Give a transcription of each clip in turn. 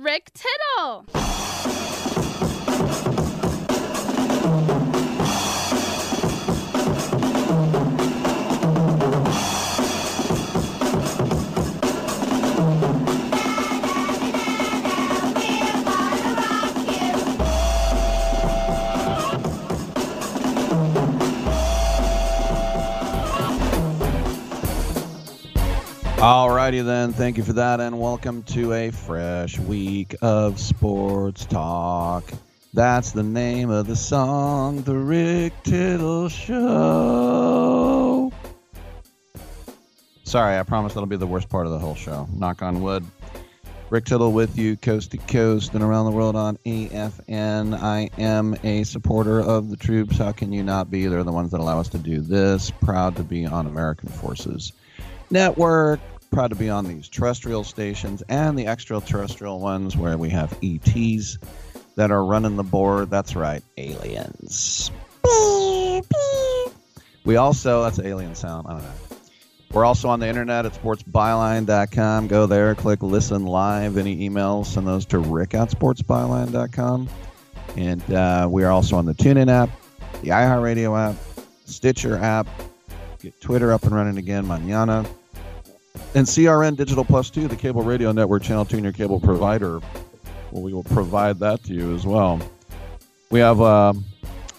Rick Tittle. Alrighty then, thank you for that, and welcome to a fresh week of sports talk. That's the name of the song, The Rick Tittle Show. Sorry, I promise that'll be the worst part of the whole show. Knock on wood. Rick Tittle with you, coast to coast and around the world on AFN. I am a supporter of the troops. How can you not be? They're the ones that allow us to do this. Proud to be on American Forces Network. Proud to be on these terrestrial stations and the extraterrestrial ones where we have ETs that are running the board. That's right, aliens. We also, that's alien sound. I don't know. We're also on the internet at sportsbyline.com. Go there, click listen live. Any emails, send those to rick at sportsbyline.com. And uh, we are also on the TuneIn app, the iHeartRadio app, Stitcher app. Get Twitter up and running again, manana. And CRN Digital Plus 2, the cable radio network channel your cable provider. Well, we will provide that to you as well. We have uh,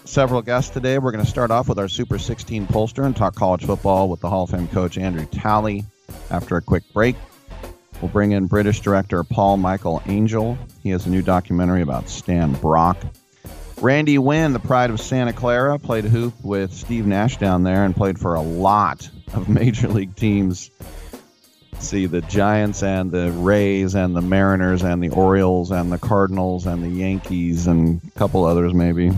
several guests today. We're going to start off with our Super 16 pollster and talk college football with the Hall of Fame coach Andrew Talley. After a quick break, we'll bring in British director Paul Michael Angell. He has a new documentary about Stan Brock. Randy Winn, the pride of Santa Clara, played hoop with Steve Nash down there and played for a lot of major league teams. See the Giants and the Rays and the Mariners and the Orioles and the Cardinals and the Yankees and a couple others maybe.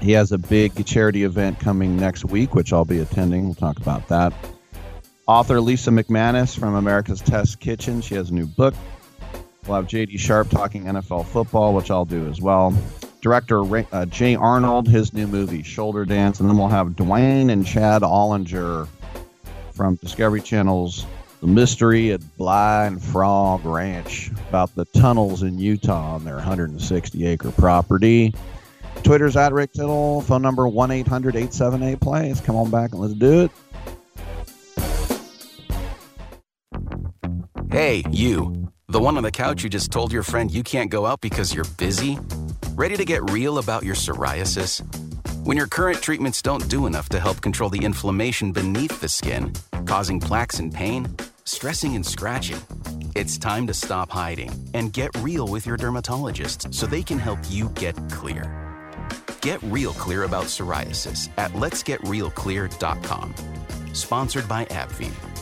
He has a big charity event coming next week, which I'll be attending. We'll talk about that. Author Lisa McManus from America's Test Kitchen. She has a new book. We'll have JD Sharp talking NFL football, which I'll do as well. Director Ray, uh, Jay Arnold, his new movie Shoulder Dance, and then we'll have Duane and Chad Ollinger from Discovery Channel's The Mystery at Blind Frog Ranch about the tunnels in Utah on their 160 acre property. Twitter's at Rick Tittle. Phone number 1 800 878 plays. Come on back and let's do it. Hey, you. The one on the couch who just told your friend you can't go out because you're busy? Ready to get real about your psoriasis? When your current treatments don't do enough to help control the inflammation beneath the skin, causing plaques and pain, stressing and scratching, it's time to stop hiding and get real with your dermatologist so they can help you get clear. Get real clear about psoriasis at letsgetrealclear.com. Sponsored by AbbVie.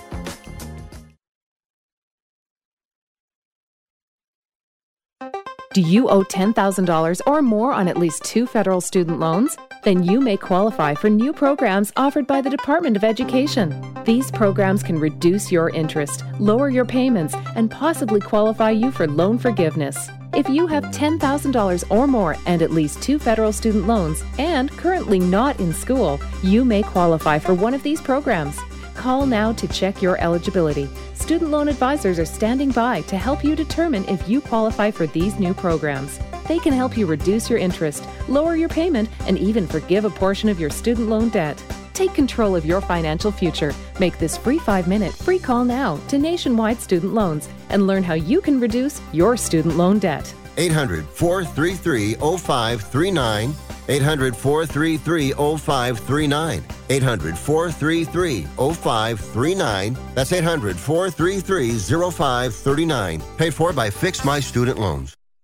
Do you owe $10,000 or more on at least two federal student loans? Then you may qualify for new programs offered by the Department of Education. These programs can reduce your interest, lower your payments, and possibly qualify you for loan forgiveness. If you have $10,000 or more and at least two federal student loans and currently not in school, you may qualify for one of these programs. Call now to check your eligibility. student loan advisors are standing by to help you determine if you qualify for these new programs. They can help you reduce your interest, lower your payment, and even forgive a portion of your student loan debt. Take control of your financial future. Make this free five minute free call now to Nationwide Student Loans and learn how you can reduce your student loan debt. 800 433 0539. 800 433 0539. 800 433 0539. That's 800 433 0539. Paid for by Fix My Student Loans.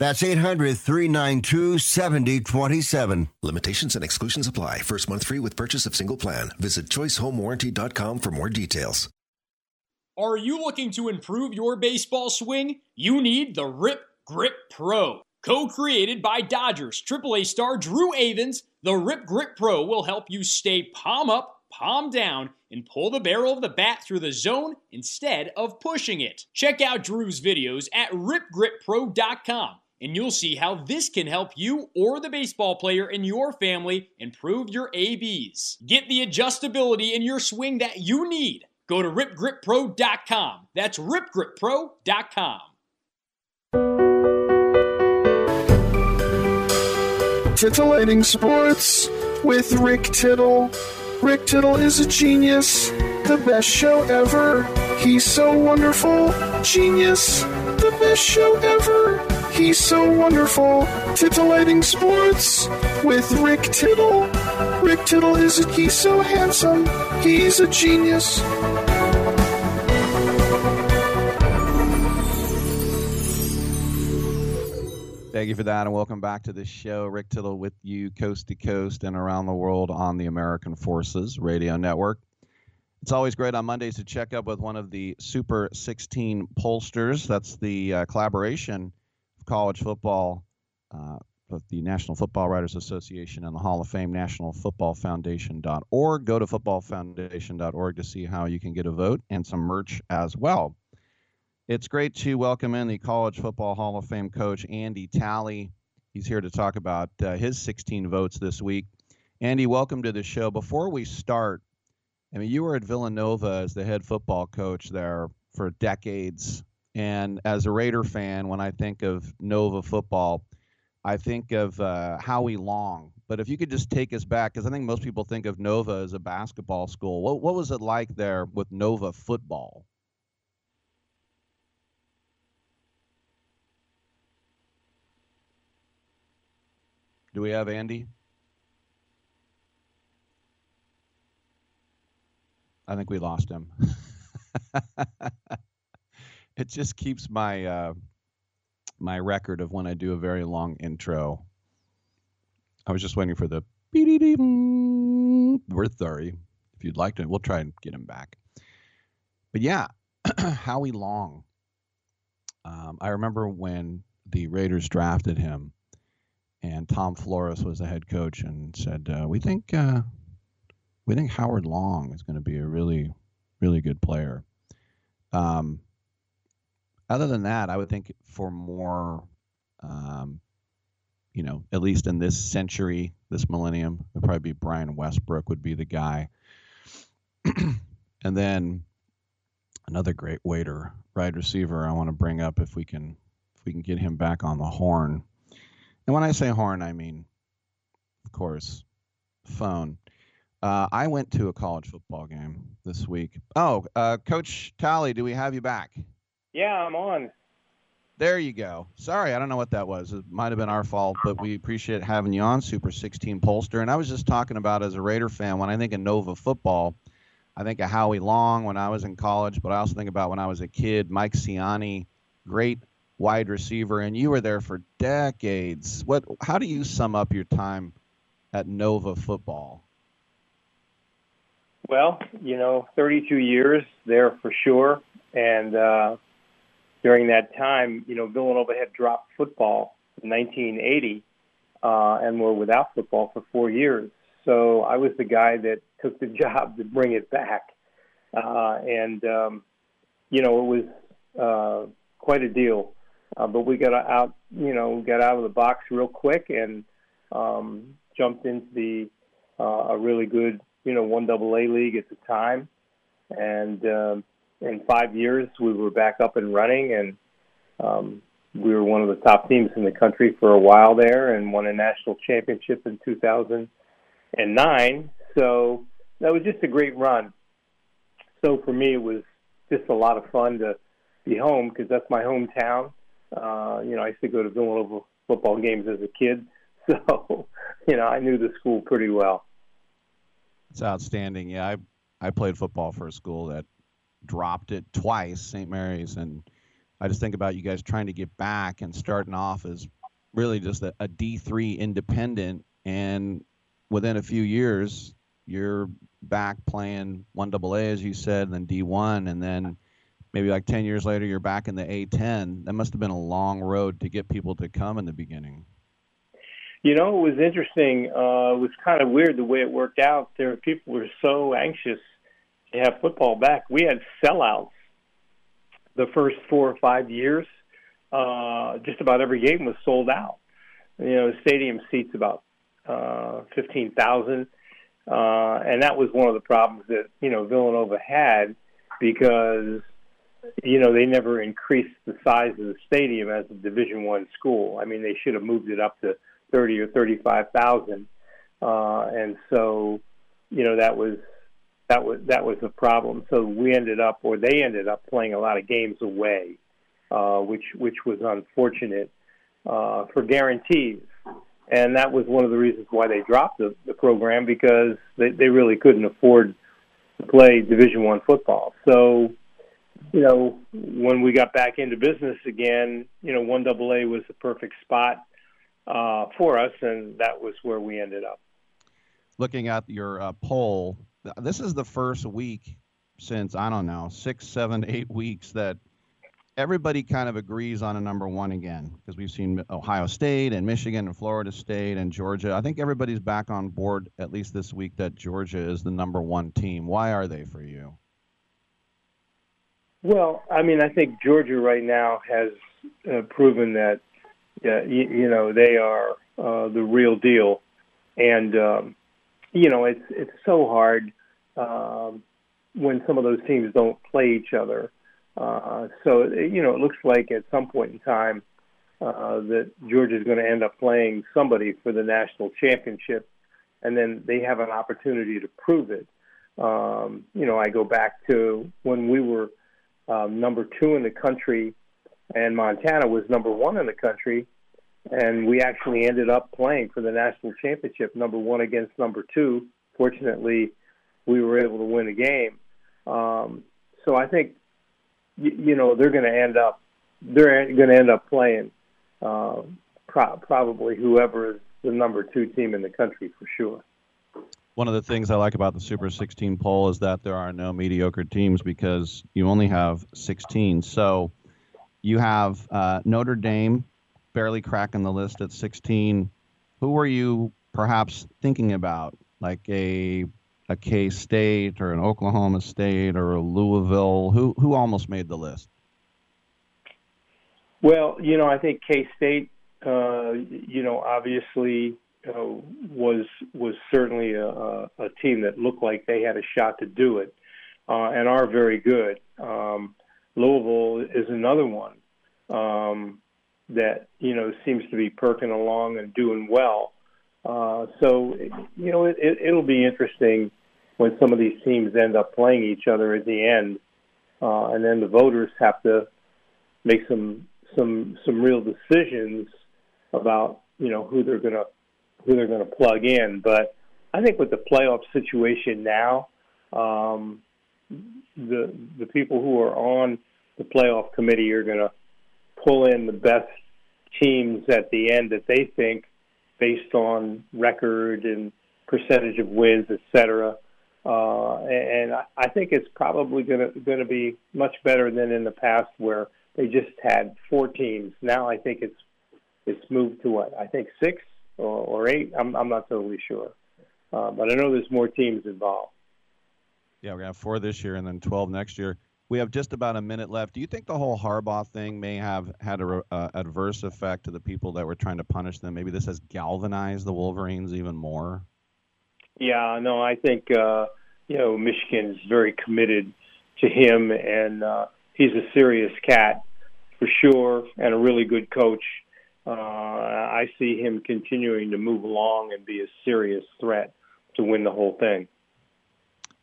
That's 800 392 7027. Limitations and exclusions apply. First month free with purchase of single plan. Visit choicehomewarranty.com for more details. Are you looking to improve your baseball swing? You need the Rip Grip Pro. Co created by Dodgers AAA star Drew Avans, the Rip Grip Pro will help you stay palm up, palm down, and pull the barrel of the bat through the zone instead of pushing it. Check out Drew's videos at ripgrippro.com and you'll see how this can help you or the baseball player in your family improve your ABs. Get the adjustability in your swing that you need. Go to ripgrippro.com. That's ripgrippro.com. Titillating Sports with Rick Tittle. Rick Tittle is a genius, the best show ever. He's so wonderful, genius, the best show ever. He's so wonderful. Titillating Sports with Rick Tittle. Rick Tittle is a, he's so handsome. He's a genius. Thank you for that, and welcome back to the show. Rick Tittle with you, coast to coast and around the world on the American Forces Radio Network. It's always great on Mondays to check up with one of the Super 16 pollsters. That's the uh, collaboration college football uh, with the National Football Writers Association and the Hall of Fame, nationalfootballfoundation.org. Go to footballfoundation.org to see how you can get a vote and some merch as well. It's great to welcome in the College Football Hall of Fame coach, Andy Talley. He's here to talk about uh, his 16 votes this week. Andy, welcome to the show. Before we start, I mean, you were at Villanova as the head football coach there for decades. And as a Raider fan, when I think of Nova football, I think of uh, Howie Long. But if you could just take us back, because I think most people think of Nova as a basketball school. What, what was it like there with Nova football? Do we have Andy? I think we lost him. it just keeps my uh, my record of when I do a very long intro. I was just waiting for the we're sorry. If you'd like to, we'll try and get him back. But yeah, Howie Long. Um, I remember when the Raiders drafted him and Tom Flores was the head coach and said, uh, "We think uh, we think Howard Long is going to be a really, really good player." Um, other than that, I would think for more, um, you know, at least in this century, this millennium, it would probably be Brian Westbrook would be the guy, and then another great waiter, wide receiver. I want to bring up if we can if we can get him back on the horn. And when I say horn, I mean, of course, phone. Uh, I went to a college football game this week. Oh, uh, Coach Talley, do we have you back? Yeah, I'm on. There you go. Sorry, I don't know what that was. It might have been our fault, but we appreciate having you on Super 16 Pollster. And I was just talking about as a Raider fan, when I think of Nova football, I think of Howie Long when I was in college, but I also think about when I was a kid, Mike Siani, great wide receiver, and you were there for decades. What? How do you sum up your time at Nova football? Well, you know, 32 years there for sure, and uh, during that time, you know, Villanova had dropped football in 1980 uh, and were without football for four years. So I was the guy that took the job to bring it back, uh, and um, you know, it was uh, quite a deal. Uh, but we got out, you know, got out of the box real quick and um, jumped into the uh, a really good, you know, one double A league at the time, and um, in five years, we were back up and running, and um, we were one of the top teams in the country for a while there, and won a national championship in 2009. So that was just a great run. So for me, it was just a lot of fun to be home because that's my hometown. Uh, you know, I used to go to Villanova football games as a kid, so you know I knew the school pretty well. It's outstanding. Yeah, I I played football for a school that dropped it twice, St. Mary's, and I just think about you guys trying to get back and starting off as really just a a D3 independent, and within a few years, you're back playing one double A as you said, and then D1, and then maybe like 10 years later you're back in the A10. That must have been a long road to get people to come in the beginning. You know, it was interesting. Uh, it was kind of weird the way it worked out. There, people were so anxious have football back. We had sellouts the first four or five years. Uh, just about every game was sold out. You know, stadium seats about uh, fifteen thousand, uh, and that was one of the problems that you know Villanova had because you know they never increased the size of the stadium as a Division One school. I mean, they should have moved it up to thirty or thirty-five thousand, uh, and so you know that was that was that was a problem. So we ended up, or they ended up, playing a lot of games away, uh, which which was unfortunate uh, for guarantees, and that was one of the reasons why they dropped the, the program because they, they really couldn't afford to play Division One football. So, you know, when we got back into business again, you know, one double A was the perfect spot uh, for us, and that was where we ended up. Looking at your uh, poll this is the first week since I don't know six, seven, eight weeks that everybody kind of agrees on a number one again because we've seen Ohio State and Michigan and Florida State and Georgia. I think everybody's back on board at least this week that Georgia is the number one team. Why are they for you? Well, I mean, I think Georgia right now has uh, proven that uh, you, you know they are uh, the real deal, and um, you know, it's it's so hard um, when some of those teams don't play each other. Uh, so you know, it looks like at some point in time uh, that Georgia's going to end up playing somebody for the national championship, and then they have an opportunity to prove it. Um, you know, I go back to when we were um, number two in the country, and Montana was number one in the country and we actually ended up playing for the national championship, number one against number two. Fortunately, we were able to win a game. Um, so I think, you, you know, they're going to end up they're going to end up playing uh, pro- probably whoever is the number two team in the country for sure. One of the things I like about the Super 16 poll is that there are no mediocre teams because you only have 16. So you have uh, Notre Dame barely cracking the list at 16. Who were you perhaps thinking about, like a a K State or an Oklahoma State or a Louisville? Who who almost made the list? Well, you know, I think K State, uh, you know, obviously uh, was was certainly a, a team that looked like they had a shot to do it, uh, and are very good. Um, Louisville is another one. Um, that you know seems to be perking along and doing well. Uh, so you know it, it, it'll be interesting when some of these teams end up playing each other at the end, uh, and then the voters have to make some some some real decisions about you know who they're to who they're to plug in. But I think with the playoff situation now, um, the the people who are on the playoff committee are to pull in the best teams at the end that they think, based on record and percentage of wins, et cetera. Uh, and I think it's probably going to going to be much better than in the past where they just had four teams. Now I think it's it's moved to what I think six or, or eight. I'm I'm not totally sure, uh, but I know there's more teams involved. Yeah, we're gonna have four this year and then 12 next year. We have just about a minute left. Do you think the whole Harbaugh thing may have had a uh, adverse effect to the people that were trying to punish them? Maybe this has galvanized the Wolverines even more. Yeah, no, I think uh, you know Michigan's very committed to him, and uh, he's a serious cat for sure, and a really good coach. Uh, I see him continuing to move along and be a serious threat to win the whole thing.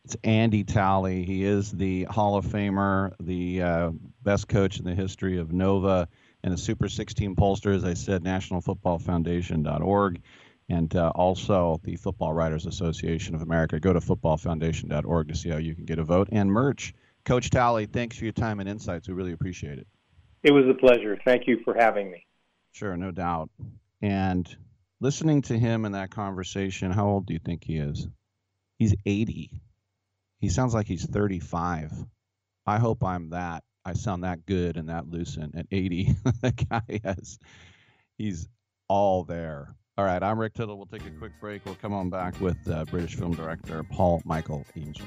It's Andy Talley. He is the Hall of Famer, the uh, best coach in the history of Nova, and a Super 16 pollster, as I said, nationalfootballfoundation.org, and uh, also the Football Writers Association of America. Go to footballfoundation.org to see how you can get a vote and merch. Coach Talley, thanks for your time and insights. We really appreciate it. It was a pleasure. Thank you for having me. Sure, no doubt. And listening to him in that conversation, how old do you think he is? He's 80. He sounds like he's 35. I hope I'm that. I sound that good and that lucid at 80. that guy has, he's all there. All right, I'm Rick Tittle. We'll take a quick break. We'll come on back with uh, British film director Paul Michael Angell.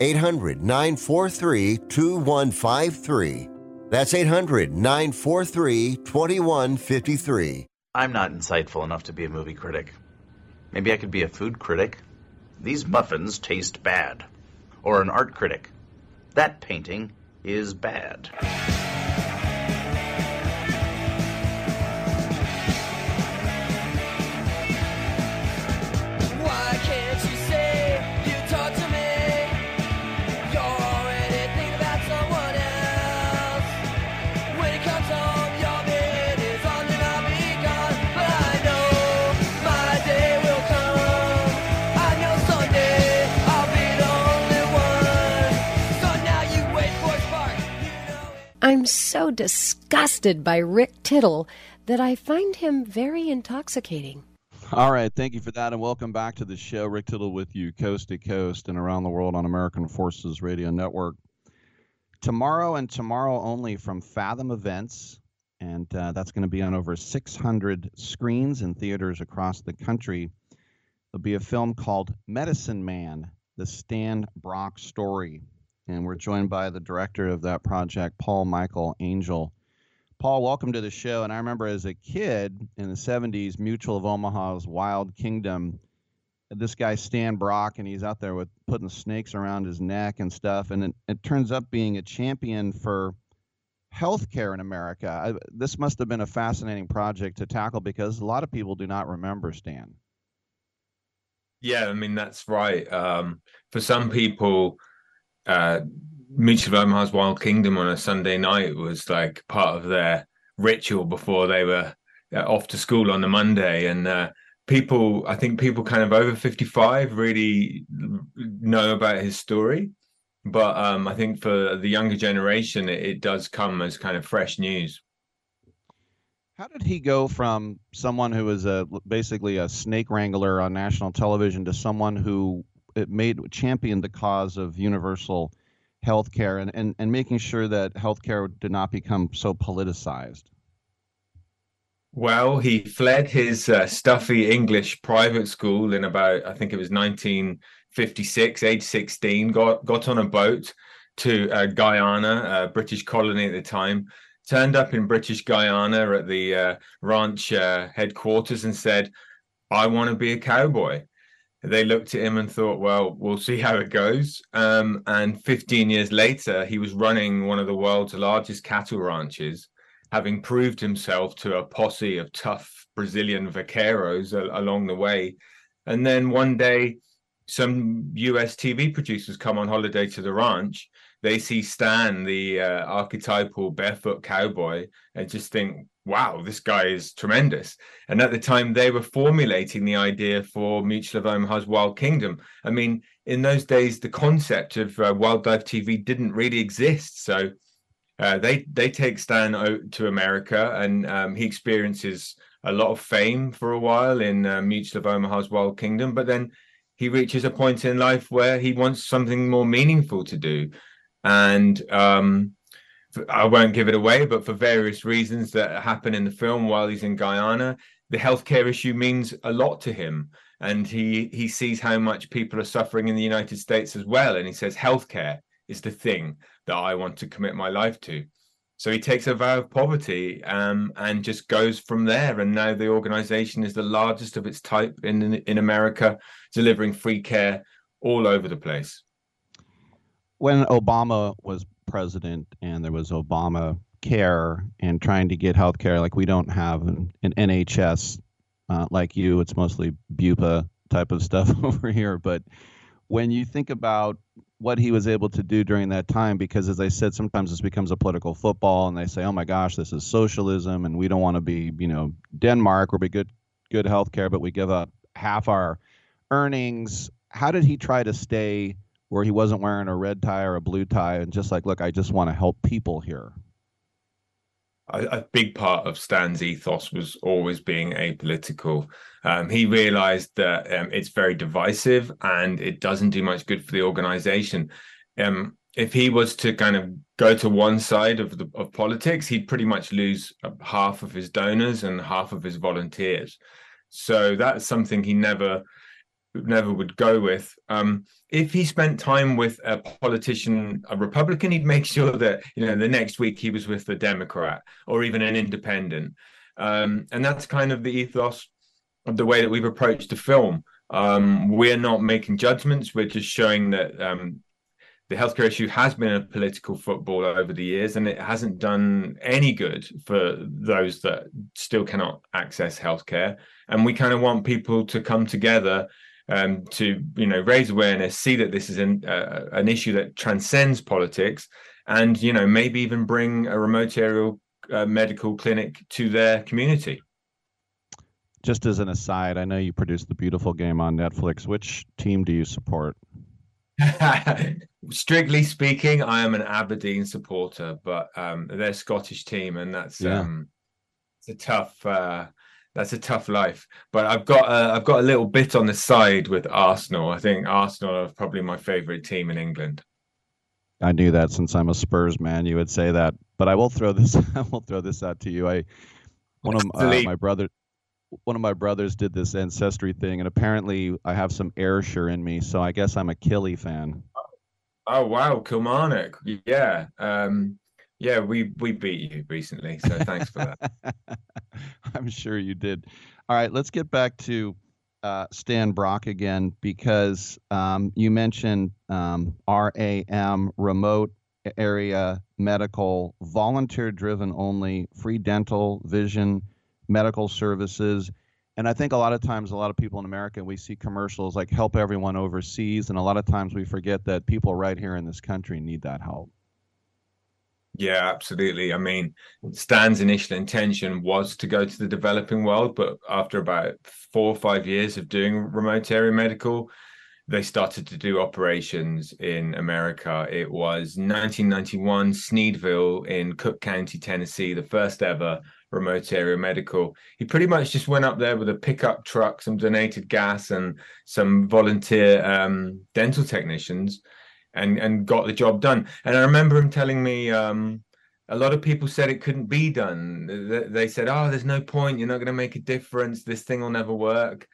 800 943 2153. That's 800 943 2153. I'm not insightful enough to be a movie critic. Maybe I could be a food critic. These muffins taste bad. Or an art critic. That painting is bad. I'm so disgusted by Rick Tittle that I find him very intoxicating. All right, thank you for that, and welcome back to the show. Rick Tittle with you, coast to coast and around the world on American Forces Radio Network. Tomorrow and tomorrow only from Fathom Events, and uh, that's going to be on over 600 screens in theaters across the country. There'll be a film called Medicine Man: The Stan Brock Story, and we're joined by the director of that project, Paul Michael Angell. Paul, welcome to the show. And I remember as a kid in the 70s, Mutual of Omaha's Wild Kingdom, this guy Stan Brock, and he's out there with putting snakes around his neck and stuff. And it, it turns up being a champion for healthcare in America. I, this must have been a fascinating project to tackle because a lot of people do not remember Stan. Yeah, I mean that's right. Um, for some people, uh, Mutual of Omaha's Wild Kingdom on a Sunday night was like part of their ritual before they were uh, off to school on the Monday. And uh, people, I think people kind of over 55 really know about his story. But um, I think for the younger generation, it, it does come as kind of fresh news. How did he go from someone who was a basically a snake wrangler on national television to someone who it made championed the cause of universal health care and, and, and making sure that healthcare did not become so politicized? Well, he fled his uh, stuffy English private school in about, I think it was 1956, age 16, got, got on a boat to uh, Guyana, a British colony at the time, turned up in British Guyana at the uh, ranch uh, headquarters and said, I want to be a cowboy. They looked at him and thought, well, we'll see how it goes. Um, and 15 years later, he was running one of the world's largest cattle ranches having proved himself to a posse of tough Brazilian vaqueros a- along the way. And then one day, some US TV producers come on holiday to the ranch. They see Stan, the uh, archetypal barefoot cowboy, and just think, wow, this guy is tremendous. And at the time, they were formulating the idea for Mutual of Omaha's Wild Kingdom. I mean, in those days, the concept of uh, wildlife TV didn't really exist. So uh, they they take Stan out to America, and um, he experiences a lot of fame for a while in uh, Mutual of Omaha's Wild Kingdom. But then he reaches a point in life where he wants something more meaningful to do, and um, I won't give it away. But for various reasons that happen in the film while he's in Guyana, the healthcare issue means a lot to him. And he he sees how much people are suffering in the United States as well, and he says healthcare is the thing that I want to commit my life to. So he takes a vow of poverty um, and just goes from there. And now the organization is the largest of its type in in America, delivering free care all over the place. When Obama was president and there was Obama Care and trying to get health care, like we don't have an, an NHS uh, like you, it's mostly BUPA type of stuff over here. But when you think about what he was able to do during that time because as i said sometimes this becomes a political football and they say oh my gosh this is socialism and we don't want to be you know denmark. Where we good good health care but we give up half our earnings. How did he try to stay where he wasn't wearing a red tie or a blue tie and just like look i just want to help people here a, big part of Stan's ethos was always being apolitical. Um, he realized that um, it's very divisive and it doesn't do much good for the organization. Um, if he was to kind of go to one side of the of politics, he'd pretty much lose half of his donors and half of his volunteers. So that's something he never never would go with. Um, if he spent time with a politician, a Republican, he'd make sure that you know the next week he was with the Democrat or even an independent. Um, and that's kind of the ethos of the way that we've approached the film. Um, we're not making judgments; we're just showing that um, the healthcare issue has been a political football over the years, and it hasn't done any good for those that still cannot access healthcare. And we kind of want people to come together um, to you know raise awareness, see that this is an uh, an issue that transcends politics, and you know maybe even bring a remote area uh, medical clinic to their community. Just as an aside, I know you produced the beautiful game on Netflix. Which team do you support? Strictly speaking, I am an Aberdeen supporter, but um, they're Scottish team, and that's yeah. um, it's a tough. Uh, that's a tough life. But I've got a, I've got a little bit on the side with Arsenal. I think Arsenal are probably my favourite team in England. I knew that since I'm a Spurs man, you would say that. But I will throw this. I will throw this out to you. I one of uh, my brother, one of my brothers did this ancestry thing, and apparently I have some Ayrshire in me, so I guess I'm a Killie fan. Oh wow, Kilmarnock, yeah. Um, yeah, we we beat you recently, so thanks for that. I'm sure you did. All right, let's get back to uh, Stan Brock again because um, you mentioned um, RAM, remote area medical, volunteer driven only, free dental, vision, medical services. And I think a lot of times, a lot of people in America, we see commercials like help everyone overseas. And a lot of times we forget that people right here in this country need that help. Yeah, absolutely. I mean, Stan's initial intention was to go to the developing world, but after about four or five years of doing remote area medical, they started to do operations in America. It was 1991, Sneedville in Cook County, Tennessee, the first ever remote area medical. He pretty much just went up there with a pickup truck, some donated gas, and some volunteer um, dental technicians and and got the job done. And I remember him telling me um, a lot of people said it couldn't be done. They, said, "Oh, there's no point. You're not going to make a difference. This thing will never work."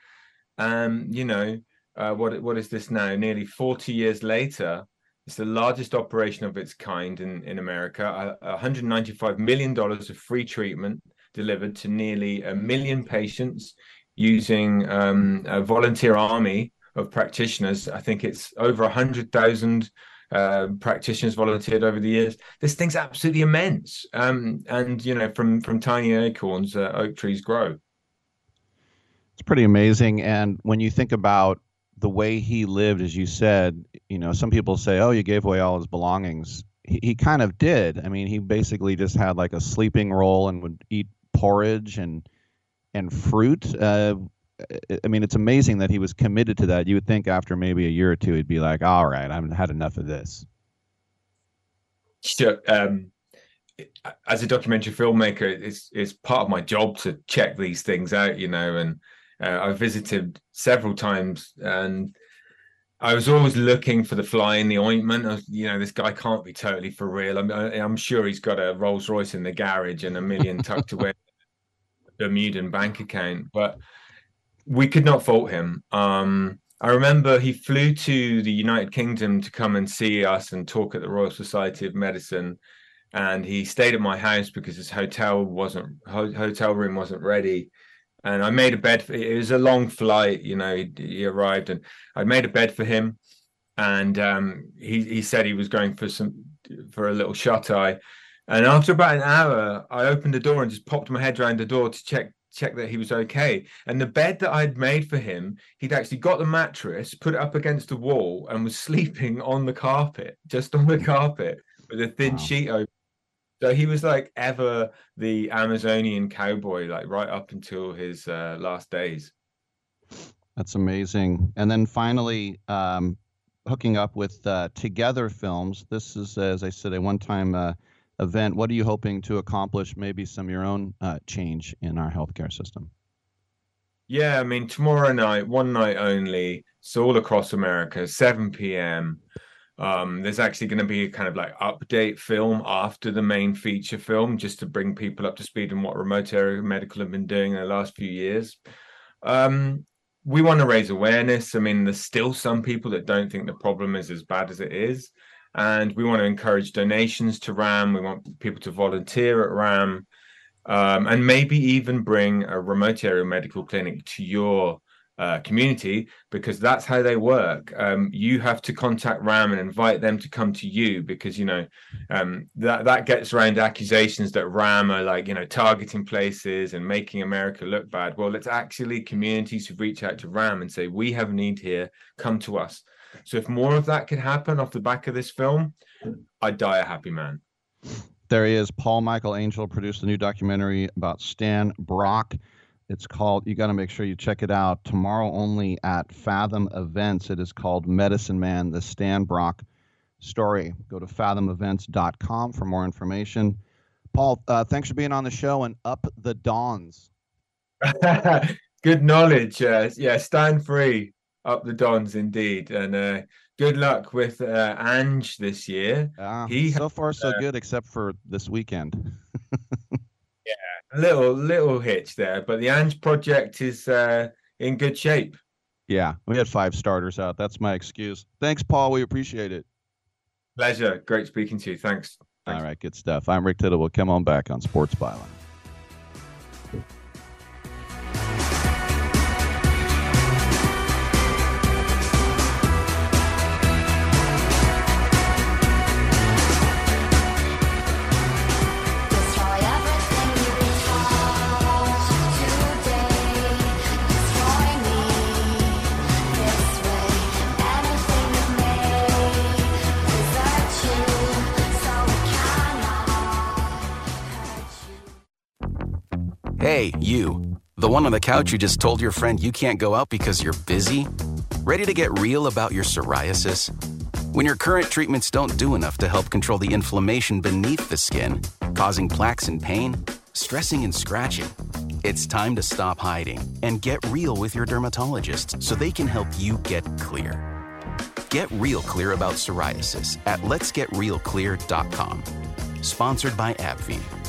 Um, you know, uh, what what is this now? Nearly 40 years later, it's the largest operation of its kind in in America. Uh, 195 million dollars of free treatment delivered to nearly a million patients using um, a volunteer army of practitioners. I think it's over a hundred thousand uh, practitioners volunteered over the years. This thing's absolutely immense, um, and you know, from from tiny acorns, uh, oak trees grow. It's pretty amazing, and when you think about the way he lived, as you said, you know, some people say, "Oh, you gave away all his belongings." He, he kind of did. I mean, he basically just had like a sleeping roll and would eat porridge and and fruit. Uh, I mean, it's amazing that he was committed to that. You would think after maybe a year or two, he'd be like, "All right, I've had enough of this." Sure. Um, as a documentary filmmaker, it's it's part of my job to check these things out, you know. And uh, I visited several times, and I was always looking for the fly in the ointment. Of, you know, this guy can't be totally for real. I'm I'm sure he's got a Rolls Royce in the garage and a million tucked away Bermudan bank account, but we could not fault him. Um, I remember he flew to the United Kingdom to come and see us and talk at the Royal Society of Medicine, and he stayed at my house because his hotel wasn't hotel room wasn't ready. And I made a bed. For, it was a long flight, you know. He, he arrived, and I made a bed for him. And um, he he said he was going for some for a little shut eye. And after about an hour, I opened the door and just popped my head around the door to check check that he was okay. And the bed that I'd made for him, he'd actually got the mattress, put it up against the wall, and was sleeping on the carpet, just on the carpet with a thin wow. sheet over. So he was like ever the Amazonian cowboy, like right up until his uh, last days. That's amazing. And then finally, um, hooking up with uh, Together Films. This is, as I said, a one-time uh, event. What are you hoping to accomplish? Maybe some of your own uh, change in our healthcare system. Yeah, I mean, tomorrow night, one night only. It's all across America, 7 p.m. Um, there's actually going to be a kind of like update film after the main feature film, just to bring people up to speed on what remote area medical have been doing in the last few years. Um, we want to raise awareness. I mean, there's still some people that don't think the problem is as bad as it is. And we want to encourage donations to RAM. We want people to volunteer at RAM um, and maybe even bring a remote area medical clinic to your uh, community because that's how they work. Um, you have to contact RAM and invite them to come to you because you know um, that that gets around accusations that RAM are like you know targeting places and making America look bad. Well, it's actually communities who reach out to RAM and say we have a need here, come to us. So if more of that could happen off the back of this film, I'd die a happy man. There he is. Paul Michael Angell produced a new documentary about Stan Brock. It's called, you got to make sure you check it out tomorrow only at Fathom Events. It is called Medicine Man, the Stan Brock story. Go to fathomevents.com for more information. Paul, uh, thanks for being on the show and up the Dons. good knowledge. Uh, yeah, stand free, up the Dons, indeed. And uh, good luck with uh, Ange this year. Uh, he so far so good, except for this weekend. yeah, a little little hitch there, but the Ange project is uh, in good shape. Yeah, we had five starters out. That's my excuse. Thanks, Paul. We appreciate it. Pleasure. Great speaking to you. Thanks. Thanks. All right, good stuff. I'm Rick Tittle. We'll come on back on Sports Byline. Hey, you. The one on the couch who just told your friend you can't go out because you're busy? Ready to get real about your psoriasis? When your current treatments don't do enough to help control the inflammation beneath the skin, causing plaques and pain, stressing and scratching, it's time to stop hiding and get real with your dermatologist so they can help you get clear. Get real clear about psoriasis at letsgetrealclear.com. Sponsored by AbbVie.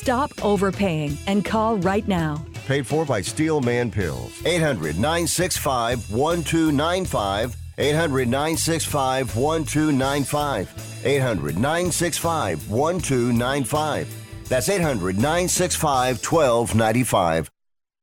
Stop overpaying and call right now. Paid for by Steel Man Pills. 800 965 1295. 800 965 1295. 800 965 1295. That's 800 965 1295.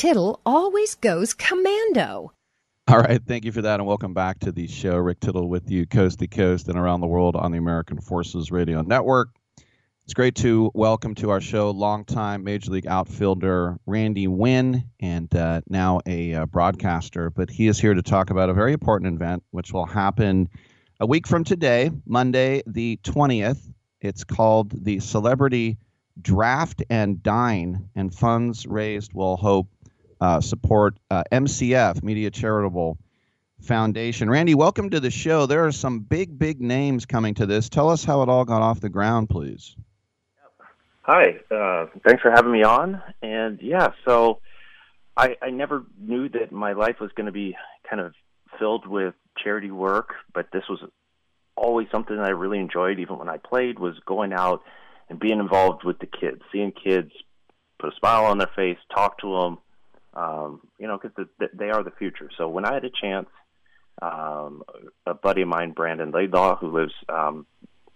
Tittle always goes commando. All right, thank you for that, and welcome back to the show. Rick Tittle with you, coast to coast and around the world on the American Forces Radio Network. It's great to welcome to our show longtime Major League outfielder Randy Winn, and uh, now a uh, broadcaster. But he is here to talk about a very important event, which will happen a week from today, Monday, the 20th. It's called the Celebrity Draft and Dine, and funds raised will hope uh, support uh, MCF Medea Charitable Foundation. Randy, welcome to the show. There are some big, big names coming to this. Tell us how it all got off the ground, please. Hi, uh, thanks for having me on. And yeah, so I, I never knew that my life was going to be kind of filled with charity work, but this was always something that I really enjoyed, even when I played, was going out and being involved with the kids, seeing kids put a smile on their face, talk to them, um, you know, because the, they are the future. So when I had a chance, um, a buddy of mine, Brandon Laidlaw, who lives um,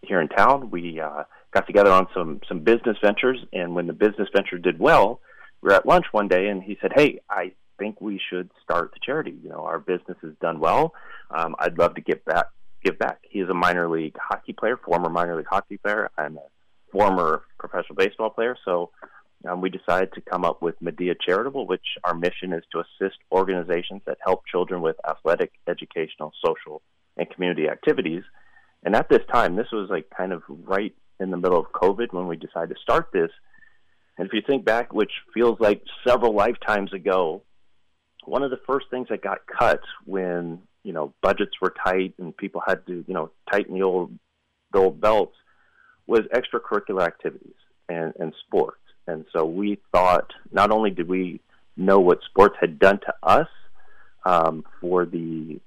here in town, we uh, got together on some some business ventures. And when the business venture did well, we were at lunch one day, and he said, "Hey, I think we should start the charity. You know, our business has done well. Um, I'd love to get back, give back." He is a minor league hockey player, former minor league hockey player. I'm a former professional baseball player, so um, we decided to come up with Medea Charitable, which our mission is to assist organizations that help children with athletic, educational, social, and community activities. And at this time, this was like kind of right in the middle of COVID when we decided to start this. And if you think back, which feels like several lifetimes ago, one of the first things that got cut when you know budgets were tight and people had to you know tighten the old the old belts was extracurricular activities and, and sports. And so we thought not only did we know what sports had done to us um, for the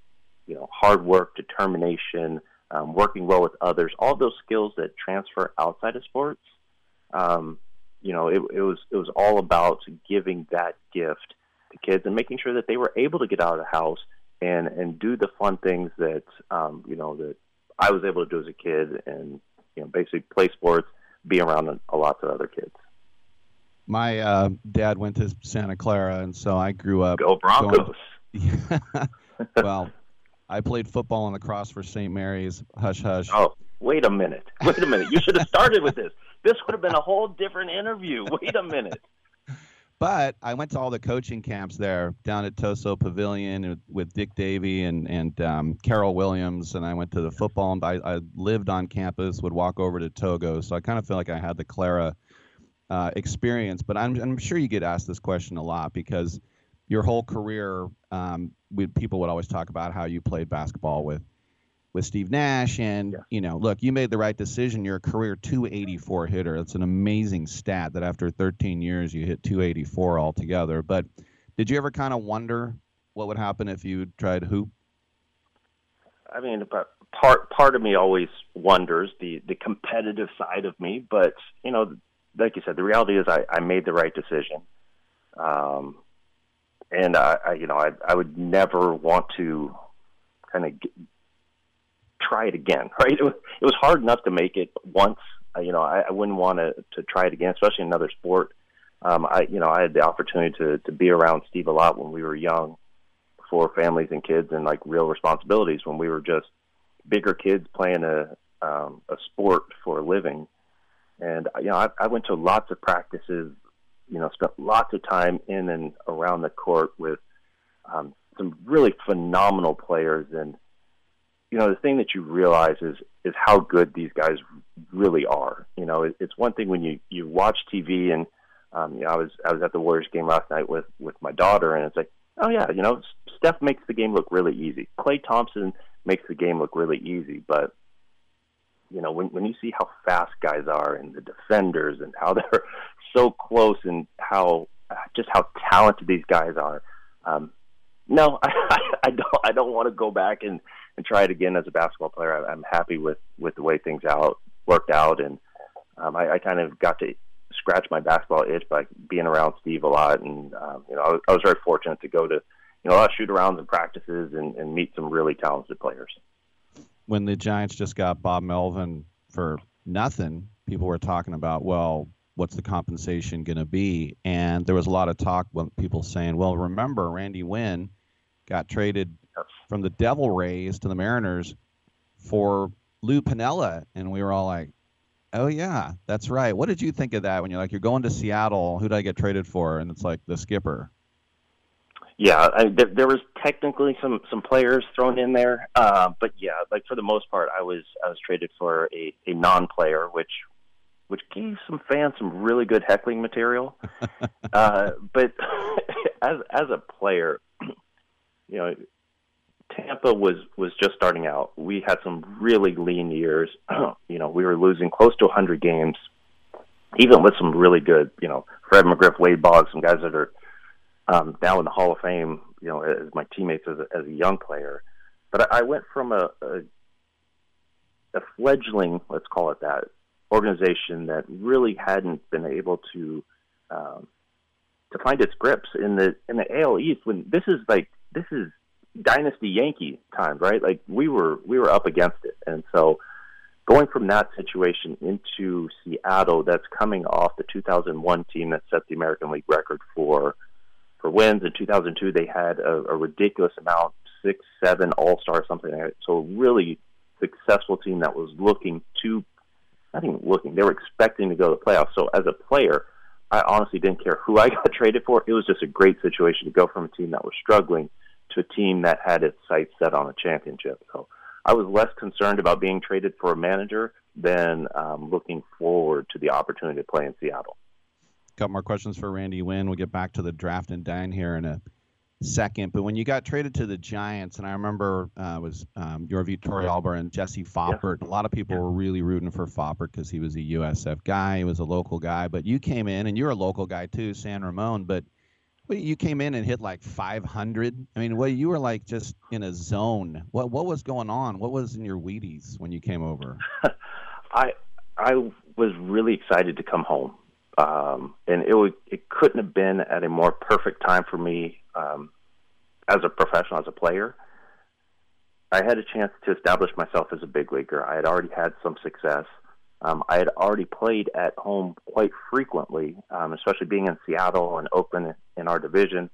you know hard work, determination, um, working well with others, all those skills that transfer outside of sports. Um, you know, it, it was it was all about giving that gift to kids and making sure that they were able to get out of the house and and do the fun things that um, you know that I was able to do as a kid and you know basically play sports, be around a, a lots of other kids. My uh, dad went to Santa Clara, and so I grew up. Go Broncos! Going, well, I played football and lacrosse for St. Mary's. Hush, hush. Oh, wait a minute! Wait a minute! You should have started with this. This would have been a whole different interview. Wait a minute. But I went to all the coaching camps there down at Toso Pavilion with, with Dick Davey and and um, Carroll Williams, and I went to the football. And I, I lived on campus, would walk over to Togo, so I kind of feel like I had the Clara uh, experience. But I'm I'm sure you get asked this question a lot because your whole career, um, we, people would always talk about how you played basketball with with Steve Nash, and you know, look, you made the right decision. You're a career 284 hitter. That's an amazing stat that after 13 years you hit 284 altogether. But did you ever kind of wonder what would happen if you tried hoop? I mean, but part part of me always wonders the the competitive side of me, but you know, like you said, the reality is I, I made the right decision, um, and I, I you know I I would never want to kind of try it again, right? It was it was hard enough to make it once. Uh, you know, I, I wouldn't want to to try it again, especially in another sport. Um, I you know I had the opportunity to to be around Steve a lot when we were young, before families and kids and like real responsibilities when we were just bigger kids playing a um, a sport for a living. And you know, I, I went to lots of practices. You know, spent lots of time in and around the court with um, some really phenomenal players. And you know, the thing that you realize is is how good these guys really are. You know, it, it's one thing when you you watch TV and um, you know, I was I was at the Warriors game last night with with my daughter, and it's like, oh yeah, you know, Steph makes the game look really easy. Klay Thompson makes the game look really easy, but you know, when when you see how fast guys are and the defenders and how they're so close and how just how talented these guys are, um, no, I, I don't. I don't want to go back and and try it again as a basketball player. I, I'm happy with with the way things out worked out, and um, I, I kind of got to scratch my basketball itch by being around Steve a lot, and um, you know, I was, I was very fortunate to go to you know a lot of shoot arounds and practices and, and meet some really talented players. When the Giants just got Bob Melvin for nothing, people were talking about, well, what's the compensation going to be? And there was a lot of talk when people saying, well, remember Randy Winn got traded from the Devil Rays to the Mariners for Lou Piniella, and we were all like, "Oh yeah, that's right." What did you think of that when you're like, "You're going to Seattle? Who did I get traded for?" And it's like the skipper. Yeah, I, there, there was technically some some players thrown in there, uh, but yeah, like for the most part, I was I was traded for a, a non-player, which which gave some fans some really good heckling material. uh, but as as a player, you know, Tampa was was just starting out. We had some really lean years. you know, we were losing close to 100 games, even with some really good, you know, Fred McGriff, Wade Boggs, some guys that are um, now in the Hall of Fame. You know, as my teammates as a, as a young player. But I, I went from a, a a fledgling, let's call it that, organization that really hadn't been able to um, to find its grips in the in the AL East. When this is like this is dynasty Yankee times, right? Like we were we were up against it, and so going from that situation into Seattle, that's coming off the 2001 team that set the American League record for for wins. In 2002, they had a, a ridiculous amount, six, seven All Star, something like that. So a really successful team that was looking to, not even looking, they were expecting to go to the playoffs. So as a player. I honestly didn't care who I got traded for. It was just a great situation to go from a team that was struggling to a team that had its sights set on a championship. So I was less concerned about being traded for a manager than um, looking forward to the opportunity to play in Seattle. Couple more questions for Randy Winn. We'll get back to the draft and dine here in a second. But when you got traded to the Giants, and I remember uh, was um, Yorvit Torrealba and Jesse Foppert. Yeah. A lot of people yeah. were really rooting for Foppert because he was a USF guy, he was a local guy. But you came in, and you're a local guy too, San Ramon. But you came in and hit like 500. I mean, well, you were like just in a zone. What what was going on? What was in your Wheaties when you came over? I I was really excited to come home, um, and it would, it couldn't have been at a more perfect time for me um, as a professional, as a player. I had a chance to establish myself as a big leaguer. I had already had some success. Um, I had already played at home quite frequently, um, especially being in Seattle and Oakland in our division.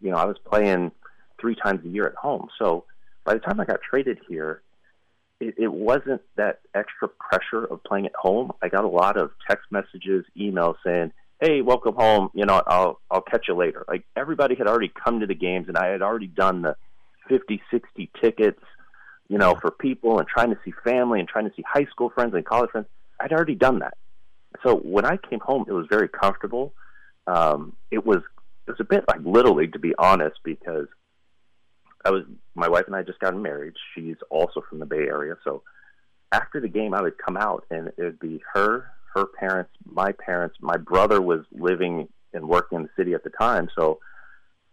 You know, I was playing three times a year at home. So by the time I got traded here, it, it wasn't that extra pressure of playing at home. I got a lot of text messages, emails saying, "Hey, welcome home. You know, I'll I'll catch you later." Like everybody had already come to the games, and I had already done the 50, 60 tickets you know, for people and trying to see family and trying to see high school friends and college friends. I'd already done that. So when I came home, it was very comfortable. Um, it was it was a bit like little league to be honest, because I was my wife and I just got married. She's also from the Bay Area, so after the game, I would come out and it would be her, her parents, my parents. My brother was living and working in the city at the time, so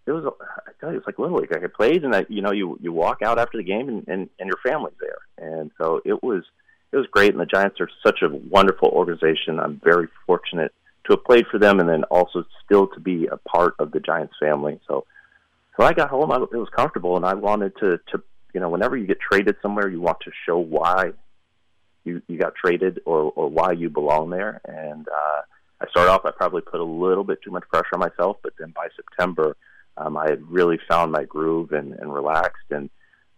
it was I tell you, it's like little league. I played, and I, you know, you you walk out after the game, and, and and your family's there, and so it was it was great. And the Giants are such a wonderful organization. I'm very fortunate to have played for them, and then also still to be a part of the Giants family. So, so I got home. I, it was comfortable, and I wanted to to you know, whenever you get traded somewhere, you want to show why you you got traded or or why you belong there. And uh, I started off. I probably put a little bit too much pressure on myself, but then by September um, I had really found my groove and, and relaxed. And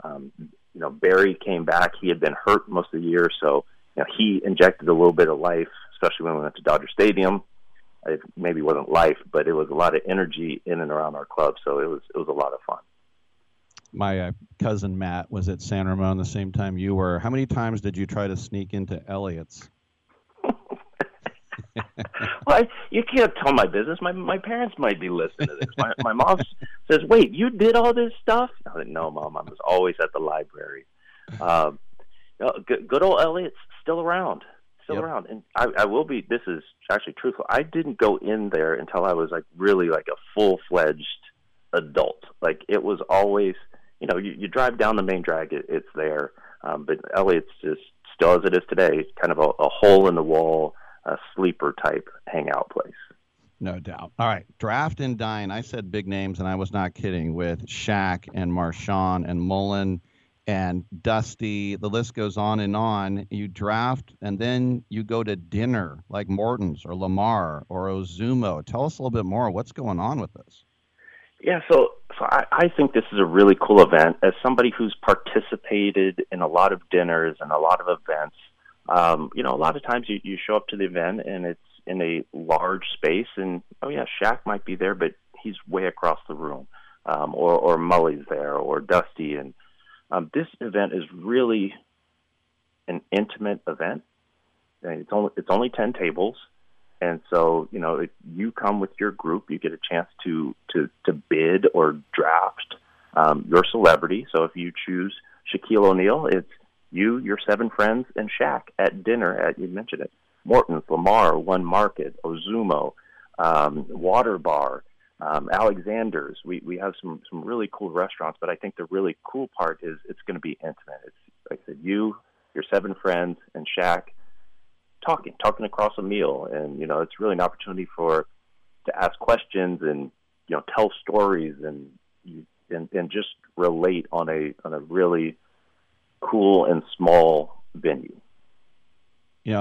um, you know, Barry came back. He had been hurt most of the year, so you know, he injected a little bit of life, especially when we went to Dodger Stadium. It maybe wasn't life, but it was a lot of energy in and around our club. So it was it was a lot of fun. My uh, cousin Matt was at San Ramon the same time you were. How many times did you try to sneak into Elliott's? well, I, you can't tell my business. My my parents might be listening to this. My my mom says, "Wait, you did all this stuff?" I said, "No, mom. I was always at the library." Um, good, good old Elliott's still around, still Yep. around. And I, I will be. This is actually truthful. I didn't go in there until I was like really like a full fledged adult. Like it was always, you know, you, you drive down the main drag, it, it's there. Um, but Elliot's just still as it is today, kind of a, a hole in the wall, a sleeper type hangout place. No doubt. All right, draft and dine. I said big names, and I was not kidding. With Shaq and Marshawn and Mullin and Dusty, the list goes on and on. You draft, and then you go to dinner, like Morton's or Lamar or Ozumo. Tell us a little bit more. What's going on with this? Yeah, so so I, I think this is a really cool event. As somebody who's participated in a lot of dinners and a lot of events, um, you know, a lot of times you, you show up to the event and it's in a large space, and oh yeah, Shaq might be there, but he's way across the room, um, or or Mully's there, or Dusty, and um, this event is really an intimate event. And It's only it's only ten tables. And so, you know, if you come with your group, you get a chance to to to bid or draft um, your celebrity. So if you choose Shaquille O'Neal, it's you, your seven friends, and Shaq at dinner at you mentioned it, Morton's, Lamar, One Market, Ozumo, um, Water Bar, um, Alexander's. We we have some some really cool restaurants, but I think the really cool part is it's going to be intimate. It's like I said, you, your seven friends, and Shaq talking, talking across a meal, and you know, it's really an opportunity for to ask questions and you know tell stories and and and just relate on a on a really cool and small venue.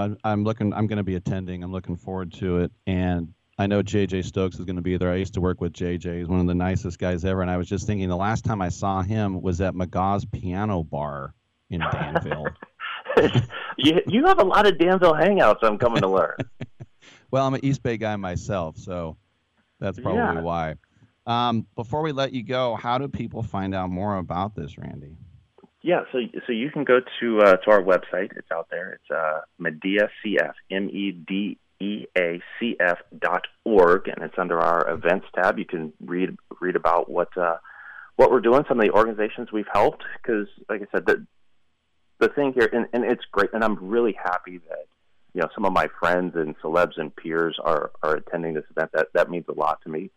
I'm- I'm looking. I'm going to be attending. I'm looking forward to it, and I know JJ Stokes is going to be there. I used to work with JJ. He's one of the nicest guys ever. And I was just thinking, the last time I saw him was at McGaw's Piano Bar in Danville. you you have a lot of Danville hangouts. I'm coming to learn. well, I'm an East Bay guy myself, so that's probably Yeah. why. Um, before we let you go, how do people find out more about this, Randy? Yeah, so so you can go to uh, to our website. It's out there. It's uh, Medea CF, M E D E A C F dot org, and it's under our events tab. You can read read about what uh, what we're doing, some of the organizations we've helped. Because, like I said, the the thing here, and, and it's great, and I'm really happy that you know some of my friends and celebs and peers are are attending this event. That that means a lot to me.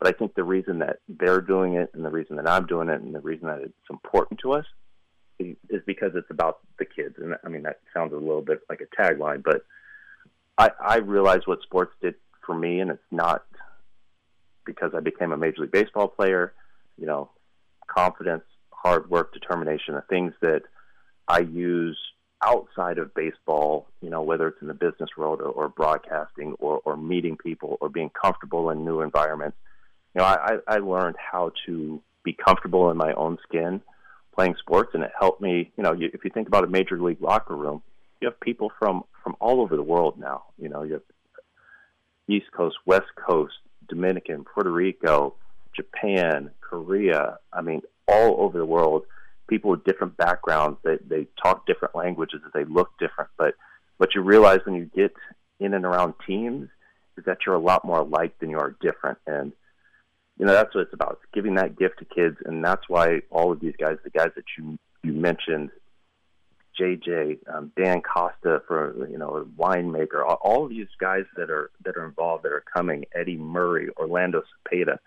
But I think the reason that they're doing it, and the reason that I'm doing it, and the reason that it's important to us is because it's about the kids. And I mean, that sounds a little bit like a tagline, but I, I realize what sports did for me, and it's not because I became a Major League Baseball player. You know, confidence, hard work, determination, the things that I use outside of baseball, you know, whether it's in the business world or, or broadcasting or, or meeting people or being comfortable in new environments. You know, I, I learned how to be comfortable in my own skin playing sports, and it helped me. You know, if you think about a major league locker room, you have people from from all over the world now. You know, you have East Coast, West Coast, Dominican, Puerto Rico, Japan, Korea. I mean, all over the world. People with different backgrounds. They they talk different languages. They look different. But what you realize when you get in and around teams is that you're a lot more alike than you are different. And you know that's what it's about. It's giving that gift to kids, and that's why all of these guys, the guys that you you mentioned, JJ, um, Dan Costa for you know winemaker, all, all of these guys that are that are involved that are coming, Eddie Murray, Orlando Cepeda.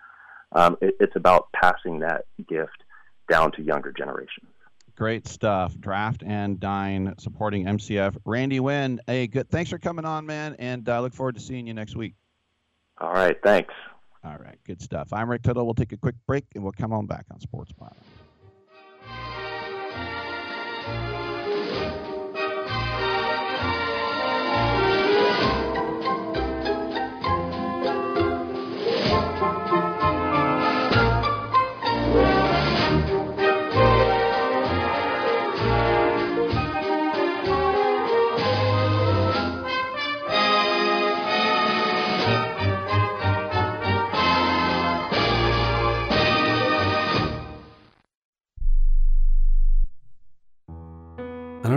Um, it, it's about passing that gift down to younger generations. Great stuff. Draft and dine supporting MCF. Randy Winn, hey, good. Thanks for coming on, man, and I look forward to seeing you next week. All right, thanks. All right, good stuff. I'm Rick Tittle. We'll take a quick break and we'll come on back on Sports Byline.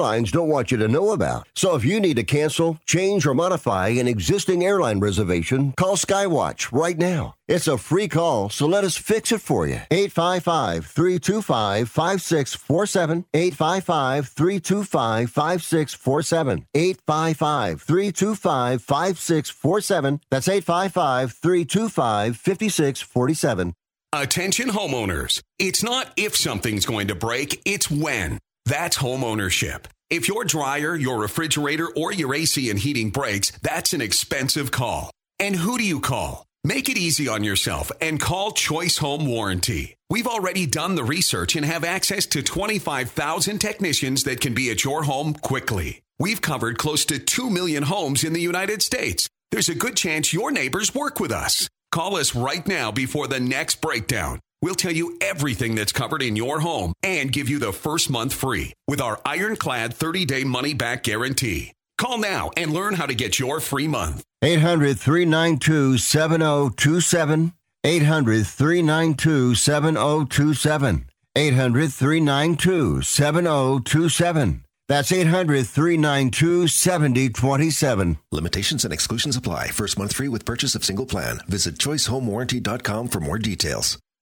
airlines don't want you to know about. So if you need to cancel, change, or modify an existing airline reservation, call Skywatch right now. It's a free call, so let us fix it for you. 855 325 5647. 855 325 5647. 855 325 5647. That's 855 325 5647. Attention homeowners. It's not if something's going to break, it's when. That's homeownership. If your dryer, your refrigerator, or your AC and heating breaks, that's an expensive call. And who do you call? Make it easy on yourself and call Choice Home Warranty. We've already done the research and have access to 25,000 technicians that can be at your home quickly. We've covered close to 2 million homes in the United States. There's a good chance your neighbors work with us. Call us right now before the next breakdown. We'll tell you everything that's covered in your home and give you the first month free with our ironclad 30 day money back guarantee. Call now and learn how to get your free month. 800 392 7027. 800 392 7027. 800 392 7027. That's 800 392 7027. Limitations and exclusions apply. First month free with purchase of single plan. Visit choicehomewarranty.com for more details.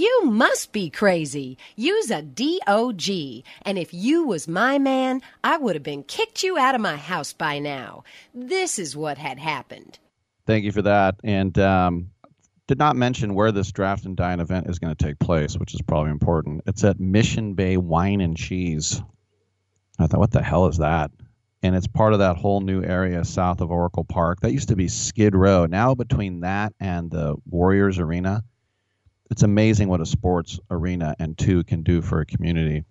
You must be crazy. Use a DOG. And if you was my man, I would have been kicked you out of my house by now. This is what had happened. Thank you for that. And um, did not mention where this draft and dine event is going to take place, which is probably important. It's at Mission Bay Wine and Cheese. I thought, what the hell is that? And it's part of that whole new area south of Oracle Park. That used to be Skid Row. Now between that and the Warriors Arena, it's amazing what a sports arena and two can do for a community.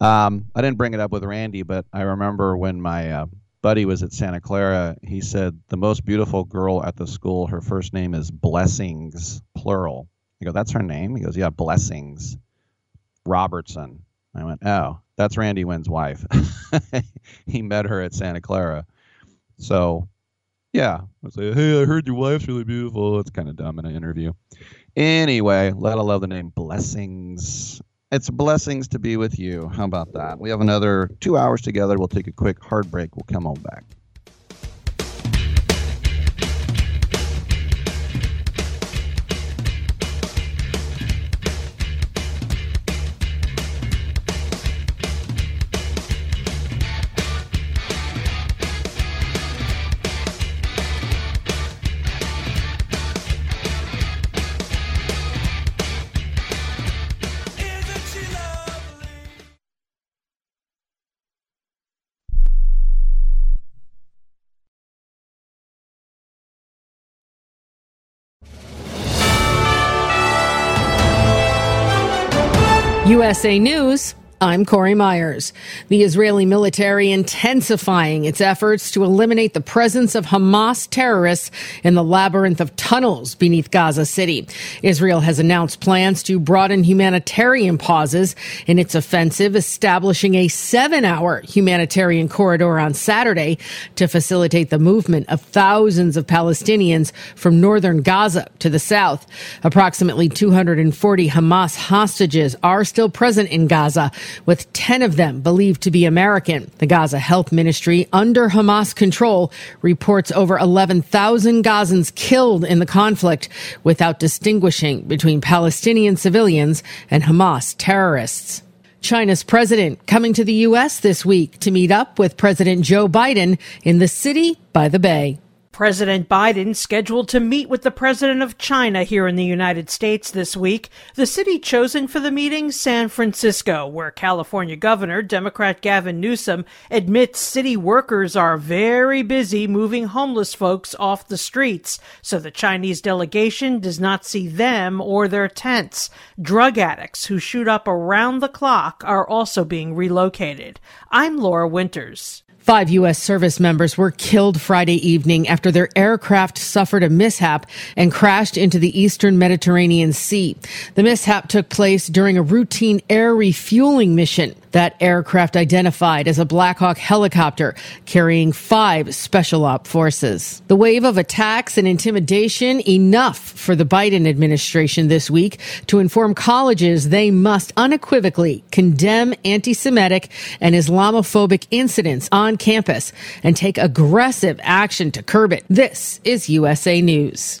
Um, I didn't bring it up with Randy, but I remember when my uh, buddy was at Santa Clara, he said the most beautiful girl at the school, her first name is Blessings, plural. I go, that's her name? He goes, yeah, Blessings Robertson. I went, oh, that's Randy Winn's wife. he met her at Santa Clara. So, yeah, I say, hey, I heard your wife's really beautiful. It's kind of dumb in an interview. Anyway, let alone the name Blessings. It's blessings to be with you. How about that? We have another two hours together. We'll take a quick hard break. We'll come on back. USA News. I'm Corey Myers. The Israeli military intensifying its efforts to eliminate the presence of Hamas terrorists in the labyrinth of tunnels beneath Gaza City. Israel has announced plans to broaden humanitarian pauses in its offensive, establishing a seven hour humanitarian corridor on Saturday to facilitate the movement of thousands of Palestinians from northern Gaza to the south. Approximately 240 Hamas hostages are still present in Gaza with 10 of them believed to be American. The Gaza Health Ministry, under Hamas control, reports over 11,000 Gazans killed in the conflict without distinguishing between Palestinian civilians and Hamas terrorists. China's president coming to the U.S. this week to meet up with President Joe Biden in the city by the Bay. President Biden scheduled to meet with the president of China here in the United States this week. The city chosen for the meeting, San Francisco, where California Governor Democrat Gavin Newsom admits city workers are very busy moving homeless folks off the streets, so the Chinese delegation does not see them or their tents. Drug addicts who shoot up around the clock are also being relocated. I'm Laura Winters. Five U.S. service members were killed Friday evening after their aircraft suffered a mishap and crashed into the eastern Mediterranean Sea. The mishap took place during a routine air refueling mission. That aircraft identified as a Black Hawk helicopter carrying five special op forces. The wave of attacks and intimidation enough for the Biden administration this week to inform colleges they must unequivocally condemn anti-Semitic and Islamophobic incidents on campus and take aggressive action to curb it. This is USA News.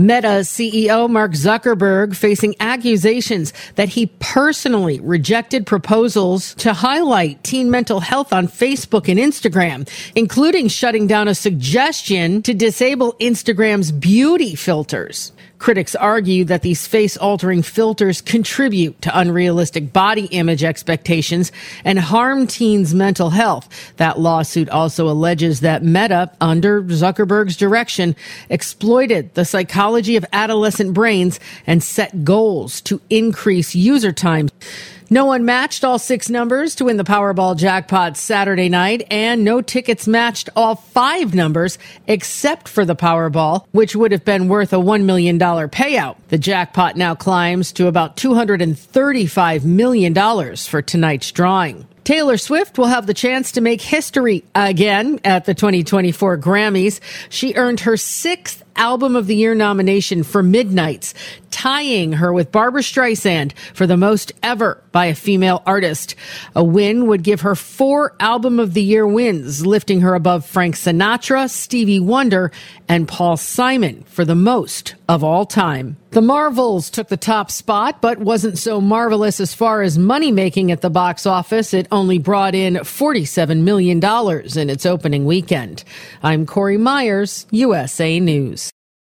Meta CEO Mark Zuckerberg facing accusations that he personally rejected proposals to highlight teen mental health on Facebook and Instagram, including shutting down a suggestion to disable Instagram's beauty filters. Critics argue that these face altering filters contribute to unrealistic body image expectations and harm teens' mental health. That lawsuit also alleges that Meta, under Zuckerberg's direction, exploited the psychology of adolescent brains and set goals to increase user time. No one matched all six numbers to win the Powerball jackpot Saturday night, and no tickets matched all five numbers except for the Powerball, which would have been worth a $1 million payout. The jackpot now climbs to about $235 million for tonight's drawing. Taylor Swift will have the chance to make history again at the 2024 Grammys. She earned her sixth Album of the Year nomination for Midnights, tying her with Barbra Streisand for the most ever by a female artist. A win would give her four Album of the Year wins, lifting her above Frank Sinatra, Stevie Wonder, and Paul Simon for the most of all time. The Marvels took the top spot, but wasn't so marvelous as far as money making at the box office. It only brought in $47 million in its opening weekend. I'm Corey Myers, USA News.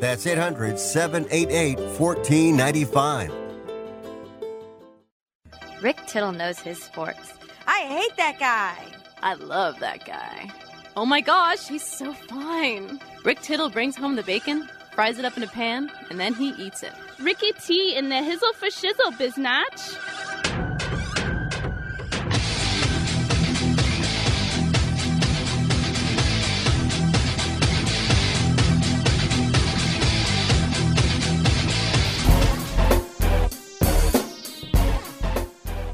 That's 800 788 1495. Rick Tittle knows his sports. I hate that guy. I love that guy. Oh my gosh, he's so fine. Rick Tittle brings home the bacon, fries it up in a pan, and then he eats it. Ricky T in the hizzle for shizzle, biznatch.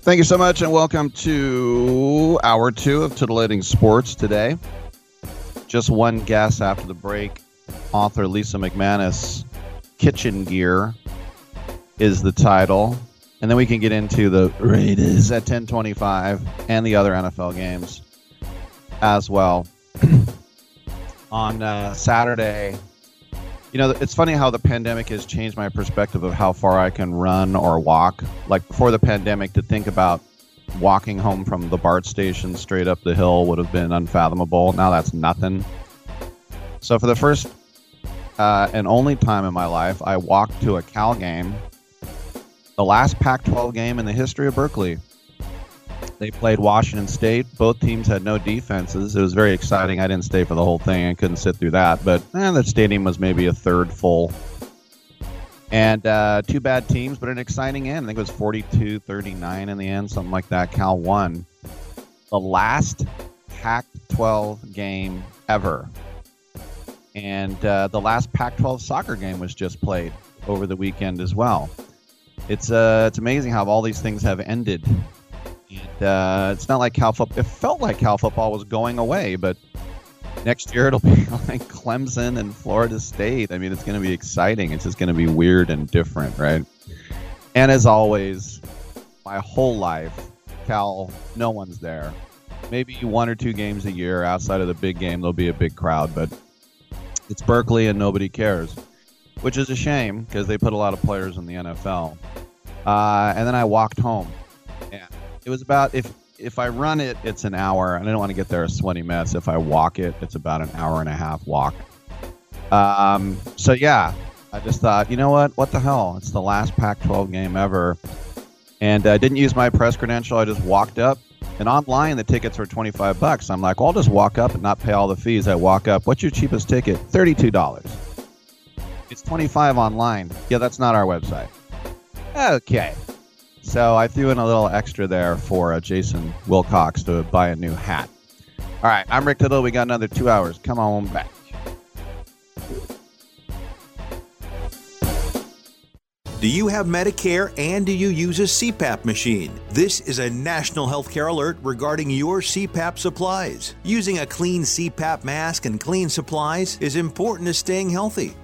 Thank you so much, and welcome to hour two of Titillating Sports today. Just one guess after the break. Author Lisa McManus, Kitchen Gear is the title. And then we can get into the Raiders at 1025 and the other NFL games as well. On uh, Saturday, you know, it's funny how the pandemic has changed my perspective of how far I can run or walk. Like before the pandemic, to think about walking home from the BART station straight up the hill would have been unfathomable. Now that's nothing. So for the first uh, and only time in my life, I walked to a Cal game, the last Pac 12 game in the history of Berkeley. They played Washington State. Both teams had no defenses. It was very exciting. I didn't stay for the whole thing. I couldn't sit through that. But eh, the stadium was maybe a third full. And uh, two bad teams, but an exciting end. I think it was 42 39 in the end, something like that. Cal won. The last Pac 12 game ever. And uh, the last Pac 12 soccer game was just played over the weekend as well. It's, uh, it's amazing how all these things have ended uh, it's not like Cal football. It felt like Cal football was going away, but next year it'll be like Clemson and Florida State. I mean, it's going to be exciting. It's just going to be weird and different, right? And as always, my whole life, Cal, no one's there. Maybe one or two games a year outside of the big game, there'll be a big crowd, but it's Berkeley and nobody cares, which is a shame because they put a lot of players in the NFL. Uh, and then I walked home. It was about if if I run it, it's an hour, and I don't want to get there a sweaty mess. If I walk it, it's about an hour and a half walk. Um, so yeah, I just thought, you know what? What the hell? It's the last Pac-12 game ever, and I didn't use my press credential. I just walked up, and online the tickets were 25 bucks. I'm like, well, I'll just walk up and not pay all the fees. I walk up. What's your cheapest ticket? $32. It's 25 online. Yeah, that's not our website. Okay. So I threw in a little extra there for uh, Jason Wilcox to buy a new hat. All right, I'm Rick Tittle. We got another two hours. Come on back. Do you have Medicare and do you use a CPAP machine? This is a national healthcare alert regarding your CPAP supplies. Using a clean CPAP mask and clean supplies is important to staying healthy.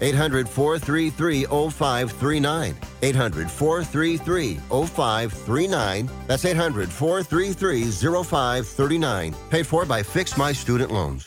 800 433 0539. 800 433 0539. That's 800 433 0539. Paid for by Fix My Student Loans.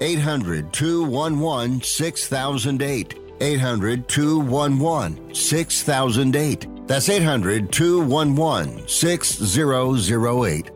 800 211 6008. 800 211 6008. That's 800 211 6008.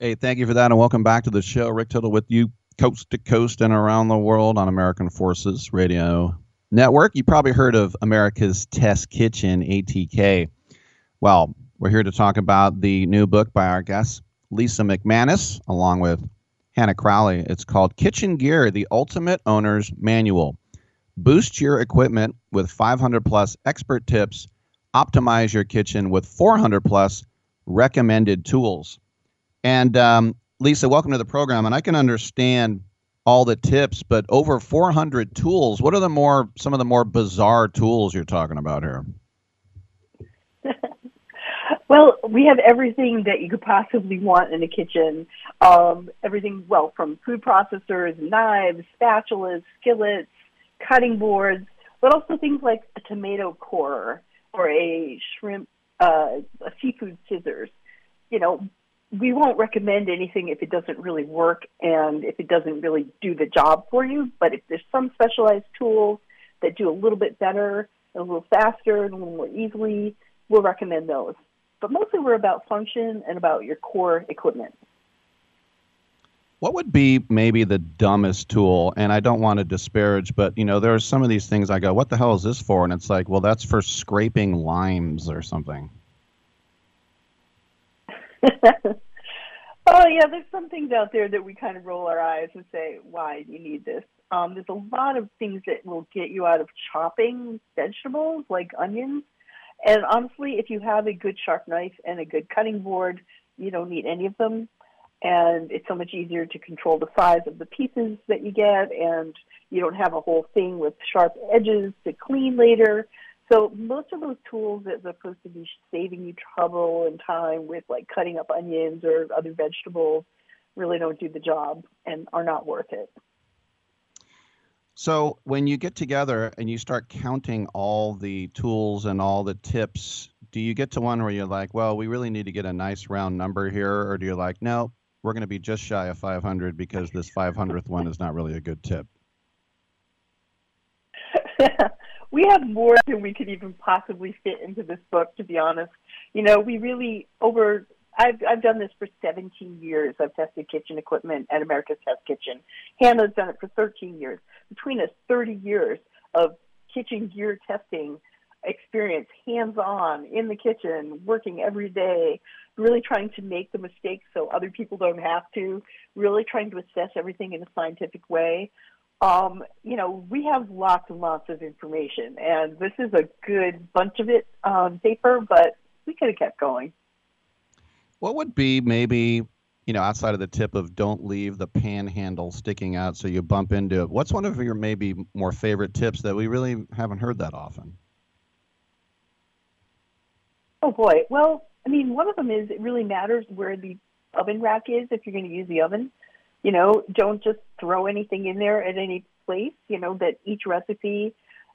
Hey, thank you for that, and welcome back to the show. Rick Tittle with you, coast to coast and around the world on American Forces Radio Network. You probably heard of America's Test Kitchen, ATK. Well, we're here to talk about the new book by our guest, Lisa McManus, along with Hannah Crowley. It's called Kitchen Gear The Ultimate Owner's Manual. Boost your equipment with 500 plus expert tips, optimize your kitchen with 400 plus recommended tools. And um, Lisa, welcome to the program. And I can understand all the tips, but over 400 tools. What are the more some of the more bizarre tools you're talking about here? Well, we have everything that you could possibly want in a kitchen. Um, everything, well, from food processors, knives, spatulas, skillets, cutting boards, but also things like a tomato corer or a shrimp, uh, a seafood scissors. You know, we won't recommend anything if it doesn't really work and if it doesn't really do the job for you. But if there's some specialized tools that do a little bit better, a little faster, and a little more easily, we'll recommend those. But mostly we're about function and about your core equipment. What would be maybe the dumbest tool? And I don't want to disparage, but you know, there are some of these things I go, "What the hell is this for?" And it's like, well, that's for scraping limes or something. oh yeah, there's some things out there that we kind of roll our eyes and say, "Why do you need this?" Um, there's a lot of things that will get you out of chopping vegetables, like onions. And honestly, if you have a good sharp knife and a good cutting board, you don't need any of them. And it's so much easier to control the size of the pieces that you get, and you don't have a whole thing with sharp edges to clean later. So most of those tools that are supposed to be saving you trouble and time with like cutting up onions or other vegetables really don't do the job and are not worth it. So when you get together and you start counting all the tools and all the tips, do you get to one where you're like, well, we really need to get a nice round number here, or do you like, no, we're going to be just shy of 500 because this 500th one is not really a good tip? we have more than we could even possibly fit into this book, to be honest. You know, we really, over I've I've done this for 17 years. I've tested kitchen equipment at America's Test Kitchen. Hannah's done it for 13 years. Between us, 30 years of kitchen gear testing experience, hands on in the kitchen, working every day, really trying to make the mistakes so other people don't have to, really trying to assess everything in a scientific way. Um, you know, we have lots and lots of information, and this is a good bunch of it on paper, but we could have kept going. What would be maybe, you know, outside of the tip of don't leave the pan handle sticking out so you bump into it? What's one of your maybe more favorite tips that we really haven't heard that often? Oh boy. Well, I mean, one of them is it really matters where the oven rack is if you're going to use the oven. You know, don't just throw anything in there at any place. You know that each recipe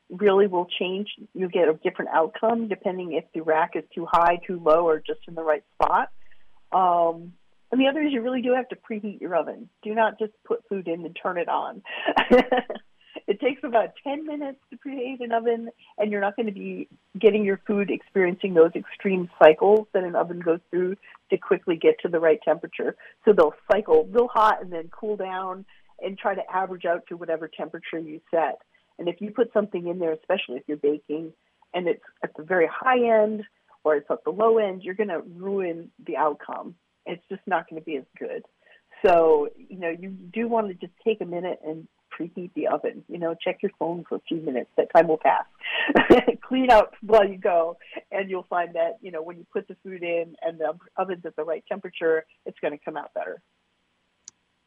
really will change. You'll get a different outcome depending if the rack is too high, too low, or just in the right spot. Um, and the other is you really do have to preheat your oven. Do not just put food in and turn it on. It takes about 10 minutes to preheat an oven, and you're not going to be getting your food experiencing those extreme cycles that an oven goes through to quickly get to the right temperature. So they'll cycle real hot and then cool down and try to average out to whatever temperature you set. And if you put something in there, especially if you're baking, and it's at the very high end or it's at the low end, you're going to ruin the outcome. It's just not going to be as good. So, you know, you do want to just take a minute and preheat the oven. You know, check your phone for a few minutes. That time will pass. Clean up while you go, and you'll find that you know when you put the food in and the oven's at the right temperature, it's going to come out better.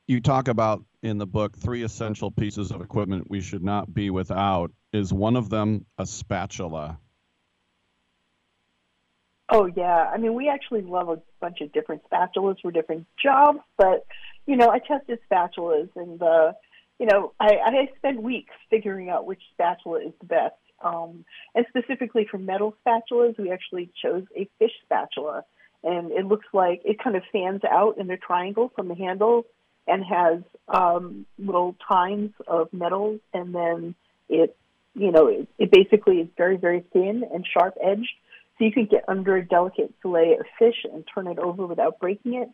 You talk about in the book three essential pieces of equipment we should not be without. Is one of them a spatula? Oh yeah, I mean we actually love a bunch of different spatulas for different jobs, but you know I tested spatulas and the you know, I, I spend weeks figuring out which spatula is the best. Um, and specifically for metal spatulas, we actually chose a fish spatula. And it looks like it kind of fans out in a triangle from the handle and has um, little tines of metal. And then it, you know, it, it basically is very, very thin and sharp edged. So you can get under a delicate fillet of fish and turn it over without breaking it.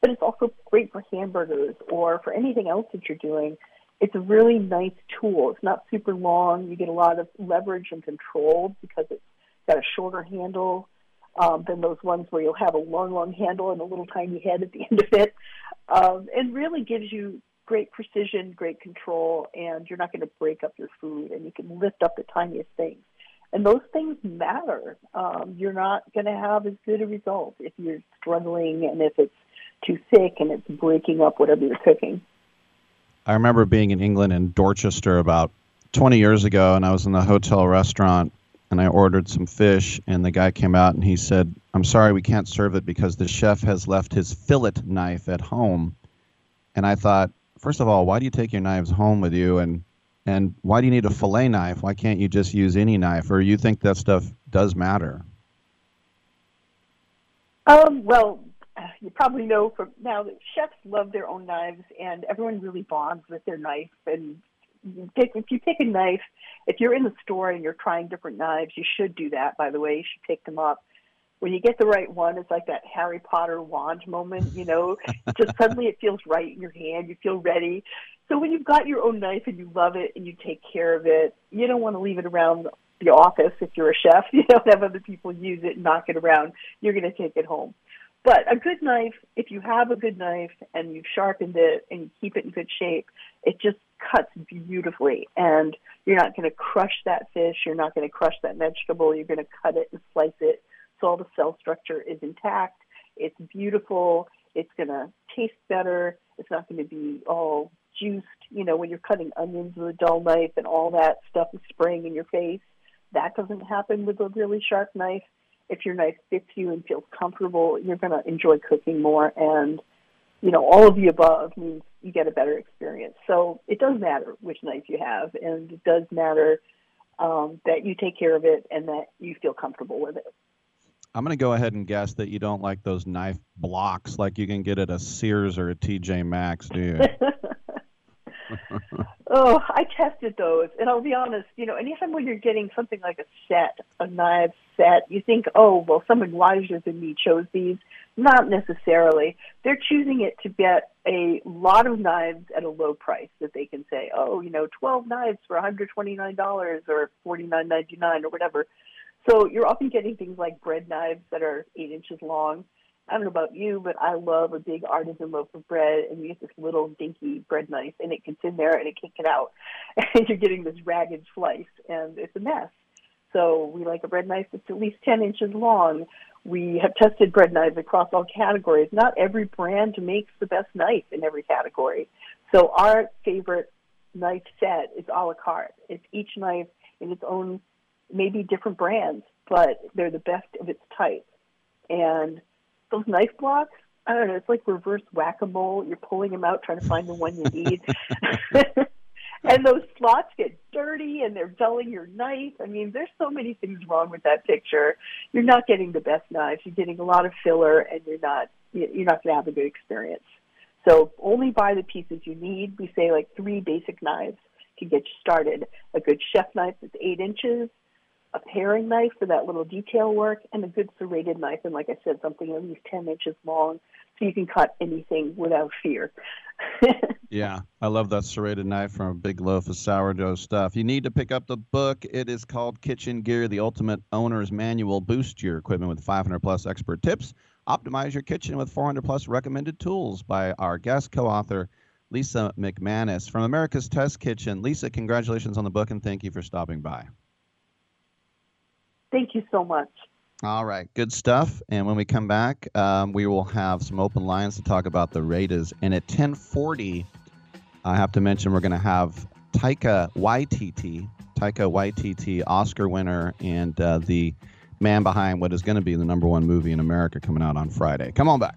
But it's also great for hamburgers or for anything else that you're doing it's a really nice tool. It's not super long. You get a lot of leverage and control because it's got a shorter handle um, than those ones where you'll have a long, long handle and a little tiny head at the end of it. Um, and really gives you great precision, great control, and you're not going to break up your food, and you can lift up the tiniest things. And those things matter. Um, you're not going to have as good a result if you're struggling and if it's too thick and it's breaking up whatever you're cooking. I remember being in England in Dorchester about 20 years ago, and I was in the hotel restaurant and I ordered some fish, and the guy came out and he said, I'm sorry, we can't serve it because the chef has left his fillet knife at home. And I thought, first of all, why do you take your knives home with you? And and why do you need a fillet knife? Why can't you just use any knife? Or you think that stuff does matter? Um, well, you probably know from now that chefs love their own knives, and everyone really bonds with their knife. And if you take a knife, if you're in the store and you're trying different knives, you should do that. By the way, you should pick them up. When you get the right one, it's like that Harry Potter wand moment. You know, just suddenly it feels right in your hand. You feel ready. So when you've got your own knife and you love it and you take care of it, you don't want to leave it around the office if you're a chef. You don't have other people use it and knock it around. You're going to take it home. But a good knife, if you have a good knife and you've sharpened it and you keep it in good shape, it just cuts beautifully. And you're not going to crush that fish. You're not going to crush that vegetable. You're going to cut it and slice it so all the cell structure is intact. It's beautiful. It's going to taste better. It's not going to be all juiced. You know, when you're cutting onions with a dull knife and all that stuff is spraying in your face, that doesn't happen with a really sharp knife if your knife fits you and feels comfortable, you're going to enjoy cooking more. And, you know, all of the above means you get a better experience. So it does matter which knife you have, and it does matter um, that you take care of it and that you feel comfortable with it. I'm going to go ahead and guess that you don't like those knife blocks like you can get at a Sears or a TJ Maxx, do you? oh, I tested those, and I'll be honest. You know, anytime when you're getting something like a set, a knife set, you think, oh, well, someone wiser than me chose these. Not necessarily. They're choosing it to get a lot of knives at a low price that they can say, oh, you know, 12 knives for $129 or $49.99 or whatever. So you're often getting things like bread knives that are eight inches long. I don't know about you, but I love a big artisan loaf of bread, and you get this little dinky bread knife, and it gets in there and it can't get out, and you're getting this ragged slice, and it's a mess. So we like a bread knife that's at least 10 inches long. We have tested bread knives across all categories. Not every brand makes the best knife in every category. So our favorite knife set is a la carte. It's each knife in its own, maybe different brands, but they're the best of its type. And those knife blocks, I don't know, it's like reverse whack a mole. You're pulling them out, trying to find the one you need. and those slots get dirty and they're dulling your knife. I mean, there's so many things wrong with that picture. You're not getting the best knives. You're getting a lot of filler, and you're not you're not going to have a good experience. So only buy the pieces you need. We say like three basic knives to get you started. A good chef knife that's eight inches, a paring knife for that little detail work, and a good serrated knife. And like I said, something at least 10 inches long so you can cut anything without fear. yeah, I love that serrated knife from a big loaf of sourdough stuff. You need to pick up the book. It is called Kitchen Gear, the Ultimate Owner's Manual. Boost your equipment with 500 plus expert tips. Optimize your kitchen with 400 plus recommended tools by our guest co author, Lisa McManus from America's Test Kitchen. Lisa, congratulations on the book and thank you for stopping by. Thank you so much. All right, good stuff. And when we come back, um, we will have some open lines to talk about the Raiders. And at 10:40, I have to mention we're going to have Taika Waititi, Taika Waititi, Oscar winner, and uh, the man behind what is going to be the number one movie in America coming out on Friday. Come on back.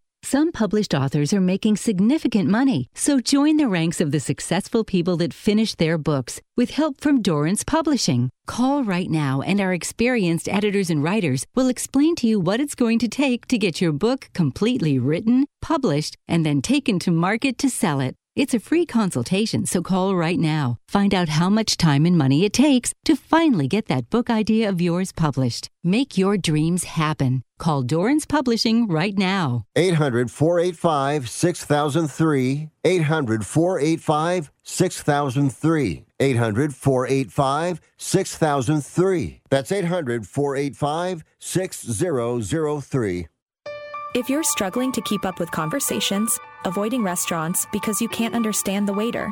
Some published authors are making significant money, so join the ranks of the successful people that finish their books with help from Dorrance Publishing. Call right now, and our experienced editors and writers will explain to you what it's going to take to get your book completely written, published, and then taken to market to sell it. It's a free consultation, so call right now. Find out how much time and money it takes to finally get that book idea of yours published. Make your dreams happen. Call Dorrance Publishing right now. 800 485 6003. 800 485 6003. 800 485 6003. That's 800 485 6003. If you're struggling to keep up with conversations, avoiding restaurants because you can't understand the waiter,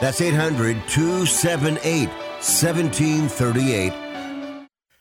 That's 800 278 1738.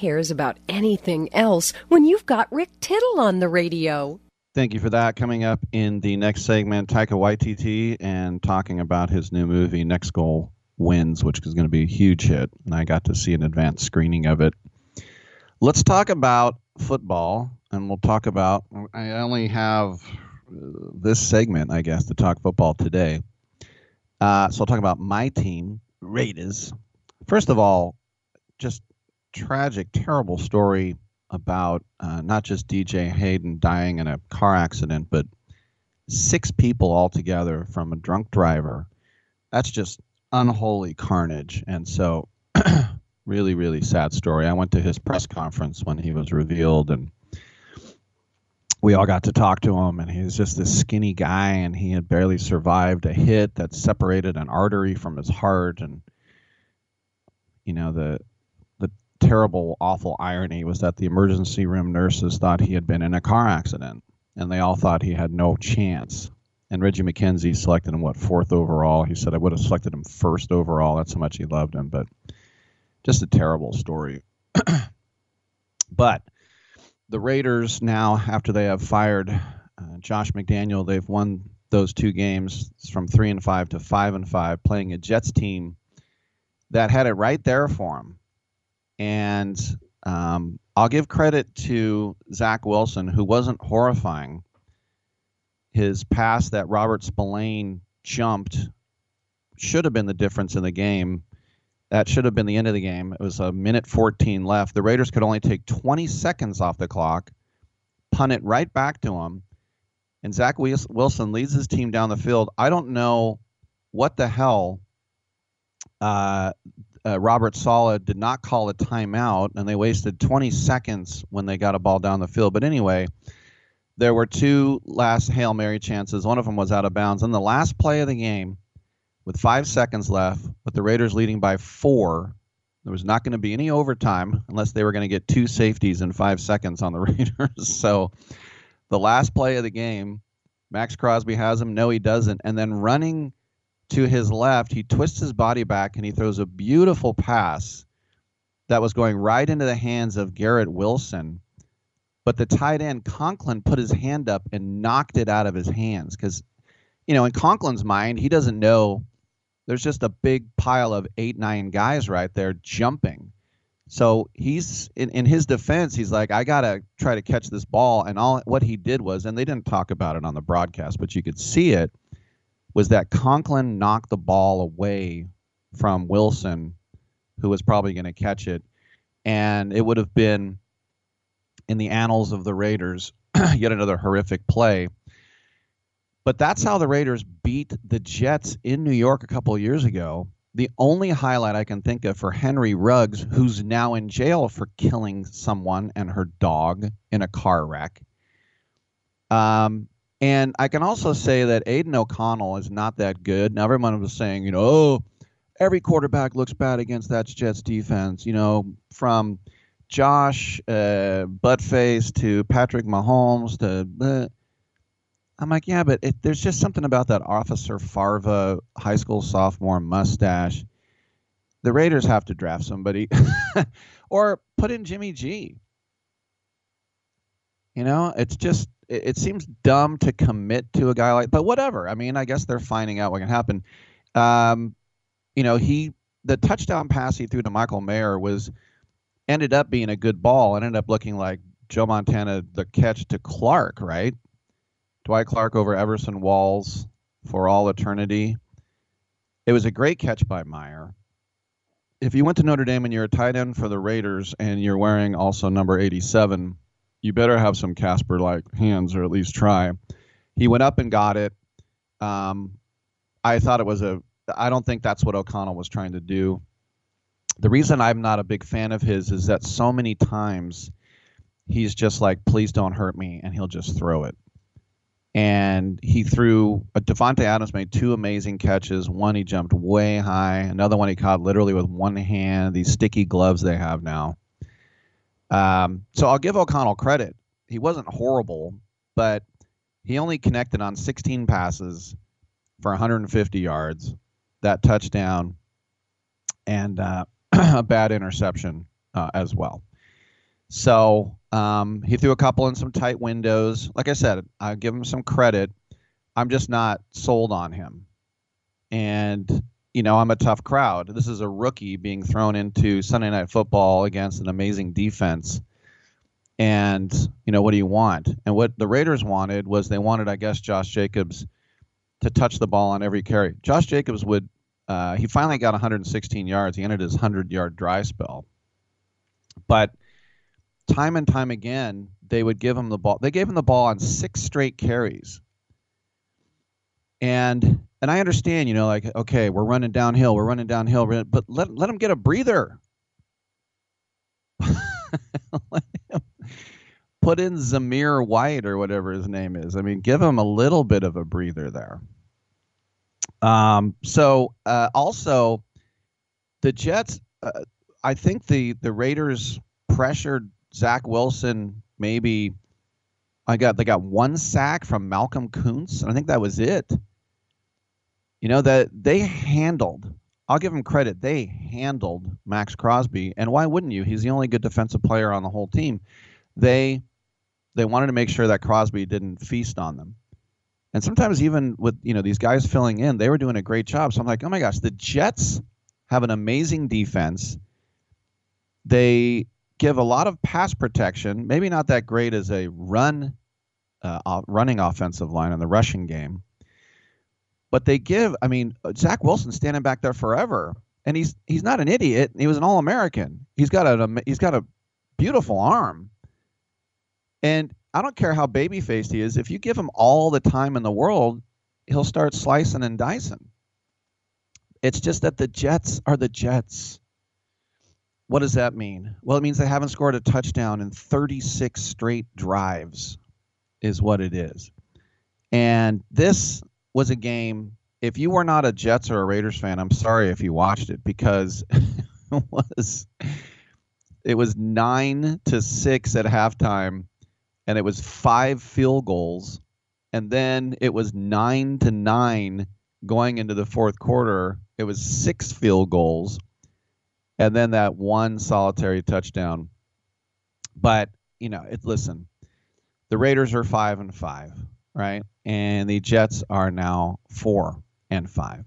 Cares about anything else when you've got Rick Tittle on the radio? Thank you for that. Coming up in the next segment, Taika Waititi and talking about his new movie, Next Goal Wins, which is going to be a huge hit. And I got to see an advanced screening of it. Let's talk about football, and we'll talk about. I only have uh, this segment, I guess, to talk football today. Uh, so I'll talk about my team, Raiders. First of all, just tragic, terrible story about uh, not just DJ Hayden dying in a car accident, but six people altogether from a drunk driver. That's just unholy carnage. And so, really, really sad story. I went to his press conference when he was revealed, and we all got to talk to him. And he was just this skinny guy, and he had barely survived a hit that separated an artery from his heart. And, you know, the terrible, awful irony was that the emergency room nurses thought he had been in a car accident, and they all thought he had no chance. And Reggie McKenzie selected him, what, fourth overall? He said, I would have selected him first overall. That's how much he loved him. But just a terrible story. but the Raiders now, after they have fired uh, Josh McDaniel, they've won those two games from three and five to five and five, playing a Jets team that had it right there for them and um, I'll give credit to Zach Wilson, who wasn't horrifying. His pass that Robert Spillane jumped should have been the difference in the game. That should have been the end of the game. It was a minute 14 left. The Raiders could only take 20 seconds off the clock, punt it right back to him, and Zach Wilson leads his team down the field. I don't know what the hell uh, uh, Robert Saleh did not call a timeout, and they wasted 20 seconds when they got a ball down the field. But anyway, there were two last Hail Mary chances. One of them was out of bounds. And the last play of the game, with five seconds left, with the Raiders leading by four, there was not going to be any overtime unless they were going to get two safeties in five seconds on the Raiders. so the last play of the game, Maxx Crosby has him. No, he doesn't. And then running to his left, he twists his body back and he throws a beautiful pass that was going right into the hands of Garrett Wilson. But the tight end Conklin put his hand up and knocked it out of his hands because, you know, in Conklin's mind, he doesn't know there's just a big pile of eight, nine guys right there jumping. So he's in, in his defense, he's like, I gotta try to catch this ball. And all what he did was, and they didn't talk about it on the broadcast, but you could see it was that Conklin knocked the ball away from Wilson, who was probably going to catch it, and it would have been in the annals of the Raiders yet another horrific play. But that's how the Raiders beat the Jets in New York a couple years ago. The only highlight I can think of for Henry Ruggs, who's now in jail for killing someone and her dog in a car wreck. Um, and I can also say that Aidan O'Connell is not that good. Now, everyone was saying, you know, oh, every quarterback looks bad against that Jets defense. You know, from Josh uh, Buttface to Patrick Mahomes to. Uh, I'm like, yeah, but it, there's just something about that Officer Farva high school sophomore mustache. the Raiders have to draft somebody or put in Jimmy G. You know, it's just it, it, seems dumb to commit to a guy like, but whatever. I mean, I guess they're finding out what can happen. Um, you know, he the touchdown pass he threw to Michael Mayer was ended up being a good ball. It ended up looking like Joe Montana the catch to Clark, right? Dwight Clark over Everson Walls for all eternity. It was a great catch by Mayer. If you went to Notre Dame and you're a tight end for the Raiders and you're wearing also number 87, you better have some Casper like hands or at least try. He went up and got it. Um, I thought it was a, I don't think that's what O'Connell was trying to do. The reason I'm not a big fan of his is that so many times he's just like, please don't hurt me, and he'll just throw it and he threw uh, Davante Adams made two amazing catches. One he jumped way high. Another one he caught literally with one hand. These sticky gloves they have now. Um, so I'll give O'Connell credit. He wasn't horrible, but he only connected on 16 passes for 150 yards, that touchdown, and uh, a bad interception uh, as well. So um, he threw a couple in some tight windows. Like I said, I give him some credit. I'm just not sold on him. And, you know, I'm a tough crowd. This is a rookie being thrown into Sunday Night Football against an amazing defense. And, you know, what do you want? And what the Raiders wanted was they wanted, I guess, Josh Jacobs to touch the ball on every carry. Josh Jacobs would, uh, he finally got 116 yards. He ended his 100 yard dry spell. But, time and time again, they would give him the ball. They gave him the ball on six straight carries. And and I understand, you know, like okay, we're running downhill, we're running downhill, but let let him get a breather. Put in Zamir White or whatever his name is. I mean, give him a little bit of a breather there. Um, so uh, also, the Jets. Uh, I think the the Raiders pressured Zach Wilson maybe I got they got one sack from Malcolm Koonce, and I think that was it. You know that they handled. I'll give them credit. They handled Maxx Crosby, and why wouldn't you? He's the only good defensive player on the whole team. They they wanted to make sure that Crosby didn't feast on them. And sometimes even with you know these guys filling in, they were doing a great job. So I'm like, oh my gosh, the Jets have an amazing defense. They give a lot of pass protection, maybe not that great as a run uh, running offensive line in the rushing game. But they give, I mean, uh, Zach Wilson standing back there forever, and he's he's not an idiot. He was an All-American. He's got a he's got a beautiful arm, and I don't care how baby faced he is. If you give him all the time in the world, he'll start slicing and dicing. It's just that the Jets are the Jets. What does that mean? Well, it means they haven't scored a touchdown in 36 straight drives, is what it is. And this was a game. If you were not a Jets or a Raiders fan, I'm sorry if you watched it because it was it was nine to six at halftime, and it was five field goals, and then it was nine to nine going into the fourth quarter. It was six field goals and then that one solitary touchdown. But you know, it listen, the Raiders are five and five, right? And the Jets are now four and five.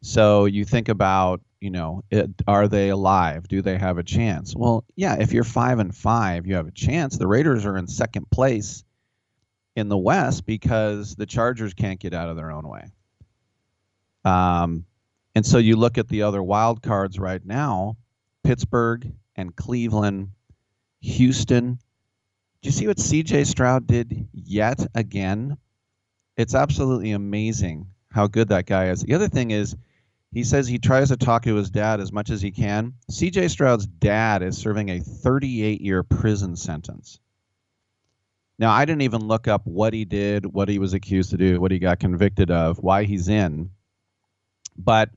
So you think about, you know, it, are they alive? Do they have a chance? Well, yeah, if you're five and five, you have a chance. The Raiders are in second place in the West because the Chargers can't get out of their own way. Um, and so you look at the other wild cards right now Pittsburgh and Cleveland, Houston. Do you see what CJ Stroud did yet again? It's absolutely amazing how good that guy is. The other thing is, he says he tries to talk to his dad as much as he can. CJ Stroud's dad is serving a 38 year prison sentence. Now, I didn't even look up what he did, what he was accused to do, what he got convicted of, why he's in. But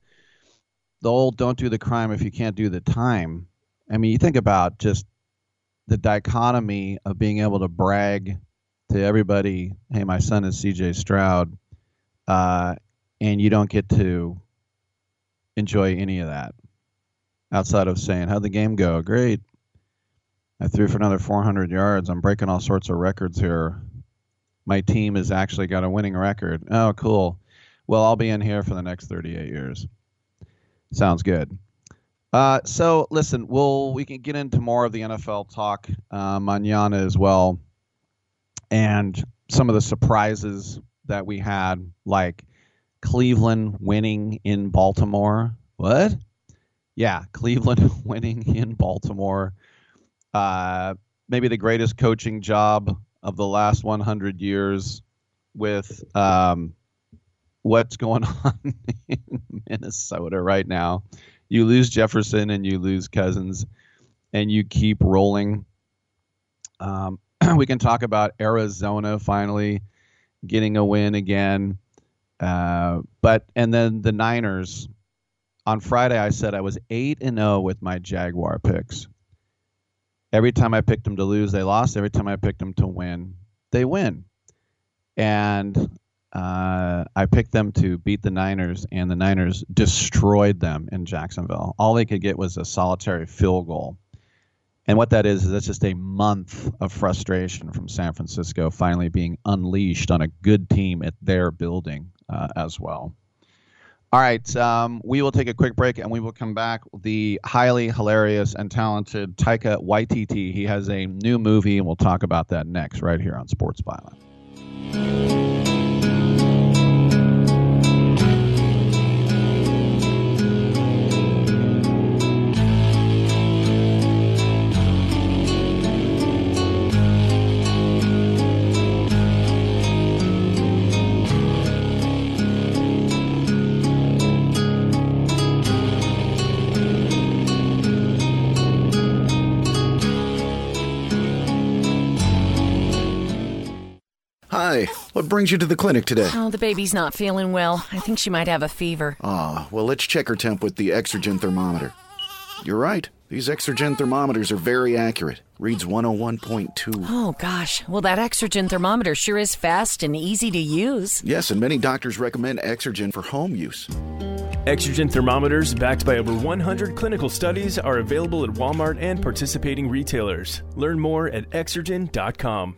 the old don't do the crime if you can't do the time. I mean, you think about just the dichotomy of being able to brag to everybody, hey, my son is CJ Stroud, uh, and you don't get to enjoy any of that. outside of saying, How'd the game go? Great. I threw for another 400 yards. I'm breaking all sorts of records here. My team has actually got a winning record. Oh, cool. Well, I'll be in here for the next 38 years. Sounds good. Uh, so listen, we'll we can get into more of the NFL talk uh, manana as well, and some of the surprises that we had, like Cleveland winning in Baltimore. What? Yeah, Cleveland winning in Baltimore. Uh, maybe the greatest coaching job of the last 100 years with um, what's going on in Minnesota right now. You lose Jefferson and you lose Cousins, and you keep rolling. Um, we can talk about Arizona finally getting a win again. Uh, but and then the Niners. On Friday, I said I was eight and zero with my Jaguar picks. Every time I picked them to lose, they lost. Every time I picked them to win, they win. And uh, I picked them to beat the Niners, and the Niners destroyed them in Jacksonville. All they could get was a solitary field goal. And what that is, is that's just a month of frustration from San Francisco finally being unleashed on a good team at their building uh, as well. All right, um, we will take a quick break and we will come back. The highly hilarious and talented Taika Waititi. He has a new movie, and we'll talk about that next, right here on Sports Byline. What brings you to the clinic today? Oh, the baby's not feeling well. I think she might have a fever. Ah, well, let's check her temp with the Exergen thermometer. You're right. These Exergen thermometers are very accurate. Reads 101.2. Oh, gosh. Well, that Exergen thermometer sure is fast and easy to use. Yes, and many doctors recommend Exergen for home use. Exergen thermometers, backed by over 100 clinical studies, are available at Walmart and participating retailers. Learn more at exergen.com.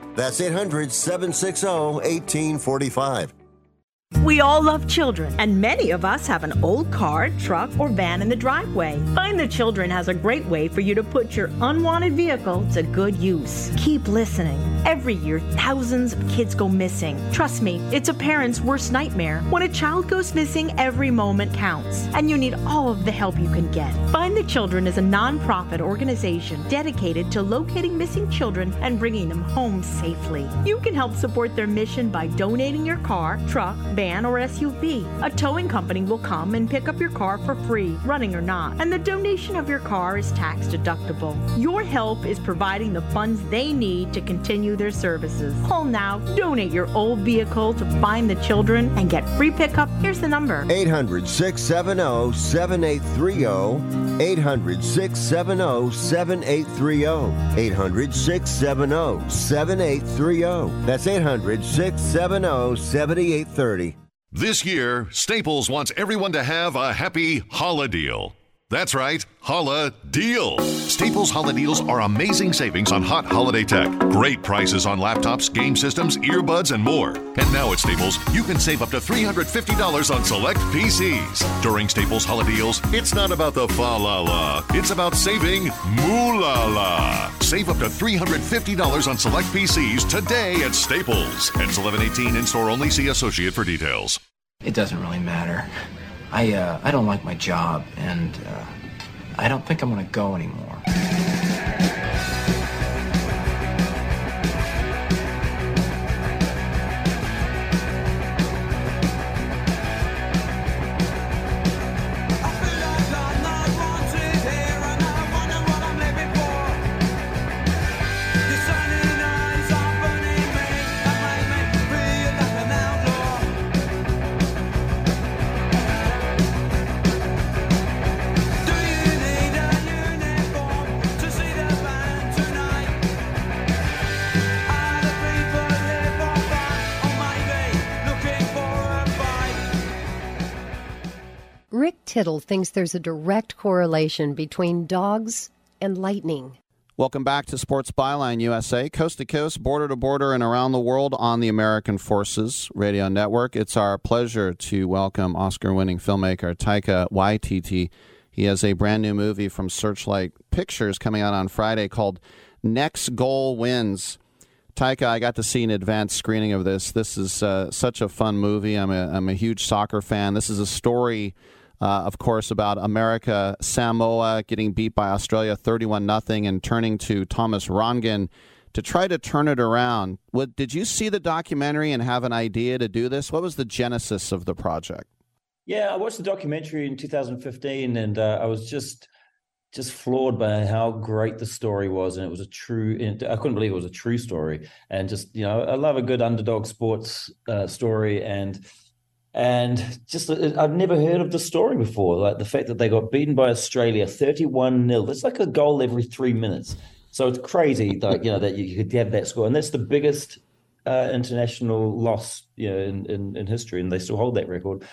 That's 800 760 1845. We all love children, and many of us have an old car, truck, or van in the driveway. Find the Children has a great way for you to put your unwanted vehicle to good use. Keep listening. Every year, thousands of kids go missing. Trust me, it's a parent's worst nightmare. When a child goes missing, every moment counts, and you need all of the help you can get. Find the Children is a nonprofit organization dedicated to locating missing children and bringing them home safely. You can help support their mission by donating your car, truck, van, or SUV. A towing company will come and pick up your car for free, running or not, and the donation of your car is tax deductible. Your help is providing the funds they need to continue their services. Call now, donate your old vehicle to find the children, and get free pickup. Here's the number 800 670 7830. 800 670 7830. 800 670 7830. That's 800 670 7830. This year, Staples wants everyone to have a happy holiday. That's right, Holla Deals. Staples Holla Deals are amazing savings on hot holiday tech. Great prices on laptops, game systems, earbuds, and more. And now at Staples, you can save up to $350 on select PCs. During Staples Holla Deals, it's not about the fa la la, it's about saving moo la la. Save up to $350 on select PCs today at Staples. Ends 1118 in store only. See associate for details. It doesn't really matter. I uh, I don't like my job, and uh, I don't think I'm gonna go anymore. Tittle thinks there's a direct correlation between dogs and lightning. Welcome back to Sports Byline USA, coast to coast, border to border, and around the world on the American Forces Radio Network. It's our pleasure to welcome Oscar winning filmmaker Taika Waititi. He has a brand new movie from Searchlight Pictures coming out on Friday called Next Goal Wins. Taika, I got to see an advanced screening of this. This is uh, such a fun movie. I'm a, I'm a huge soccer fan. This is a story uh, of course, about America, Samoa getting beat by Australia 31 nothing, and turning to Thomas Rongen to try to turn it around. What, did you see the documentary and have an idea to do this? What was the genesis of the project? Yeah, I watched the documentary in 2015, and uh, I was just just floored by how great the story was, and it was a true. I couldn't believe it was a true story, and just you know, I love a good underdog sports uh, story, and and just uh, I've never heard of the story before. Like the fact that they got beaten by Australia 31 0. That's like a goal every three minutes. So it's crazy, like you know, that you could have that score, and that's the biggest uh, international loss, you know, in, in, in history, and they still hold that record.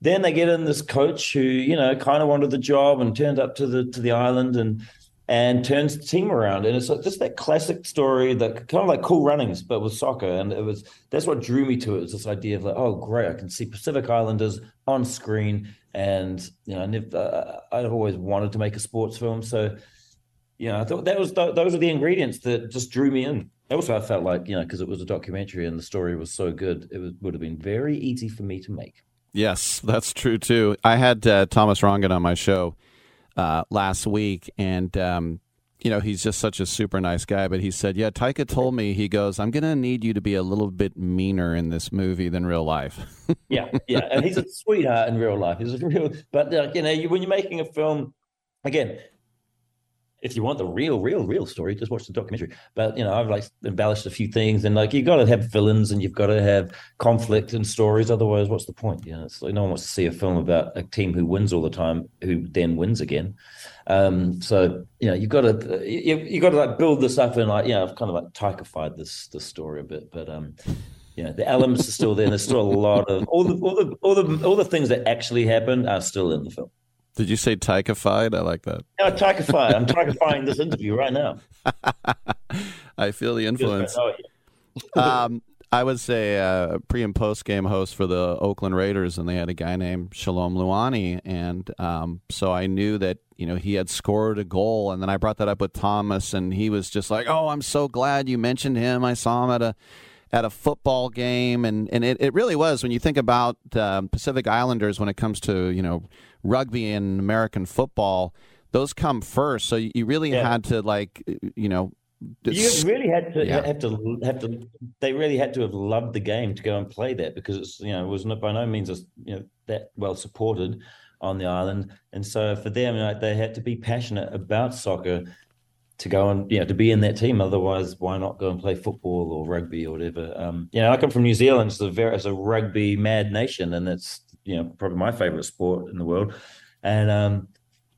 Then they get in this coach who, you know, kind of wanted the job and turned up to the to the island and and turns the team around. And it's just that classic story that kind of like cool runnings, but with soccer. And it was that's what drew me to it. Was this idea of like, oh, great, I can see Pacific Islanders on screen. And you know, I never, uh, I've always wanted to make a sports film, so you know, I thought that was th- those are the ingredients that just drew me in. Also, I felt like you know, because it was a documentary and the story was so good, it was, would have been very easy for me to make. Yes, that's true too. I had uh, Thomas Rongen on my show uh, last week, and um, you know he's just such a super nice guy. But he said, "Yeah, Taika told me he goes, I'm going to need you to be a little bit meaner in this movie than real life." yeah, yeah, and he's a sweetheart in real life. He's a real, but uh, you know, you, when you're making a film, again, if you want the real, real, real story, just watch the documentary. But you know, I've like embellished a few things, and like you've got to have villains and you've got to have conflict and stories. Otherwise, what's the point? You know, it's like no one wants to see a film about a team who wins all the time, who then wins again. Um, so you know, you've got to you you got to like build this up and like know, I've kind of like typified this this story a bit, but um. Know, the elements are still there. And there's still a lot of all the all the all the all the things that actually happened are still in the film. Did you say Taikafied? I like that. No, Taikafied. I'm Taikifying this interview right now. I feel the influence. um, I was a uh, pre and post game host for the Oakland Raiders, and they had a guy named Shalom Luani, and um, so I knew that you know he had scored a goal, and then I brought that up with Thomas, and he was just like, "Oh, I'm so glad you mentioned him. I saw him at a." at a football game, and, and it, it really was when you think about uh, Pacific Islanders when it comes to you know rugby and American football, those come first. So you really yeah. had to like, you know, you really had to yeah. have to have to. They really had to have loved the game to go and play that because it's you know it was not by no means you know that well supported on the island, and so for them like, they had to be passionate about soccer to go and you know to be in that team. Otherwise, why not go and play football or rugby or whatever? Um, you know, I come from New Zealand. It's a very it's a rugby mad nation, and it's you know probably my favorite sport in the world. And um,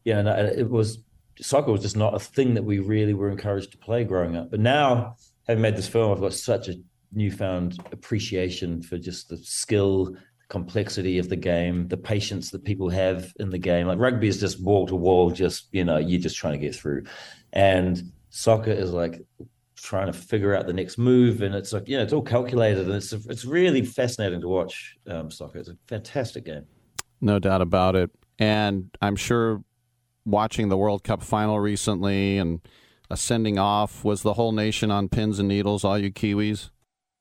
no, it was soccer was just not a thing that we really were encouraged to play growing up. But now, having made this film, I've got such a newfound appreciation for just the skill, complexity of the game, the patience that people have in the game. Like rugby is just wall to wall, just you know, you're just trying to get through, and soccer is like trying to figure out the next move, and it's like you know, it's all calculated, and it's it's really fascinating to watch um, soccer. It's a fantastic game. No doubt about it, and I'm sure watching the World Cup final recently and a sending off was the whole nation on pins and needles. All you Kiwis.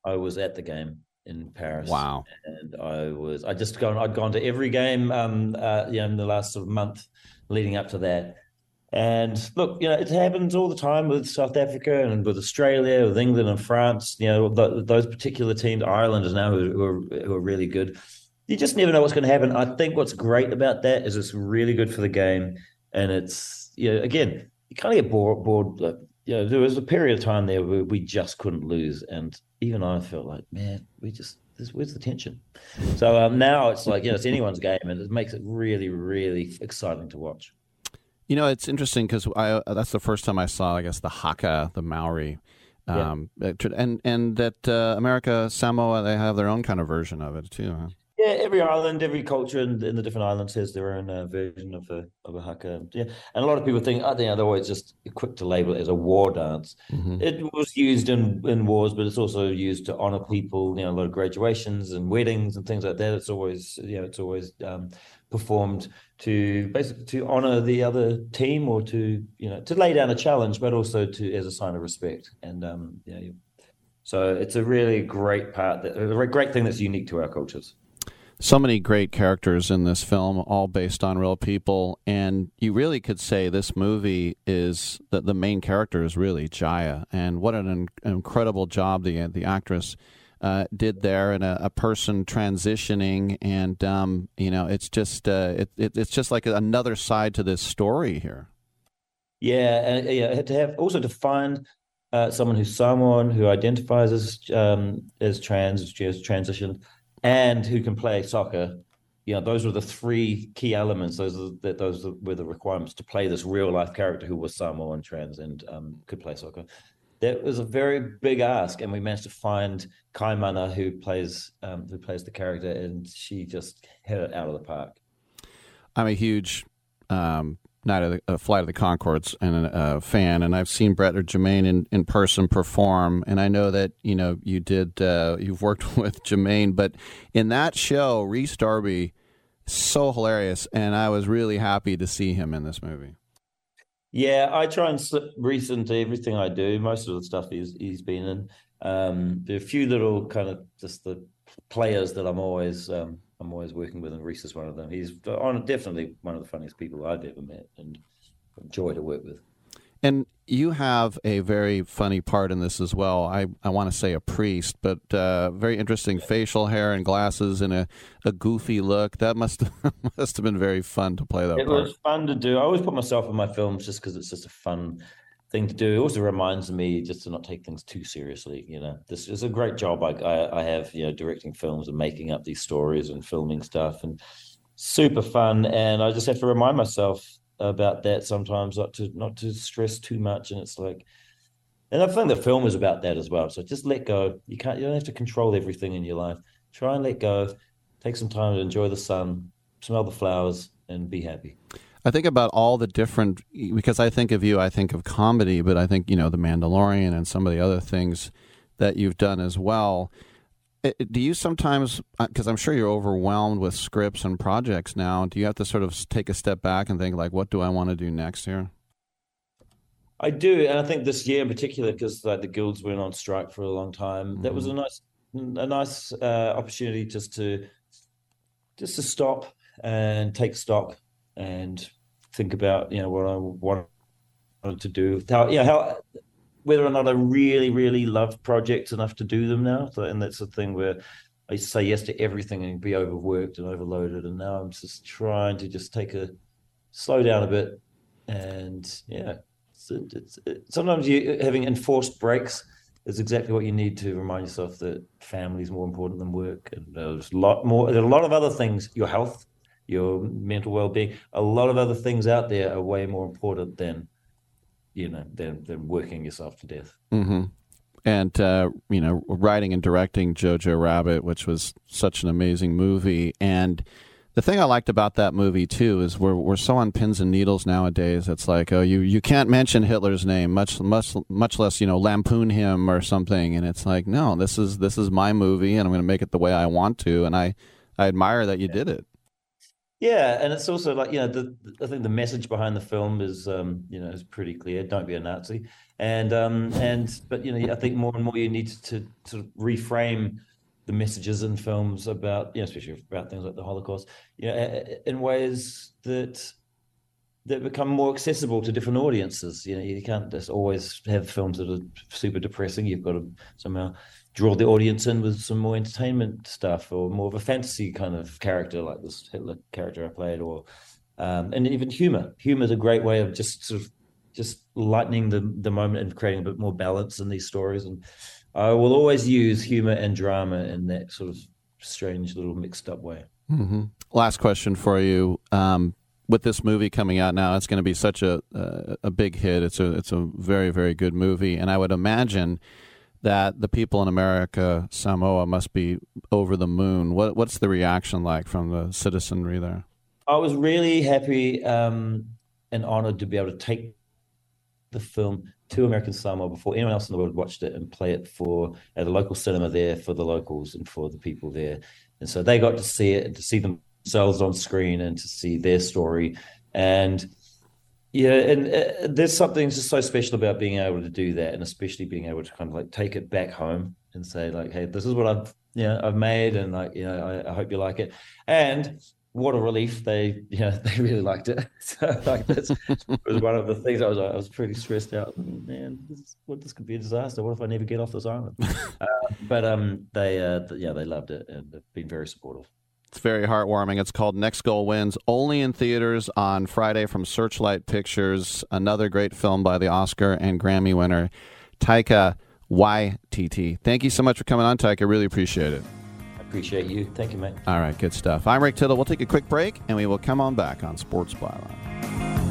I was at the game in Paris. Wow. And I was I just gone I'd gone to every game um uh you know in the last sort of month leading up to that. And look, you know, it happens all the time with South Africa and with Australia, with England and France. You know, those particular teams, Ireland is now who, are, who are really good. You just never know what's going to happen. I think what's great about that is it's really good for the game, and it's you know, again, you kind of get bored. bored you know, there was a period of time there where we just couldn't lose, and even I felt like, man, we just where's the tension? So um, now it's like, you know, it's anyone's game, and it makes it really, really exciting to watch. You know, it's interesting because I that's the first time I saw, I guess, the Haka, the Maori. Um, yeah. and and that uh, America Samoa they have their own kind of version of it too. Huh? Yeah, every island, every culture in, in the different islands has their own uh, version of a of a haka. Yeah, and a lot of people think, I think they're always just quick to label it as a war dance. Mm-hmm. It was used in in wars, but it's also used to honor people. You know, a lot of graduations and weddings and things like that. It's always you know, it's always um, performed to basically to honor the other team or to you know to lay down a challenge, but also to as a sign of respect. And um, yeah, so it's a really great part, that, a great thing that's unique to our cultures. So many great characters in this film, all based on real people, and you really could say this movie is that the main character is really Jaya, and what an, incredible job the the actress uh, did there, and a, a person transitioning, and um, you know, it's just uh, it, it, it's just like another side to this story here. Yeah, and yeah, to have also to find uh, someone who's someone who identifies as um, as trans, as transitioned and who can play soccer. You know, those were the three key elements. Those are the, those were the requirements to play this real life character who was Samoan trans and um, could play soccer. That was a very big ask, and we managed to find Kaimana, who plays um, who plays the character, and she just hit it out of the park. I'm a huge um, Night of the uh, Flight of the Conchords and a uh, fan, and I've seen Brett or Jermaine in, in person perform, and I know that you know you did uh, you've worked with Jermaine, but in that show, Rhys Darby, so hilarious, and I was really happy to see him in this movie. Yeah, I try and slip Rhys into everything I do. Most of the stuff he's he's been in. Um, there are a few little kind of just the players that I'm always um, I'm always working with, and Rhys is one of them. He's on definitely one of the funniest people I've ever met, and joy to work with. And you have a very funny part in this as well. I, I want to say a priest, but uh, very interesting facial hair and glasses and a, a goofy look. That must must have been very fun to play that it part. was fun to do. I always put myself in my films just because it's just a fun thing to do. It also reminds me just to not take things too seriously. You know, this is a great job I, I, I have. You know, directing films and making up these stories and filming stuff, and super fun. And I just have to remind myself about that sometimes, not to not to stress too much. And it's like, and I think the film is about that as well. So just let go. You can't. You don't have to control everything in your life. Try and let go. Take some time to enjoy the sun, smell the flowers, and be happy. I think about all the different because I think of you, I think of comedy, but I think you know the Mandalorian and some of the other things that you've done as well. Do you sometimes, because uh, I'm sure you're overwhelmed with scripts and projects now, do you have to sort of take a step back and think like, what do I want to do next here? I do, and I think this year in particular, because like the guilds went on strike for a long time, mm-hmm. that was a mm-hmm. nice, a nice uh, opportunity just to just to stop and take stock and think about you know what I wanted to do. How yeah, how whether or not I really really love projects enough to do them now. So, and that's the thing where I say yes to everything and be overworked and overloaded, and now I'm just trying to just take a slow down a bit, and yeah. It's, it's, it, sometimes you having enforced breaks is exactly what you need to remind yourself that family is more important than work, and there's a lot more. There's a lot of other things. Your health your mental well-being a lot of other things out there are way more important than you know than, than working yourself to death mm-hmm. and uh, you know, writing and directing Jojo Rabbit, which was such an amazing movie. And the thing I liked about that movie too is we're we're so on pins and needles nowadays. It's like, oh, you you can't mention Hitler's name, much much much less you know lampoon him or something. And it's like, no, this is this is my movie, and I'm going to make it the way I want to. And I I admire that you did it. Yeah, and it's also like you know, the, I think the message behind the film is um, you know is pretty clear. Don't be a Nazi, and um, and but you know, I think more and more you need to to reframe the messages in films about you know, especially about things like the Holocaust, you know, in ways that that become more accessible to different audiences. You know, you can't just always have films that are super depressing. You've got to somehow draw the audience in with some more entertainment stuff or more of a fantasy kind of character like this Hitler character I played, or um, and even humor. Humor is a great way of just sort of just lightening the the moment and creating a bit more balance in these stories. And I will always use humor and drama in that sort of strange little mixed up way. Mm-hmm. Last question for you. Um, with this movie coming out now, it's going to be such a uh, a big hit. It's a it's a very very good movie, and I would imagine that the people in America, Samoa, must be over the moon. What, what's the reaction like from the citizenry there? I was really happy um, and honored to be able to take the film to American Samoa before anyone else in the world watched it and play it for at a local cinema there for the locals and for the people there. And so they got to see it and to see themselves on screen and to see their story. And yeah, and uh, there's something just so special about being able to do that, and especially being able to kind of like take it back home and say like, "Hey, this is what I've you know I've made, and like you know I, I hope you like it." And what a relief they you know they really liked it. So like that's was one of the things I was I was pretty stressed out. Man, this, what this could be a disaster. What if I never get off this island? uh, but um, they uh, yeah they loved it and they've been very supportive. It's very heartwarming. It's called Next Goal Wins, only in theaters on Friday from Searchlight Pictures. Another great film by the Oscar and Grammy winner, Taika Waititi. Thank you so much for coming on, Taika. Really appreciate it. I appreciate you. Thank you, mate. All right, good stuff. I'm Rick Tittle. We'll take a quick break and we will come on back on Sports Byline.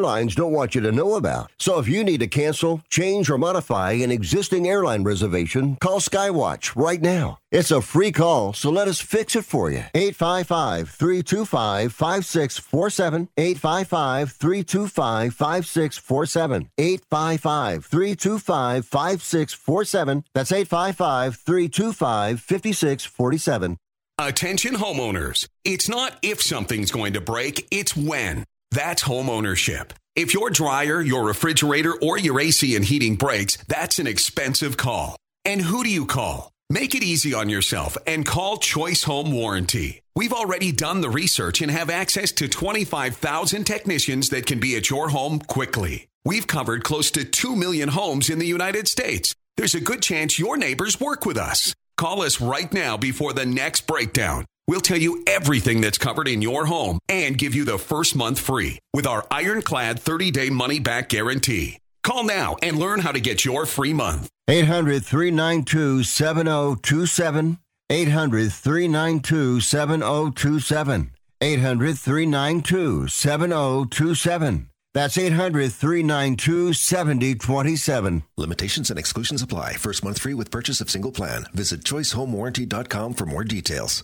airlines don't want you to know about. So if you need to cancel, change, or modify an existing airline reservation, call Skywatch right now. It's a free call, so let us fix it for you. 855 325 5647. 855 325 5647. 855 325 5647. That's 855 325 5647. Attention homeowners. It's not if something's going to break, it's when. That's home ownership. If your dryer, your refrigerator, or your AC and heating breaks, that's an expensive call. And who do you call? Make it easy on yourself and call Choice Home Warranty. We've already done the research and have access to 25,000 technicians that can be at your home quickly. We've covered close to 2 million homes in the United States. There's a good chance your neighbors work with us. Call us right now before the next breakdown. We'll tell you everything that's covered in your home and give you the first month free with our ironclad 30 day money back guarantee. Call now and learn how to get your free month. 800 392 7027. 800 392 7027. 800 392 7027. That's 800 392 7027. Limitations and exclusions apply. First month free with purchase of single plan. Visit choicehomewarranty.com for more details.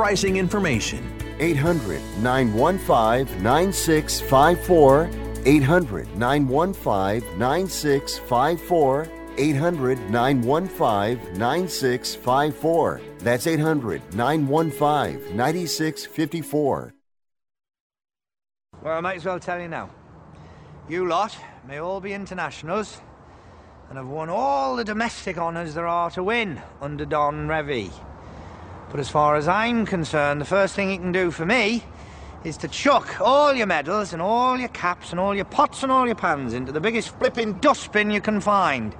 pricing information. 800 915 9654. 800 915 9654. 800 915 9654. That's 800 915 9654. Well, I might as well tell you now. You lot may all be internationals and have won all the domestic honours there are to win under Don Revie. But as far as I'm concerned, the first thing you can do for me is to chuck all your medals and all your caps and all your pots and all your pans into the biggest flipping dustbin you can find.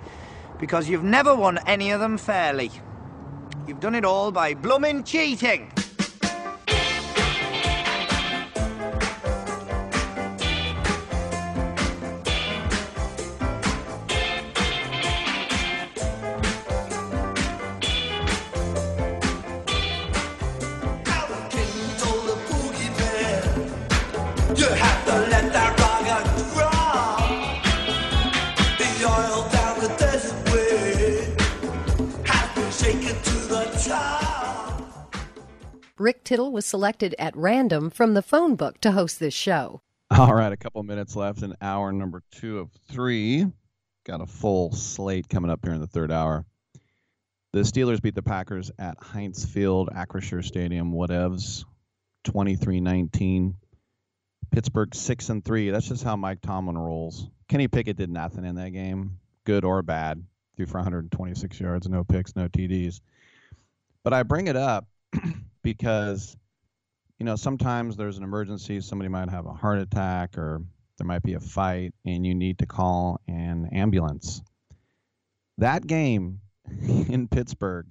Because you've never won any of them fairly. You've done it all by bloomin' cheating. Rick Tittle was selected at random from the phone book to host this show. All right, a couple minutes left in hour number two of three. Got a full slate coming up here in the third hour. The Steelers beat the Packers at Heinz Field, Acrisure Stadium, whatevs, 23-19. Pittsburgh six and three. That's just how Mike Tomlin rolls. Kenny Pickett did nothing in that game, good or bad. Threw for 126 yards, no picks, no TDs. But I bring it up because you know sometimes there's an emergency. Somebody might have a heart attack, or there might be a fight, and you need to call an ambulance. That game in Pittsburgh,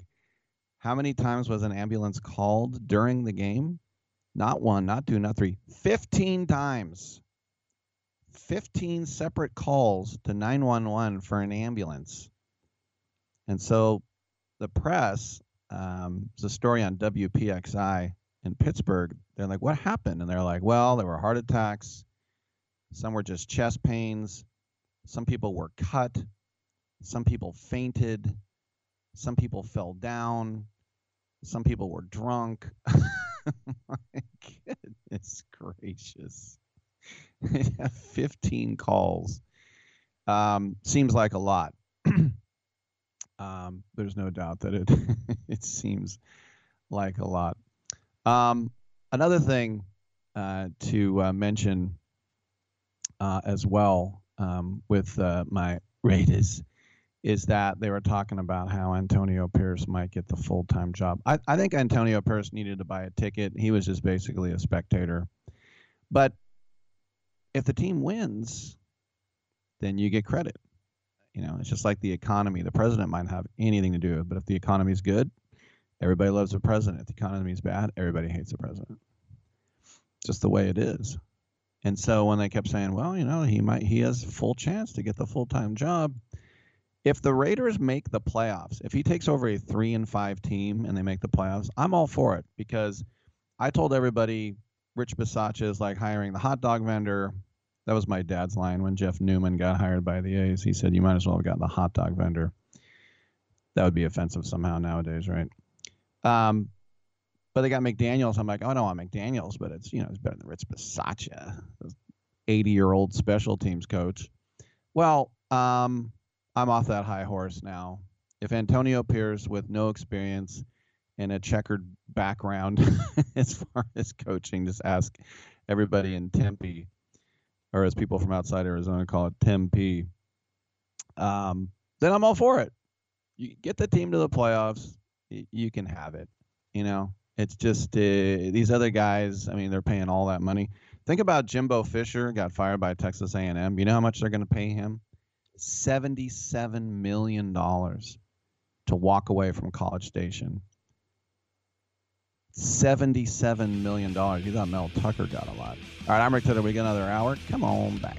how many times was an ambulance called during the game? Not one, not two, not three, 15 times. 15 separate calls to 911 for an ambulance. And so the press, um, there's a story on WPXI in Pittsburgh. They're like, what happened? And they're like, well, there were heart attacks. Some were just chest pains. Some people were cut. Some people fainted. Some people fell down. Some people were drunk. My goodness gracious. 15 calls. Um, seems like a lot. um, there's no doubt that it it seems like a lot. Um, another thing uh, to uh, mention uh, as well um, with uh, my Raiders is that they were talking about how Antonio Pierce might get the full time job. I, I think Antonio Pierce needed to buy a ticket. He was just basically a spectator. But if the team wins, then you get credit. You know, it's just like the economy. The president might have anything to do with it, but if the economy is good, everybody loves the president. If the economy is bad, everybody hates the president. Just the way it is. And so when they kept saying, well, you know, he might he has full chance to get the full time job, if the Raiders make the playoffs, if he takes over a three and five team and they make the playoffs, I'm all for it because I told everybody Rich Bisaccia is like hiring the hot dog vendor. That was my dad's line when Jeff Newman got hired by the A's. He said, "You might as well have gotten the hot dog vendor." That would be offensive somehow nowadays, right? Um, but they got McDaniels. I'm like, oh no, I'm McDaniels, but it's you know it's better than Rich Bisaccia, 80 year old special teams coach. Well, um, I'm off that high horse now. If Antonio Pierce, with no experience and a checkered background as far as coaching, just ask everybody in Tempe, or as people from outside Arizona call it, Tempe, um, then I'm all for it. You get the team to the playoffs, you can have it. You know, It's just uh, these other guys. I mean, they're paying all that money. Think about Jimbo Fisher got fired by Texas A&M. You know how much they're going to pay him? Seventy-seven million dollars to walk away from College Station. $77 million. You thought Mel Tucker got a lot. All right, I'm Rick Tittle. We got another hour. Come on back.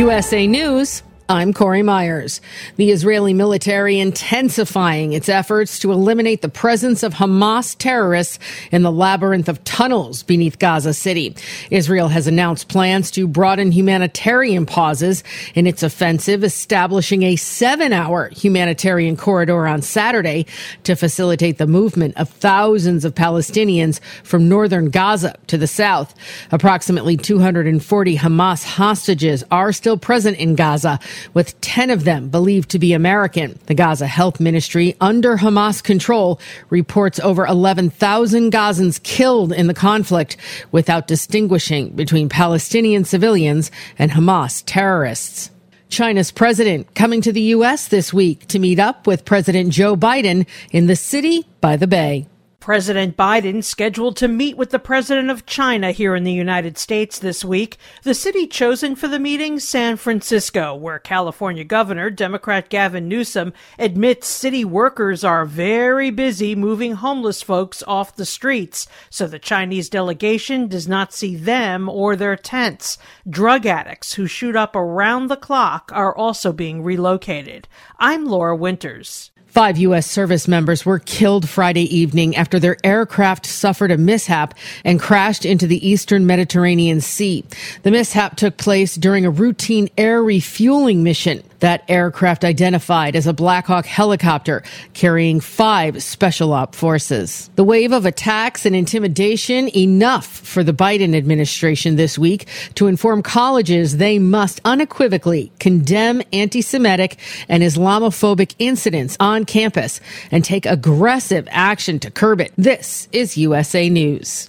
USA News. I'm Corey Myers. The Israeli military intensifying its efforts to eliminate the presence of Hamas terrorists in the labyrinth of tunnels beneath Gaza City. Israel has announced plans to broaden humanitarian pauses in its offensive, establishing a seven hour humanitarian corridor on Saturday to facilitate the movement of thousands of Palestinians from northern Gaza to the south. Approximately 240 Hamas hostages are still present in Gaza with 10 of them believed to be American. The Gaza Health Ministry, under Hamas control, reports over 11,000 Gazans killed in the conflict without distinguishing between Palestinian civilians and Hamas terrorists. China's president coming to the U.S. this week to meet up with President Joe Biden in the city by the Bay. President Biden scheduled to meet with the president of China here in the United States this week. The city chosen for the meeting, San Francisco, where California Governor Democrat Gavin Newsom admits city workers are very busy moving homeless folks off the streets, so the Chinese delegation does not see them or their tents. Drug addicts who shoot up around the clock are also being relocated. I'm Laura Winters. Five U.S. service members were killed Friday evening after their aircraft suffered a mishap and crashed into the eastern Mediterranean Sea. The mishap took place during a routine air refueling mission. That aircraft identified as a Black Hawk helicopter carrying five special op forces. The wave of attacks and intimidation enough for the Biden administration this week to inform colleges they must unequivocally condemn anti-Semitic and Islamophobic incidents on campus and take aggressive action to curb it. This is USA News.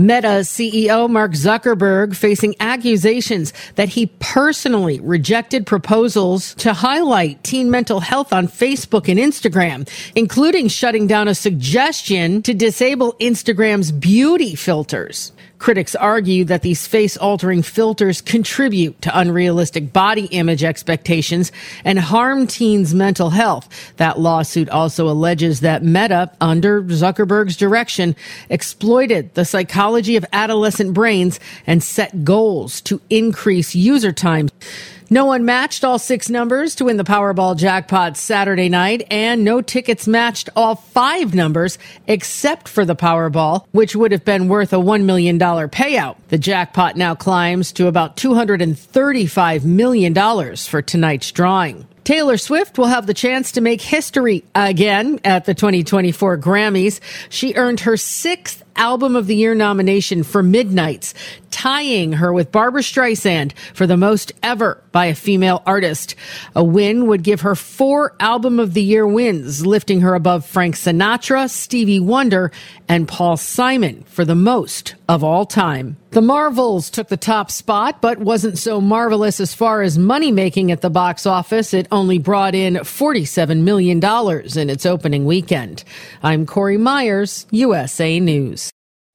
Meta CEO Mark Zuckerberg facing accusations that he personally rejected proposals to highlight teen mental health on Facebook and Instagram, including shutting down a suggestion to disable Instagram's beauty filters. Critics argue that these face altering filters contribute to unrealistic body image expectations and harm teens' mental health. That lawsuit also alleges that Meta, under Zuckerberg's direction, exploited the psychology of adolescent brains and set goals to increase user time. No one matched all six numbers to win the Powerball jackpot Saturday night, and no tickets matched all five numbers except for the Powerball, which would have been worth a $1 million payout. The jackpot now climbs to about $235 million for tonight's drawing. Taylor Swift will have the chance to make history again at the 2024 Grammys. She earned her sixth Album of the Year nomination for Midnights, tying her with Barbra Streisand for the most ever by a female artist. A win would give her four Album of the Year wins, lifting her above Frank Sinatra, Stevie Wonder, and Paul Simon for the most of all time. The Marvels took the top spot, but wasn't so marvelous as far as money making at the box office. It only brought in $47 million in its opening weekend. I'm Corey Myers, USA News.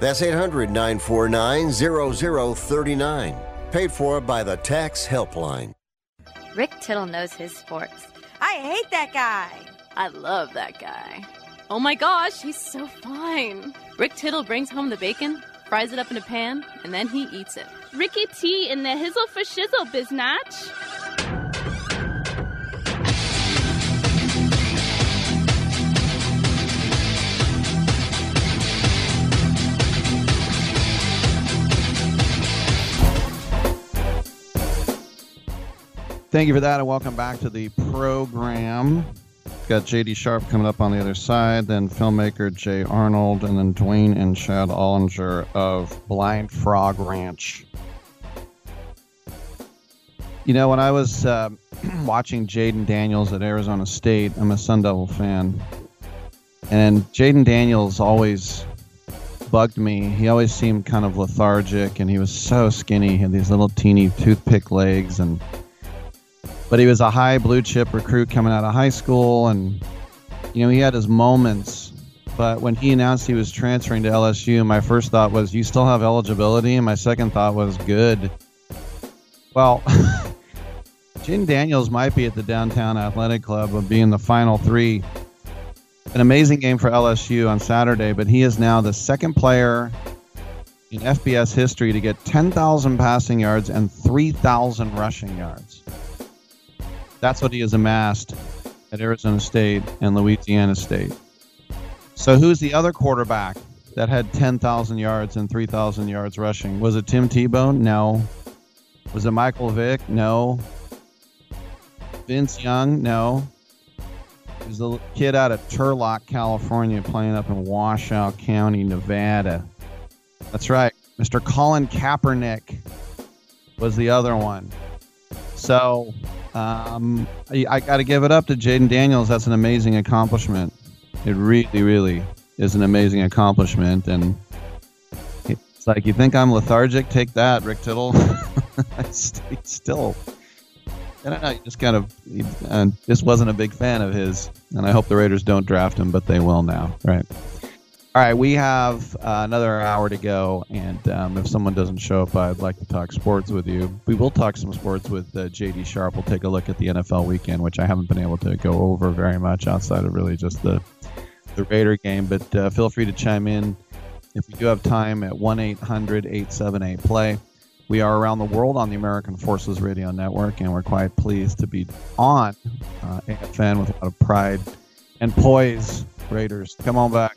That's 800 949 0039. Paid for by the Tax Helpline. Rick Tittle knows his sports. I hate that guy. I love that guy. Oh my gosh, he's so fine. Rick Tittle brings home the bacon, fries it up in a pan, and then he eats it. Ricky T in the hizzle for shizzle, biznatch. Thank you for that, and welcome back to the program. Got JD Sharp coming up on the other side, then filmmaker Jay Arnold, and then Duane and Chad Ollinger of Blind Frog Ranch. You know, when I was uh, watching Jayden Daniels at Arizona State, I'm a Sun Devil fan, and Jayden Daniels always bugged me. He always seemed kind of lethargic, and he was so skinny. He had these little teeny toothpick legs, and but he was a high blue chip recruit coming out of high school, and you know he had his moments. But when he announced he was transferring to LSU, my first thought was, "You still have eligibility," and my second thought was, "Good." Well, Jim Daniels might be at the downtown athletic club of being the final three. An amazing game for LSU on Saturday, but he is now the second player in FBS history to get 10,000 passing yards and 3,000 rushing yards. That's what he has amassed at Arizona State and Louisiana State. So, who's the other quarterback that had 10,000 yards and 3,000 yards rushing? Was it Tim Tebow? No. Was it Michael Vick? No. Vince Young? No. It was kid out of Turlock, California, playing up in Washoe County, Nevada. That's right. Mr. Colin Kaepernick was the other one. So um, I, I got to give it up to Jayden Daniels. That's an amazing accomplishment. It really, really is an amazing accomplishment. And it's like, you think I'm lethargic? Take that, Rick Tittle. still, I don't know. You just kind of, he, uh, just wasn't a big fan of his. And I hope the Raiders don't draft him, but they will now. Right. All right, we have uh, another hour to go, and um, if someone doesn't show up, I'd like to talk sports with you. We will talk some sports with uh, JD Sharp. We'll take a look at the NFL weekend, which I haven't been able to go over very much outside of really just the the Raider game. But uh, feel free to chime in if we do have time at one 878 play. We are around the world on the American Forces Radio Network, and we're quite pleased to be on uh, AFN with a lot of pride and poise. Raiders, come on back.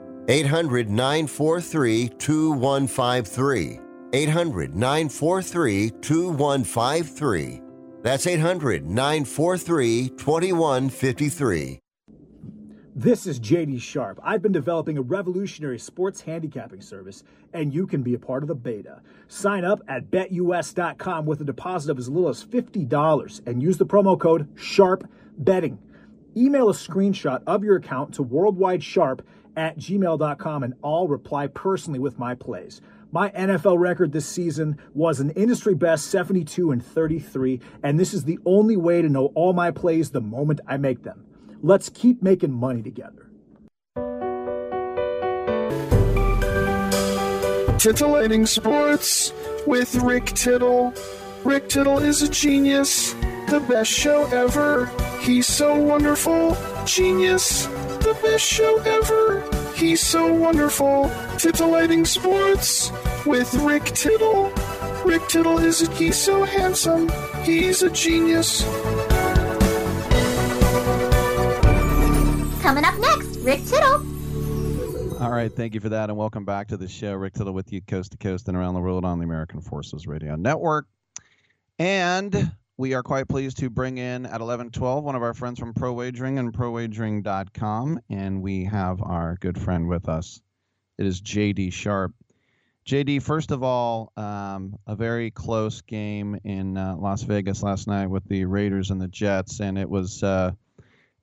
800 943 2153. 800 943 2153. That's 800 943 2153. This is JD Sharp. I've been developing a revolutionary sports handicapping service, and you can be a part of the beta. Sign up at betus.com with a deposit of as little as $50 and use the promo code SHARPBetting. Email a screenshot of your account to worldwidesharp at gmail.com and I'll reply personally with my plays. My NFL record this season was an industry best 72 and 33, and this is the only way to know all my plays the moment I make them. Let's keep making money together. Titillating Sports with Rick Tittle. Rick Tittle is a genius, the best show ever. He's so wonderful, genius, the best show ever. He's so wonderful. Titillating Sports with Rick Tittle. Rick Tittle isn't he so handsome. He's a genius. Coming up next, Rick Tittle. All right, thank you for that, and welcome back to the show. Rick Tittle with you, coast to coast and around the world on the American Forces Radio Network. And we are quite pleased to bring in at 11:12 one of our friends from Pro Wagering and ProWagering.com, and we have our good friend with us. It is JD Sharp. JD, first of all, um, a very close game in uh, Las Vegas last night with the Raiders and the Jets, and it was. Uh,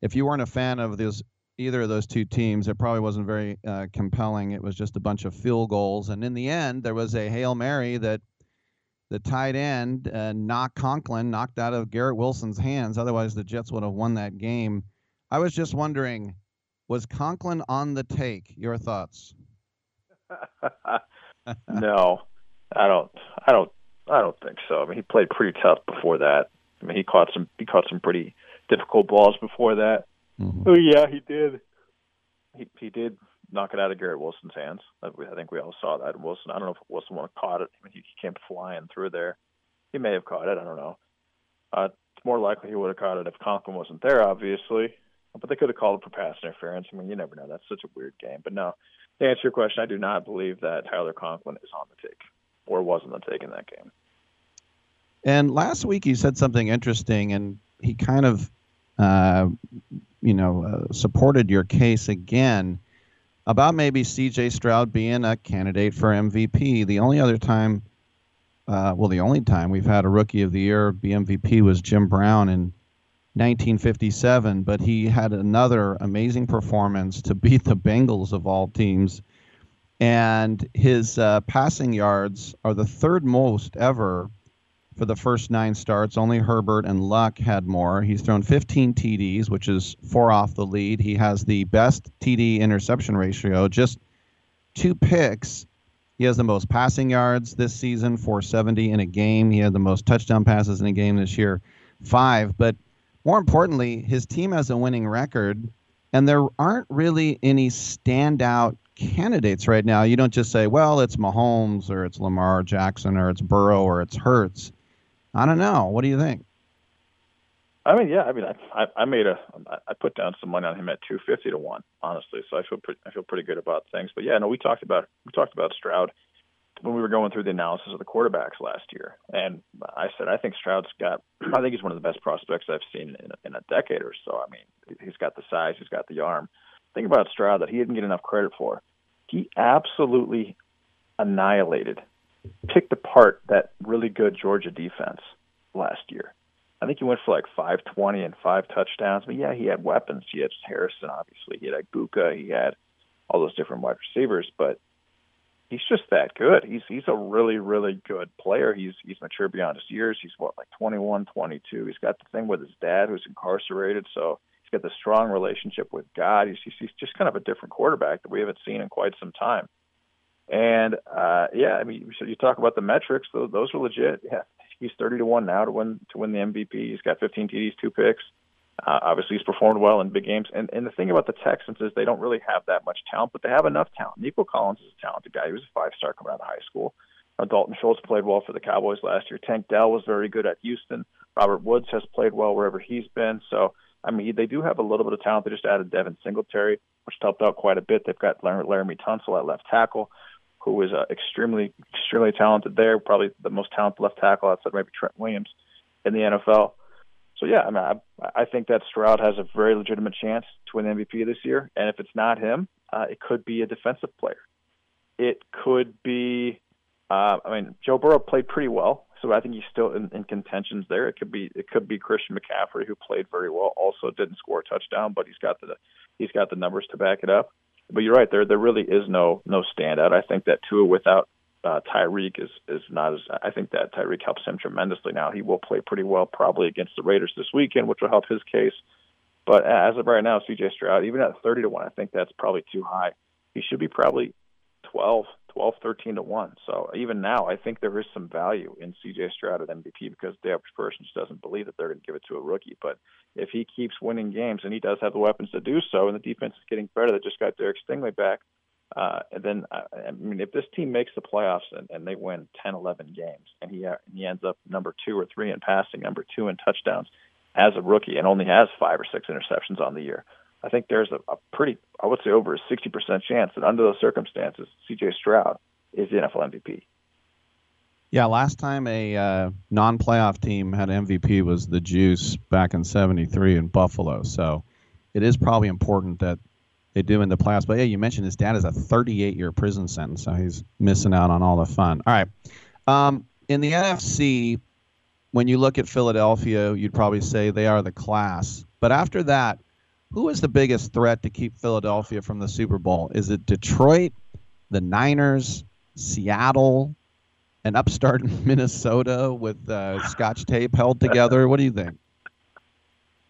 if you weren't a fan of those either of those two teams, it probably wasn't very uh, compelling. It was just a bunch of field goals, and in the end, there was a hail mary that the tight end uh, knocked Conklin knocked out of Garrett Wilson's hands. Otherwise, the Jets would have won that game. I was just wondering, was Conklin on the take? Your thoughts? no, I don't. I don't. I don't think so. I mean, he played pretty tough before that. I mean, he caught some. He caught some pretty difficult balls before that. Mm-hmm. Oh yeah, he did. He he did knock it out of Garrett Wilson's hands. I think we all saw that. Wilson. I don't know if Wilson one caught it. I mean, he came flying through there. He may have caught it. I don't know. Uh, it's more likely he would have caught it if Conklin wasn't there, obviously. But they could have called it for pass interference. I mean, you never know. That's such a weird game. But no, to answer your question, I do not believe that Tyler Conklin is on the take or was on the take in that game. And last week you said something interesting, and he kind of uh, you know, uh, supported your case again about maybe C.J. Stroud being a candidate for MVP. The only other time, uh, well, the only time we've had a Rookie of the Year be MVP was Jim Brown in 1957, but he had another amazing performance to beat the Bengals of all teams. And his uh, passing yards are the third most ever for the first nine starts. Only Herbert and Luck had more. He's thrown 15 TDs, which is four off the lead. He has the best TD interception ratio, just two picks. He has the most passing yards this season, 470 in a game. He had the most touchdown passes in a game this year, five. But more importantly, his team has a winning record, and there aren't really any standout candidates right now. You don't just say, well, it's Mahomes or it's Lamar Jackson or it's Burrow or it's Hurts. I don't know. What do you think? I mean, yeah. I mean, I I made a I put down some money on him at two fifty to one, honestly. So I feel pretty I feel pretty good about things. But yeah, no, we talked about we talked about Stroud when we were going through the analysis of the quarterbacks last year, and I said I think Stroud's got I think he's one of the best prospects I've seen in, in a decade or so. I mean, he's got the size, he's got the arm. Think about Stroud that he didn't get enough credit for. He absolutely annihilated, picked apart that really good Georgia defense last year. I think he went for like 520 and five touchdowns. But yeah, he had weapons. He had Harrison, obviously. He had Buka. He had all those different wide receivers. But he's just that good. He's he's a really really good player. He's he's mature beyond his years. He's what like 21, 22. He's got the thing with his dad who's incarcerated, so he's got the strong relationship with God. He's he's, he's just kind of a different quarterback that we haven't seen in quite some time. And uh yeah, I mean, so you talk about the metrics; those, those are legit. Yeah, he's 30 to one now to win to win the MVP. He's got 15 TDs, two picks. Uh, obviously, he's performed well in big games. And and the thing about the Texans is they don't really have that much talent, but they have enough talent. Nico Collins is a talented guy. He was a five star coming out of high school. Uh, Dalton Schultz played well for the Cowboys last year. Tank Dell was very good at Houston. Robert Woods has played well wherever he's been. So I mean, they do have a little bit of talent. They just added Devin Singletary, which helped out quite a bit. They've got Laremy Tunsil at left tackle, who is uh, extremely, extremely talented there. Probably the most talented left tackle outside maybe Trent Williams in the NFL. So yeah, I mean, I, I think that Stroud has a very legitimate chance to win MVP this year. And if it's not him, uh, it could be a defensive player. It could be. Uh, I mean, Joe Burrow played pretty well, so I think he's still in, in contentions there. It could be it could be Christian McCaffrey who played very well, also didn't score a touchdown, but he's got the he's got the numbers to back it up. But you're right, there there really is no no standout. I think that Tua without uh, Tyreek is is not as I think that Tyreek helps him tremendously. Now he will play pretty well probably against the Raiders this weekend, which will help his case. But as of right now, C.J. Stroud, even at 30 to one, I think that's probably too high. He should be probably 12, 12, 13 to 1. So even now, I think there is some value in CJ Stroud at MVP because the average person just doesn't believe that they're going to give it to a rookie. But if he keeps winning games, and he does have the weapons to do so, and the defense is getting better, they just got Derek Stingley back, uh, and then, uh, I mean, if this team makes the playoffs and, and they win 10, 11 games, and he, he ends up number two or three in passing, number two in touchdowns as a rookie, and only has five or six interceptions on the year, I think there's a, a pretty, I would say, over a 60% chance that under those circumstances, C.J. Stroud is the NFL MVP. Yeah, last time a uh, non-playoff team had MVP was the Juice back in '73 in Buffalo. So it is probably important that they do in the playoffs. But yeah, you mentioned his dad is a 38-year prison sentence, so he's missing out on all the fun. All right, um, in the NFC, when you look at Philadelphia, you'd probably say they are the class. But after that, who is the biggest threat to keep Philadelphia from the Super Bowl? Is it Detroit, the Niners, Seattle, an upstart Minnesota with uh, Scotch tape held together? What do you think?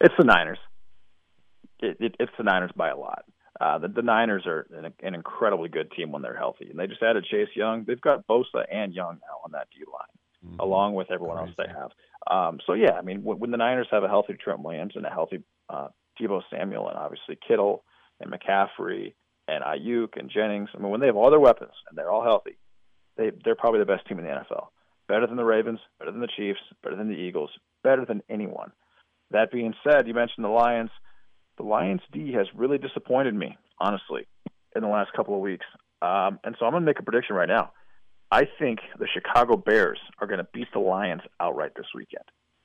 It's the Niners. It, it, it's the Niners by a lot. Uh, the, the Niners are an, an incredibly good team when they're healthy, and they just added Chase Young. They've got Bosa and Young now on that D line, mm-hmm. along with everyone Crazy. else they have. Um, so yeah, I mean, when, when the Niners have a healthy Trent Williams and a healthy uh, Deebo Samuel and obviously Kittle and McCaffrey and Aiyuk and Jennings. I mean, when they have all their weapons and they're all healthy, they they're probably the best team in the NFL. Better than the Ravens, better than the Chiefs, better than the Eagles, better than anyone. That being said, you mentioned the Lions. The Lions D has really disappointed me, honestly, in the last couple of weeks. Um, and so I'm going to make a prediction right now. I think the Chicago Bears are going to beat the Lions outright this weekend.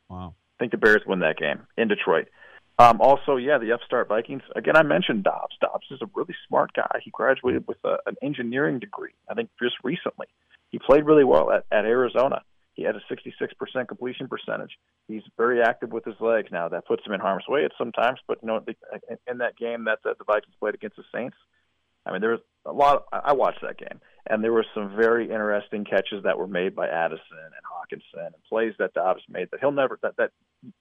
Wow. I think the Bears win that game in Detroit. Um, also, yeah, the upstart Vikings. Again, I mentioned Dobbs. Dobbs is a really smart guy. He graduated with a, an engineering degree, I think, just recently. He played really well at, at Arizona. He had a 66% completion percentage. He's very active with his legs now. That puts him in harm's way at sometimes, but you know, in that game that the, the Vikings played against the Saints, I mean, there was a lot. Of, I watched that game, and there were some very interesting catches that were made by Addison and Hockenson, and plays that Dobbs made that he'll never that that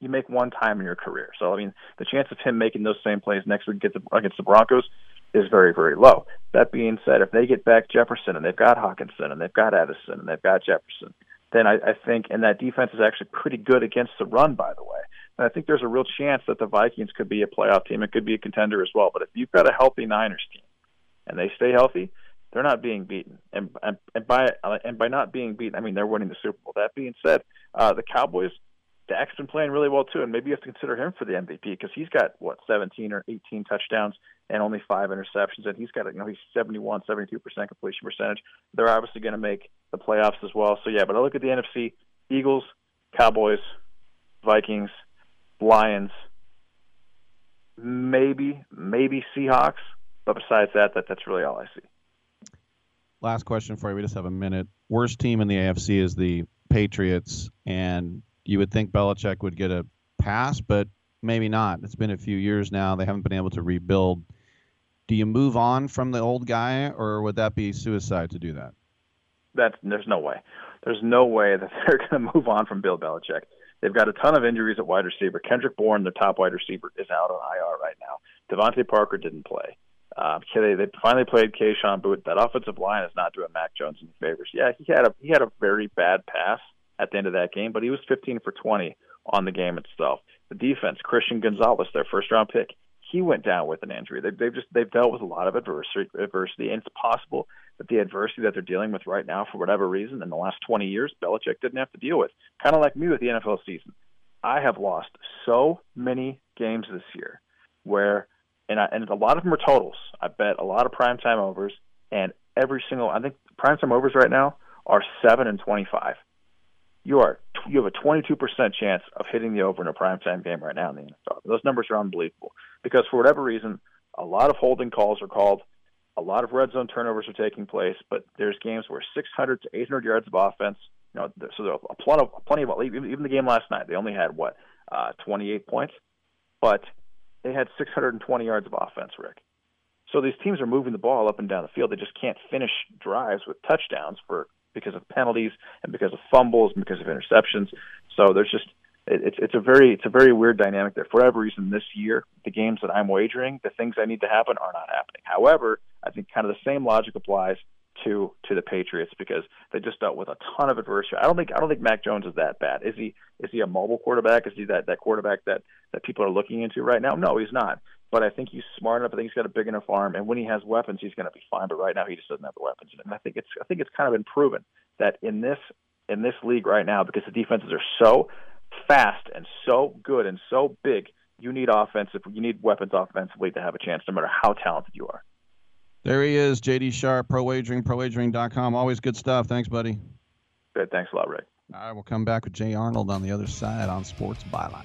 you make one time in your career. So I mean, the chance of him making those same plays next week against the, against the Broncos is very very low. That being said, if they get back Jefferson and they've got Hockenson and they've got Addison and they've got Jefferson, then I, I think and that defense is actually pretty good against the run, by the way. And I think there's a real chance that the Vikings could be a playoff team. It could be a contender as well. But if you've got a healthy Niners team and they stay healthy, they're not being beaten. And and, and by and by not being beaten, I mean they're winning the Super Bowl. That being said, uh, the Cowboys, Dak's been playing really well too, and maybe you have to consider him for the MVP because he's got what 17 or 18 touchdowns and only five interceptions, and he's got you know he's 71, 72 percent completion percentage. They're obviously going to make the playoffs as well. So yeah, but I look at the NFC: Eagles, Cowboys, Vikings, Lions, maybe maybe Seahawks. But besides that, that that's really all I see. Last question for you. We just have a minute. Worst team in the AFC is the Patriots, and you would think Belichick would get a pass, but maybe not. It's been a few years now. They haven't been able to rebuild. Do you move on from the old guy, or would that be suicide to do that? That there's no way. There's no way that they're going to move on from Bill Belichick. They've got a ton of injuries at wide receiver. Kendrick Bourne, their top wide receiver, is out on IR right now. DeVante Parker didn't play. Uh, they, they finally played Kayshon Boutte. That offensive line is not doing Mac Jones any favors. Yeah, he had a he had a very bad pass at the end of that game, but he was 15 for 20 on the game itself. The defense, Christian Gonzalez, their first round pick, he went down with an injury. They've, they've just they've dealt with a lot of adversity, adversity, and it's possible that the adversity that they're dealing with right now, for whatever reason, in the last 20 years, Belichick didn't have to deal with. Kind of like me with the NFL season. I have lost so many games this year where and I, and a lot of them are totals. I bet a lot of primetime overs, and every single I think primetime overs right now are seven and twenty-five. You are you have a twenty-two percent chance of hitting the over in a primetime game right now in the NFL. Those numbers are unbelievable because for whatever reason, a lot of holding calls are called, a lot of red zone turnovers are taking place, but there's games where 600 to 800 yards of offense. You know, so there are plenty of plenty of even the game last night. They only had what uh, 28 points, but they had 620 yards of offense, Rick. So these teams are moving the ball up and down the field. They just can't finish drives with touchdowns for because of penalties and because of fumbles and because of interceptions. So there's just it's it's a very it's a very weird dynamic there. For whatever reason, this year the games that I'm wagering, the things that need to happen are not happening. However, I think kind of the same logic applies to to the Patriots because they just dealt with a ton of adversity. I don't think I don't think Mac Jones is that bad. Is he is he a mobile quarterback? Is he that that quarterback that that people are looking into right now? No, he's not. But I think he's smart enough. I think he's got a big enough arm, and when he has weapons, he's going to be fine. But right now, he just doesn't have the weapons. And I think it's I think it's kind of been proven that in this in this league right now, because the defenses are so fast and so good and so big, you need offensive, you need weapons offensively to have a chance, no matter how talented you are. There he is, JD Sharp, Pro Wagering, ProWagering.com. Always good stuff. Thanks, buddy. Good. Thanks a lot, Rick. All right, we'll come back with Jay Arnold on the other side on Sports Byline.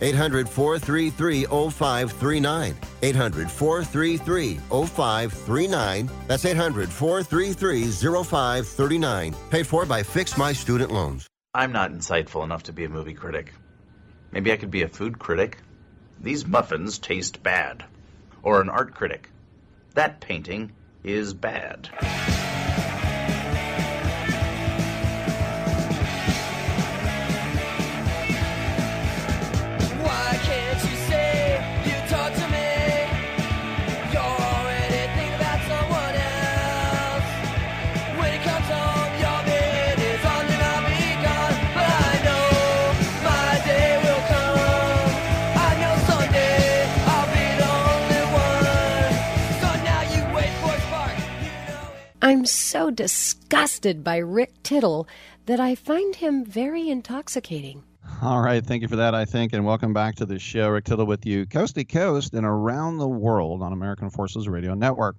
800 433 0539. 800 433 0539. That's 800 433 0539. Paid for by Fix My Student Loans. I'm not insightful enough to be a movie critic. Maybe I could be a food critic. These muffins taste bad. Or an art critic. That painting is bad. I'm so disgusted by Rick Tittle that I find him very intoxicating. All right, thank you for that, I think, and welcome back to the show. Rick Tittle with you, coast to coast and around the world on American Forces Radio Network.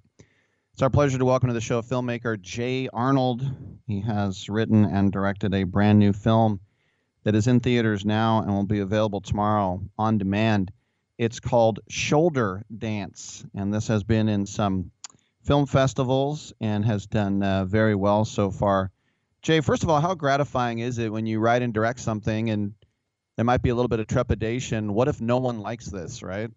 It's our pleasure to welcome to the show filmmaker Jay Arnold. He has written and directed a brand new film that is in theaters now and will be available tomorrow on demand. It's called Shoulder Dance, and this has been in some film festivals and has done uh, very well so far. Jay, first of all, how gratifying is it when you write and direct something and there might be a little bit of trepidation? What if no one likes this, right?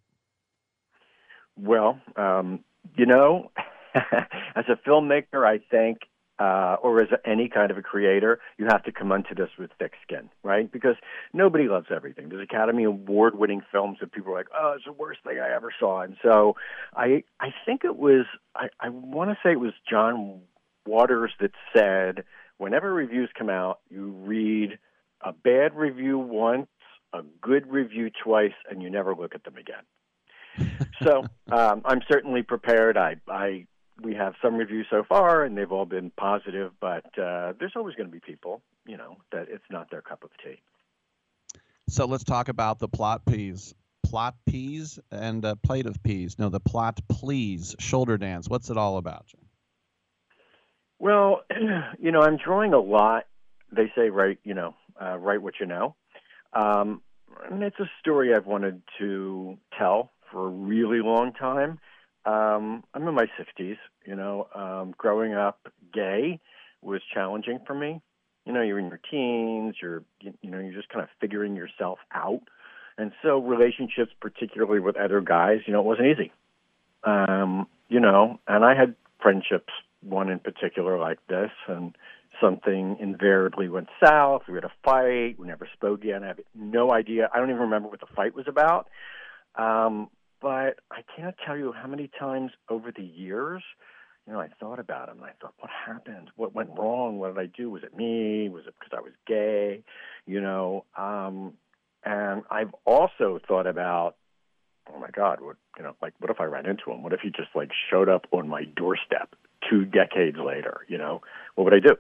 Well, um, you know, as a filmmaker, I think, uh, or as any kind of a creator, you have to come into this with thick skin, right? Because nobody loves everything. There's Academy Award winning films that people are like, oh, it's the worst thing I ever saw. And so I, I think it was, I, I want to say it was John Waters that said, whenever reviews come out, you read a bad review once, a good review twice, and you never look at them again. so um, I'm certainly prepared. I, I, we have some reviews so far, and they've all been positive. But uh, there's always going to be people, you know, that it's not their cup of tea. So let's talk about the plot peas. Plot peas and a plate of peas. No, the plot please shoulder dance. What's it all about? Well, you know, I'm drawing a lot. They say write, you know, uh, write what you know. Um, and it's a story I've wanted to tell for a really long time. Um, I'm in my 60s. You know, um, growing up gay was challenging for me. You know, you're in your teens. You're, you, you know, you're just kind of figuring yourself out. And so relationships, particularly with other guys, you know, it wasn't easy. Um, you know, and I had friendships, one in particular like this, and something invariably went south. We had a fight. We never spoke again. I have no idea. I don't even remember what the fight was about. Um, but I can't tell you how many times over the years, you know, I thought about him. And I thought, what happened? What went wrong? What did I do? Was it me? Was it because I was gay? You know, um, and I've also thought about, oh my God, what you know, like what if I ran into him? What if he just like showed up on my doorstep two decades later? You know, what would I do?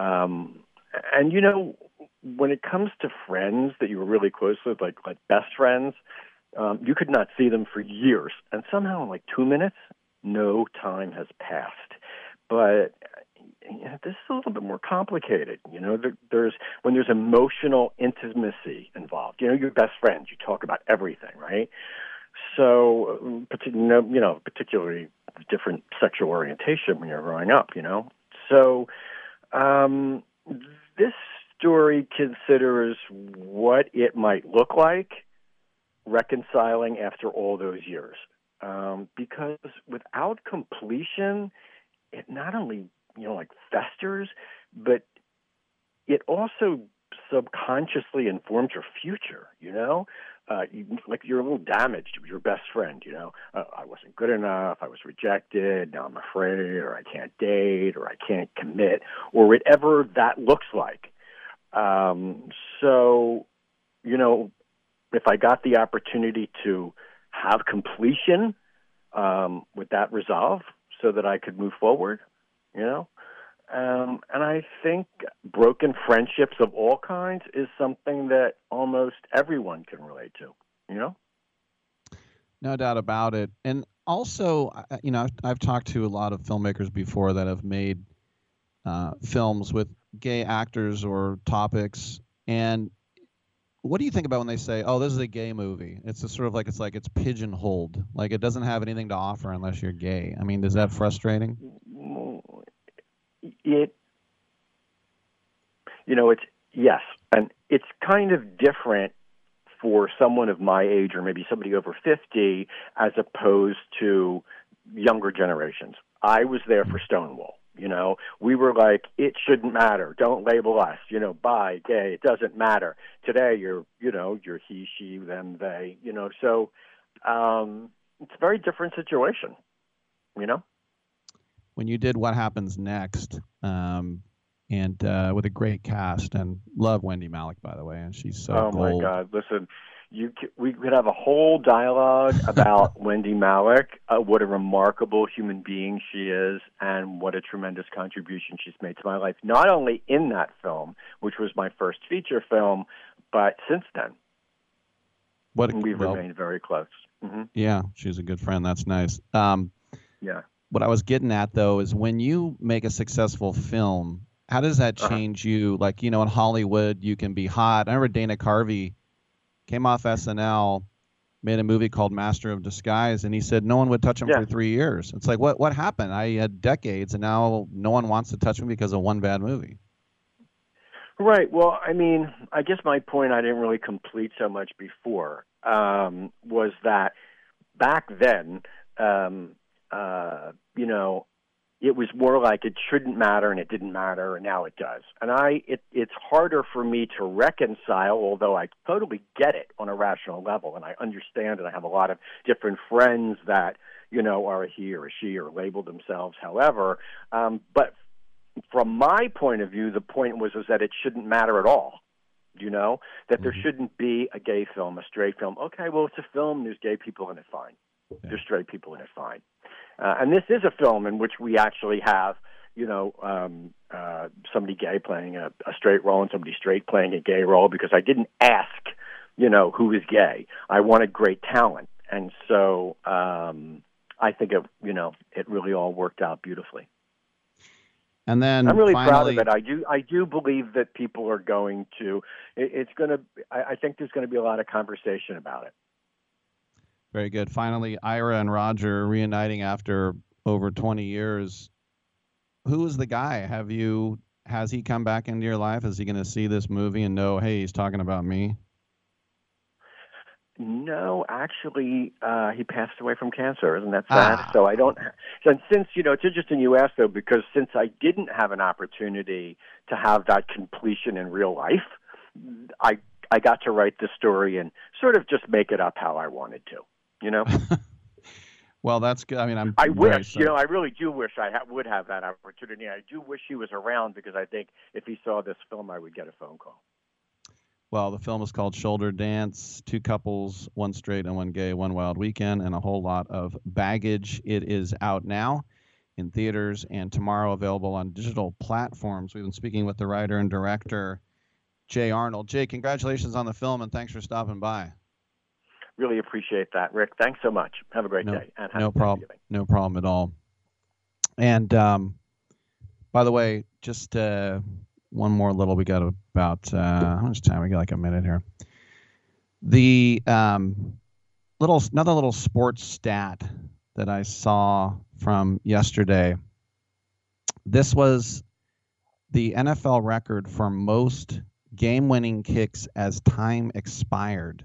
Um, and you know, when it comes to friends that you were really close with, like like best friends, um, you could not see them for years, and somehow in like two minutes, no time has passed. But you know, this is a little bit more complicated. You know, there, there's when there's emotional intimacy involved. You know, your best friends, you talk about everything, right? So, um, you know, you know, particularly different sexual orientation when you're growing up. You know, so um, this story considers what it might look like reconciling after all those years. Um, because without completion, it not only you know like festers, but it also subconsciously informs your future. You know, uh, you, like you're a little damaged with your best friend. You know, uh, I wasn't good enough. I was rejected. Now I'm afraid, or I can't date, or I can't commit, or whatever that looks like. Um, so, you know, if I got the opportunity to have completion, um, would that resolve so that I could move forward? You know, um, and I think broken friendships of all kinds is something that almost everyone can relate to. You know. No doubt about it. And also, you know, I've, I've talked to a lot of filmmakers before that have made uh, films with gay actors or topics. And what do you think about when they say, "Oh, this is a gay movie"? It's a sort of like it's like it's pigeonholed, like it doesn't have anything to offer unless you're gay. I mean, is that frustrating? it you know it's yes and it's kind of different for someone of my age or maybe somebody over 50 as opposed to younger generations i was there for mm-hmm. stonewall you know we were like it shouldn't matter don't label us you know by gay it doesn't matter today you're you know you're he she them they you know so um it's a very different situation you know When you did What Happens Next, um, and uh, with a great cast, and love Wendy Malick by the way, and she's so oh my gold. God! Listen, you c- we could have a whole dialogue about Wendy Malick, uh, what a remarkable human being she is, and what a tremendous contribution she's made to my life. Not only in that film, which was my first feature film, but since then, What a, we've well, remained very close. hmm Yeah, she's a good friend. That's nice. Um, Yeah. what I was getting at though is when you make a successful film, how does that Uh-huh. change you? Like, you know, in Hollywood, you can be hot. I remember Dana Carvey came off SNL, made a movie called Master of Disguise, and he said no one would touch him Yeah. for three years. It's like, what what happened? I had decades, and now no one wants to touch me because of one bad movie. Right. Well, I mean, I guess my point I didn't really complete so much before um, was that back then, um, uh, you know, it was more like it shouldn't matter and it didn't matter, and now it does. And I, it, it's harder for me to reconcile, although I totally get it on a rational level, and I understand, and I have a lot of different friends that you know are a he or a she or label themselves however. Um, but from my point of view, the point was is that it shouldn't matter at all. You know that there shouldn't be a gay film, a straight film. Okay, well it's a film. There's gay people in it, fine. There's straight people in it, fine. Uh, and this is a film in which we actually have, you know, um, uh, somebody gay playing a, a straight role and somebody straight playing a gay role because I didn't ask, you know, who is gay. I wanted great talent, and so um, I think it, you know, it really all worked out beautifully. And then I'm really finally, proud of it. I do. I do believe that people are going to. It, it's going to. I, I think there's going to be a lot of conversation about it. Very good. Finally, Ira and Roger reuniting after over 20 years. Who is the guy? Have you has he come back into your life? Is he going to see this movie and know, hey, he's talking about me? No, actually, uh, he passed away from cancer. Isn't that sad? So I don't. And since you know, it's interesting you asked though, because since I didn't have an opportunity to have that completion in real life, I I got to write the story and sort of just make it up how I wanted to. You know, Well, that's good. I mean, I'm I wish. You know, I really do wish I ha- would have that opportunity. I do wish he was around because I think if he saw this film, I would get a phone call. Well, the film is called Shoulder Dance Two Couples, One Straight and One Gay, One Wild Weekend, and a whole lot of baggage. It is out now in theaters and tomorrow available on digital platforms. We've been speaking with the writer and director, Jay Arnold. Jay, congratulations on the film and thanks for stopping by. Really appreciate that, Rick. Thanks so much. Have a great No, day. No problem. No problem at all. And um, by the way, just uh, one more little. We got about uh, how much time? We got like a minute here. The um, little another little sports stat that I saw from yesterday. This was the NFL record for most game-winning kicks as time expired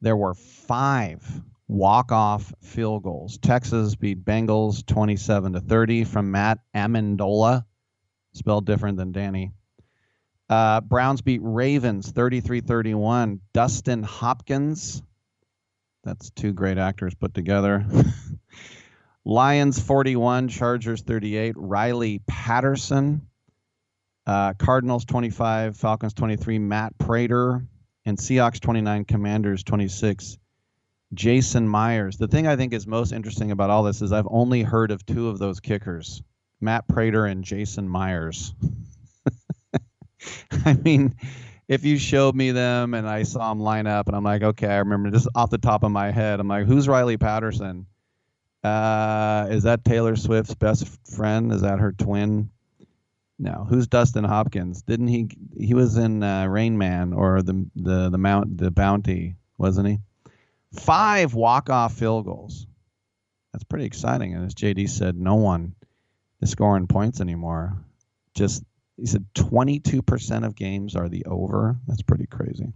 there were five walk-off field goals. Texas beat Bengals 27 to 30 from Matt Ammendola, spelled different than Danny. Uh, Browns beat Ravens 33-31. Dustin Hopkins, that's two great actors put together. Lions 41, Chargers 38. Riley Patterson, uh, Cardinals 25, Falcons 23. Matt Prater, and Seahawks 29, Commanders 26. Jason Myers. The thing I think is most interesting about all this is I've only heard of two of those kickers, Matt Prater and Jason Myers. I mean, if you showed me them and I saw them line up and I'm like, okay, I remember just off the top of my head, I'm like, who's Riley Patterson? Uh, is that Taylor Swift's best friend? Is that her twin? No. Who's Dustin Hopkins? Didn't he? He was in uh, Rain Man or the the the Mount the Bounty, wasn't he? Five walk off field goals. That's pretty exciting. And as JD said, no one is scoring points anymore. Just he said 22% of games are the over. That's pretty crazy.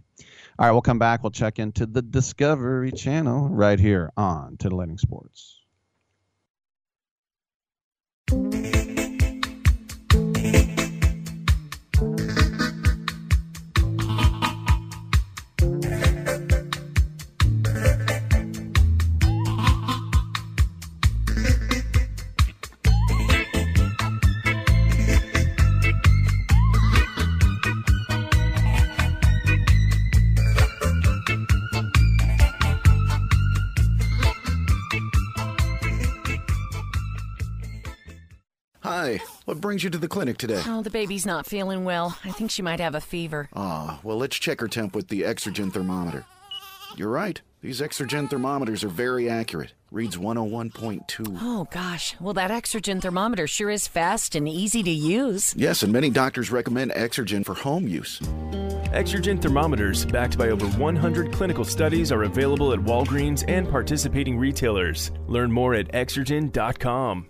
All right, we'll come back. We'll check into the Discovery Channel right here on Titillating Sports. Brings you to the clinic today? Oh, the baby's not feeling well. I think she might have a fever. Ah, well, let's check her temp with the Exergen thermometer. You're right. These Exergen thermometers are very accurate. Reads 101.2. Oh, gosh. Well, that Exergen thermometer sure is fast and easy to use. Yes, and many doctors recommend Exergen for home use. Exergen thermometers, backed by over 100 clinical studies, are available at Walgreens and participating retailers. Learn more at exergen.com.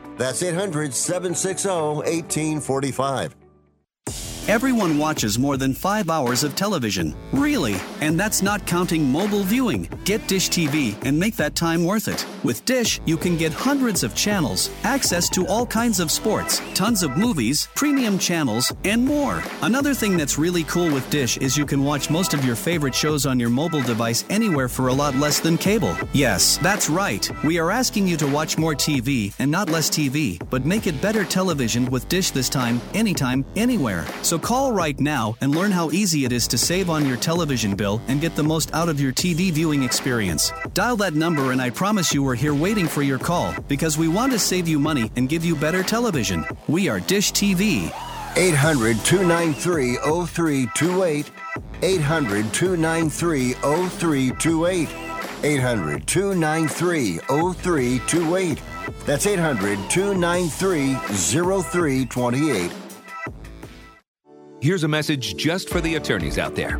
That's 800 760 1845. Everyone watches more than five hours of television. Really? And that's not counting mobile viewing. Get Dish TV and make that time worth it. With Dish, you can get hundreds of channels, access to all kinds of sports, tons of movies, premium channels, and more. Another thing that's really cool with Dish is you can watch most of your favorite shows on your mobile device anywhere for a lot less than cable. Yes, that's right. We are asking you to watch more TV and not less TV, but make it better television with Dish this time, anytime, anywhere. So call right now and learn how easy it is to save on your television bill and get the most out of your TV viewing experience. Dial that number and I promise you we're here waiting for your call because we want to save you money and give you better television. We are Dish TV. 800 293 0328. 800 293 0328. 800 293 0328. That's 800 293 0328. Here's a message just for the attorneys out there.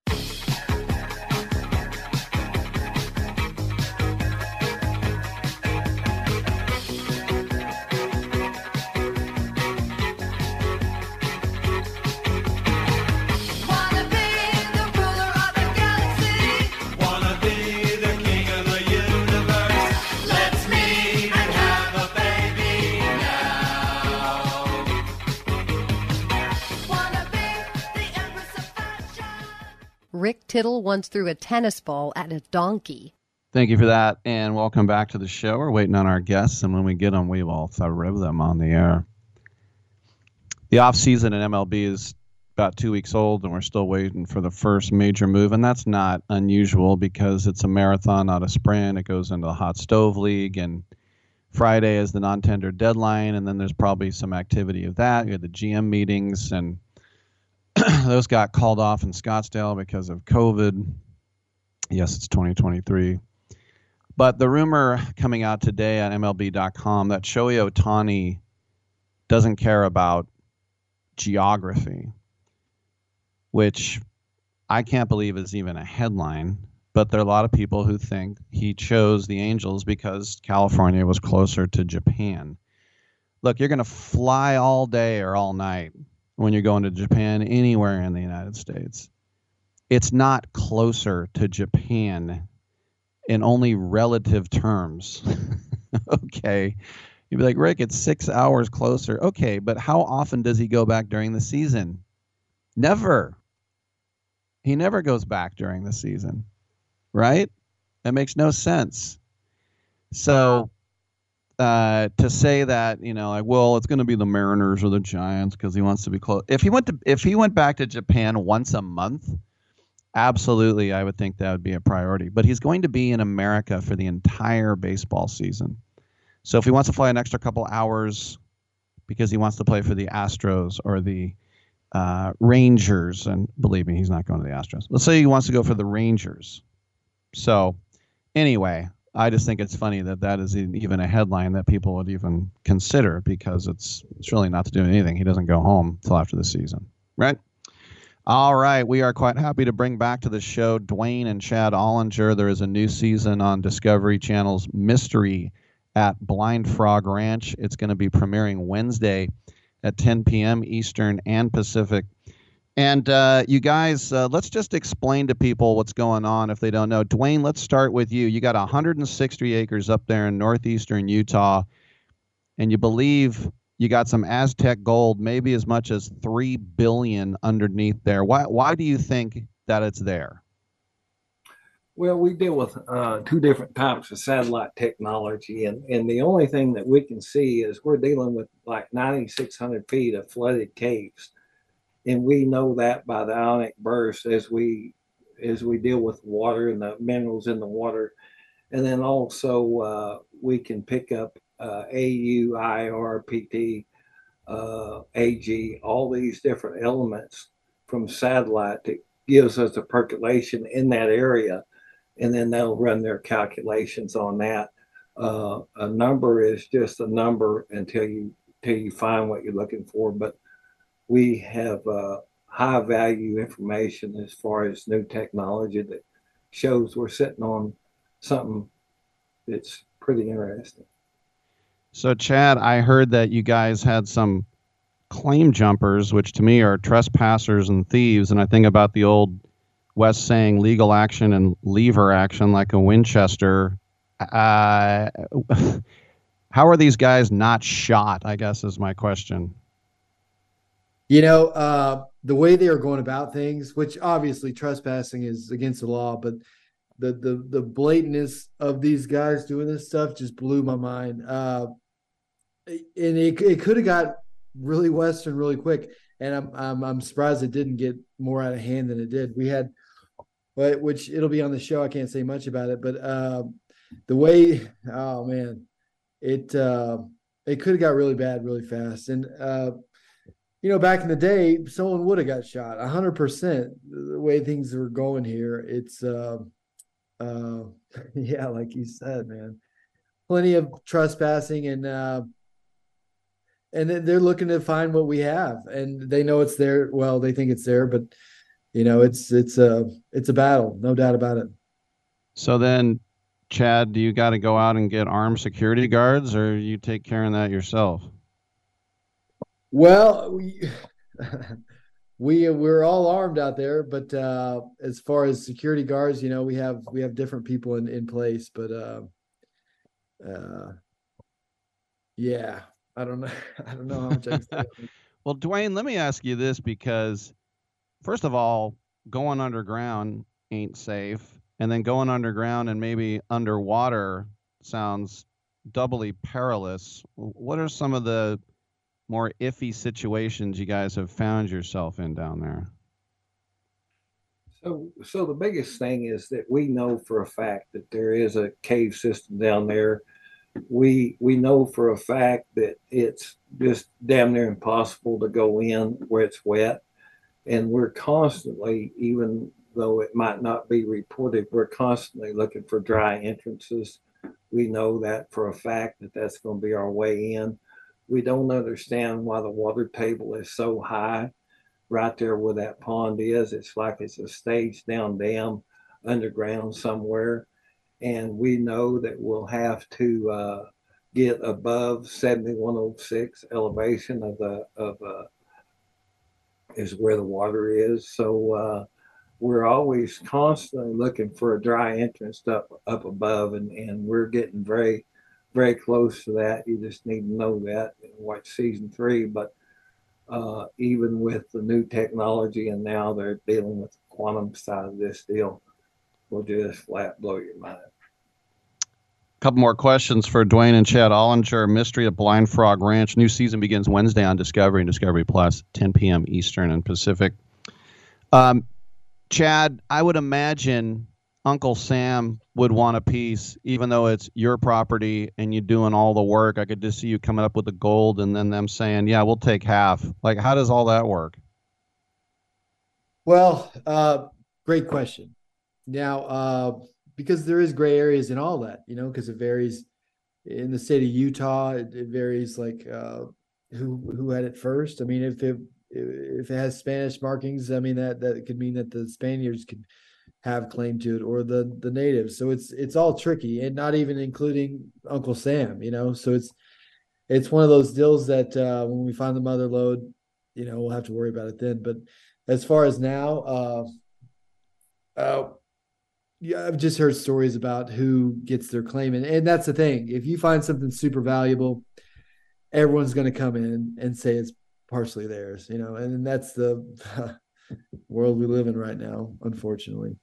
Rick Tittle once threw a tennis ball at a donkey. Thank you for that, and welcome back to the show. We're waiting on our guests, and when we get them, we will throw them on the air. The off season in MLB is about two weeks old, and we're still waiting for the first major move, and that's not unusual because it's a marathon, not a sprint. It goes into the hot stove league, and Friday is the non-tender deadline, and then there's probably some activity of that. You had the GM meetings, and those got called off in Scottsdale because of COVID. Yes, it's 2023. But the rumor coming out today on MLB.com that Shohei Ohtani doesn't care about geography, which I can't believe is even a headline. But there are a lot of people who think he chose the Angels because California was closer to Japan. Look, you're going to fly all day or all night when you're going to Japan anywhere in the United States. It's not closer to Japan in only relative terms. okay. You'd be like, Rick, it's six hours closer. Okay, but how often does he go back during the season? Never. He never goes back during the season, right? That makes no sense. So uh, to say that, you know, like, well, it's going to be the Mariners or the Giants because he wants to be close. If he went to, if he went back to Japan once a month, absolutely, I would think that would be a priority. But he's going to be in America for the entire baseball season. So if he wants to fly an extra couple hours because he wants to play for the Astros or the uh, Rangers, and believe me, he's not going to the Astros. Let's say he wants to go for the Rangers. So anyway, I just think it's funny that that is even a headline that people would even consider because it's it's really not to do anything. He doesn't go home till after the season, right? All right, we are quite happy to bring back to the show Duane and Chad Ollinger. There is a new season on Discovery Channel's Mystery at Blind Frog Ranch. It's going to be premiering Wednesday at 10 p.m. Eastern and Pacific. And uh, you guys, uh, let's just explain to people what's going on if they don't know. Duane, let's start with you. You got 160 acres up there in northeastern Utah, and you believe you got some Aztec gold, maybe as much as three billion underneath there. Why? Why do you think that it's there? Well, we deal with uh, two different types of satellite technology, and, and the only thing that we can see is we're dealing with like 9,600 feet of flooded caves, and we know that by the ionic burst as we as we deal with water and the minerals in the water, and then also uh, we can pick up uh, uh, AG, all these different elements from satellite that gives us a percolation in that area, and then they'll run their calculations on that. Uh, a number is just a number until you until you find what you're looking for. But we have uh, high value information as far as new technology that shows we're sitting on something that's pretty interesting. So, Chad, I heard that you guys had some claim jumpers, which to me are trespassers and thieves. And I think about the old West saying legal action and lever action, like a Winchester. Uh, how are these guys not shot? I guess is my question. You know, uh, the way they are going about things, which obviously trespassing is against the law, but the the the blatantness of these guys doing this stuff just blew my mind. Uh, and it it could have got really western really quick, and I'm I'm I'm surprised it didn't get more out of hand than it did. We had, but which it'll be on the show. I can't say much about it, but uh, the way, oh man, it uh, it could have got really bad really fast, and uh, you know, back in the day, someone would have got shot. hundred percent. The way things are going here, it's uh, uh, yeah, like you said, man, plenty of trespassing and uh, and they're looking to find what we have, and they know it's there. Well, they think it's there, but you know, it's it's a it's a battle, no doubt about it. So then, Chad, do you got to go out and get armed security guards, or you take care of that yourself? Well, we we we're all armed out there, but uh, as far as security guards, you know, we have we have different people in in place, but uh, uh, yeah, I don't know, I don't know how much I well, Duane, let me ask you this because, first of all, going underground ain't safe, and then going underground and maybe underwater sounds doubly perilous. What are some of the more iffy situations you guys have found yourself in down there? So, so the biggest thing is that we know for a fact that there is a cave system down there. We we know for a fact that it's just damn near impossible to go in where it's wet, and we're constantly, even though it might not be reported, we're constantly looking for dry entrances. We know that for a fact that that's going to be our way in we don't understand why the water table is so high right there where that pond is. It's like it's a stage down dam underground somewhere. And we know that we'll have to uh, get above 7106 elevation of the of uh, is where the water is. So uh, we're always constantly looking for a dry entrance up up above, and, and we're getting very very close to that. You just need to know that and watch season three. But uh, even with the new technology and now they're dealing with the quantum side of this deal, will just flat blow your mind. Couple more questions for Duane and Chad Ollinger. Mystery of Blind Frog Ranch. New season begins Wednesday on Discovery and Discovery Plus, 10 p.m. Eastern and Pacific. Um, Chad, I would imagine Uncle Sam would want a piece, even though it's your property and you're doing all the work. I could just see you coming up with the gold and then them saying, "Yeah, we'll take half." Like, how does all that work? Well, uh, great question. Now, uh, because there is gray areas in all that, you know, because it varies in the state of Utah. It, it varies like uh, who who had it first. I mean, if it if it has Spanish markings, I mean that that could mean that the Spaniards could have claim to it or the the natives. So it's it's all tricky and not even including uncle sam you know? So it's it's one of those deals that uh, when we find the mother lode you know we'll have to worry about it then. But as far as now uh uh yeah i've just heard stories about who gets their claim. And, and that's the thing. If you find something super valuable everyone's going to come in and say it's partially theirs you know? And that's the world we live in right now unfortunately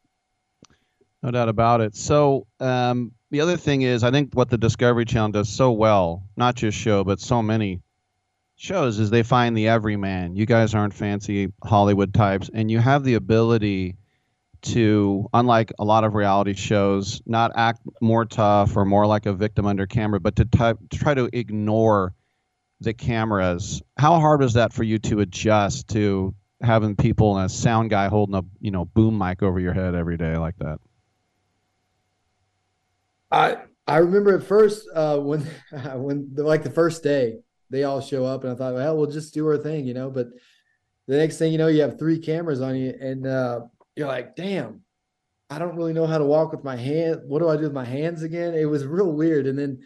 no doubt about it. So um, the other thing is, I think what the Discovery Channel does so well, not just show, but so many shows, is they find the everyman. You guys aren't fancy Hollywood types, and you have the ability to, unlike a lot of reality shows, not act more tough or more like a victim under camera, but to, to try to ignore the cameras. How hard was that for you to adjust to having people and a sound guy holding a you know boom mic over your head every day like that? I I remember at first uh, when when like the first day they all show up and I thought, well, we'll just do our thing, you know. But the next thing you know, you have three cameras on you, and uh, you're like, damn, I don't really know how to walk with my hand. What do I do with my hands again? It was real weird. And then,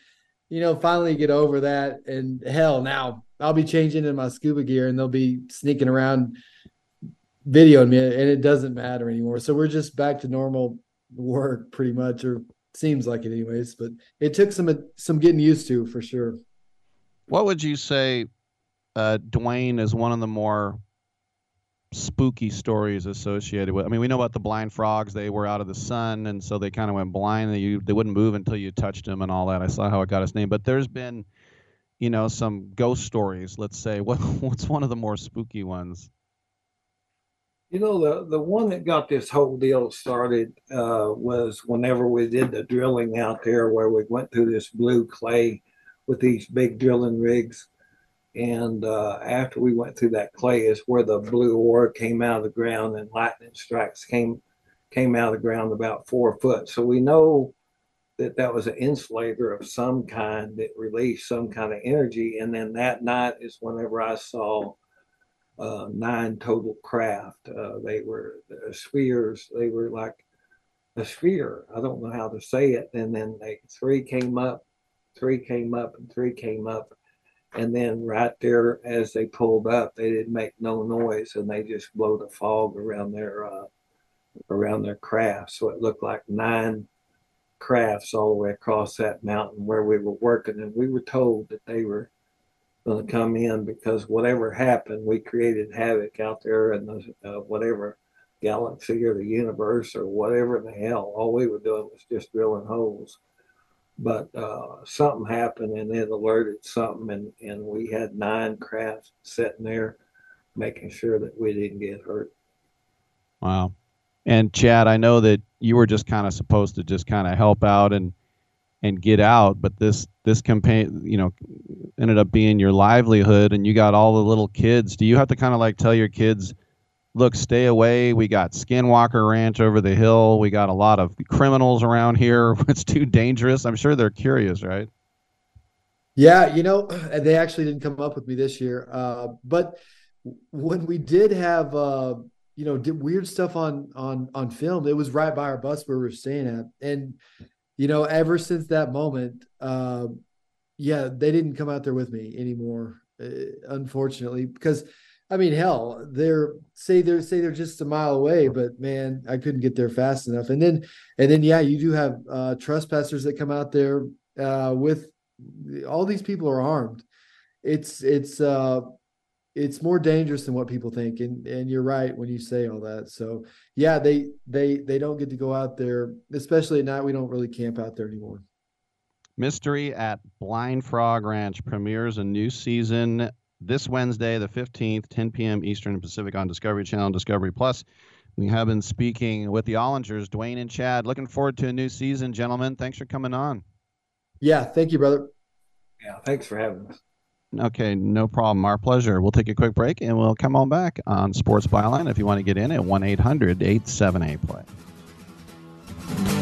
you know, finally get over that. And hell, now I'll be changing in my scuba gear, and they'll be sneaking around videoing me, and it doesn't matter anymore. So we're just back to normal work, pretty much, or seems like it, anyways. But it took some some getting used to for sure. What would you say, uh, Duane, is one of the more spooky stories associated with? I mean, we know about the blind frogs; they were out of the sun, and so they kind of went blind. They they wouldn't move until you touched them and all that. I saw how it got its name. But there's been, you know, some ghost stories. Let's say what what's one of the more spooky ones? You know, the, the one that got this whole deal started uh, was whenever we did the drilling out there, where we went through this blue clay with these big drilling rigs. And uh, after we went through that clay, is where the blue ore came out of the ground and lightning strikes came came out of the ground about four foot. So we know that that was an insulator of some kind that released some kind of energy. And then that night is whenever I saw uh, nine total craft. Uh, they were spheres. They were like a sphere. I don't know how to say it. And then they three came up, three came up, and three came up. And then right there, as they pulled up, they didn't make no noise, and they just blow the fog around their uh, around their craft. So it looked like nine crafts all the way across that mountain where we were working, and we were told that they were going to come in because whatever happened, we created havoc out there in the uh, whatever galaxy or the universe or whatever the hell. All we were doing was just drilling holes. But uh, something happened and it alerted something, and, and we had nine crafts sitting there making sure that we didn't get hurt. Wow. And Chad, I know that you were just kind of supposed to just kind of help out and and get out, but this this campaign, you know, ended up being your livelihood, and you got all the little kids. Do you have to kind of like tell your kids, look, stay away. We got Skinwalker Ranch over the hill. We got a lot of criminals around here. It's too dangerous. I'm sure they're curious, right? Yeah, you know, they actually didn't come up with me this year. Uh, but when we did have, uh, you know, did weird stuff on on on film, it was right by our bus where we were staying at, and you know, ever since that moment, uh, yeah, they didn't come out there with me anymore, uh, unfortunately, because I mean, hell, they're say they're say they're just a mile away, but man, I couldn't get there fast enough. And then, and then, yeah, you do have uh, trespassers that come out there uh, with all these people are armed. It's it's uh, it's more dangerous than what people think, and and you're right when you say all that. So yeah, they they they don't get to go out there, especially at night. We don't really camp out there anymore. Mystery at Blind Frog Ranch premieres a new season this Wednesday, the 15th, 10 p.m. Eastern and Pacific on Discovery Channel and Discovery Plus. We have been speaking with the Ollingers, Duane and Chad. Looking forward to a new season, gentlemen. Thanks for coming on. Yeah, thank you, brother. Yeah, thanks for having us. Okay, no problem. Our pleasure. We'll take a quick break and we'll come on back on Sports Byline if you want to get in at 1 800 878 play.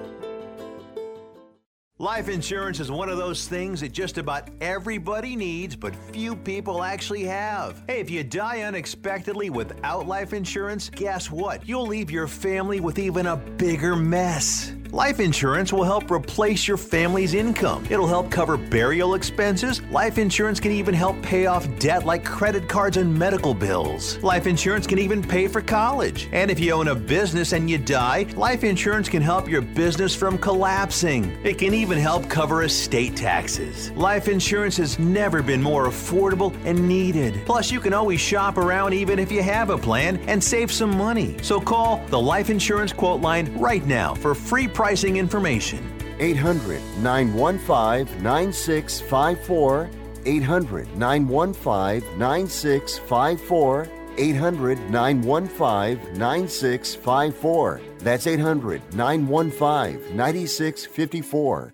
Life insurance is one of those things that just about everybody needs, but few people actually have. Hey, if you die unexpectedly without life insurance, guess what? You'll leave your family with even a bigger mess. Life insurance will help replace your family's income. It'll help cover burial expenses. Life insurance can even help pay off debt like credit cards and medical bills. Life insurance can even pay for college. And if you own a business and you die, life insurance can help your business from collapsing. It can even help cover estate taxes. Life insurance has never been more affordable and needed. Plus, you can always shop around even if you have a plan and save some money. So call the Life Insurance Quote Line right now for free pricing information. 800 915 9654. 800 915 9654. 800 915 9654. That's 800 915 9654.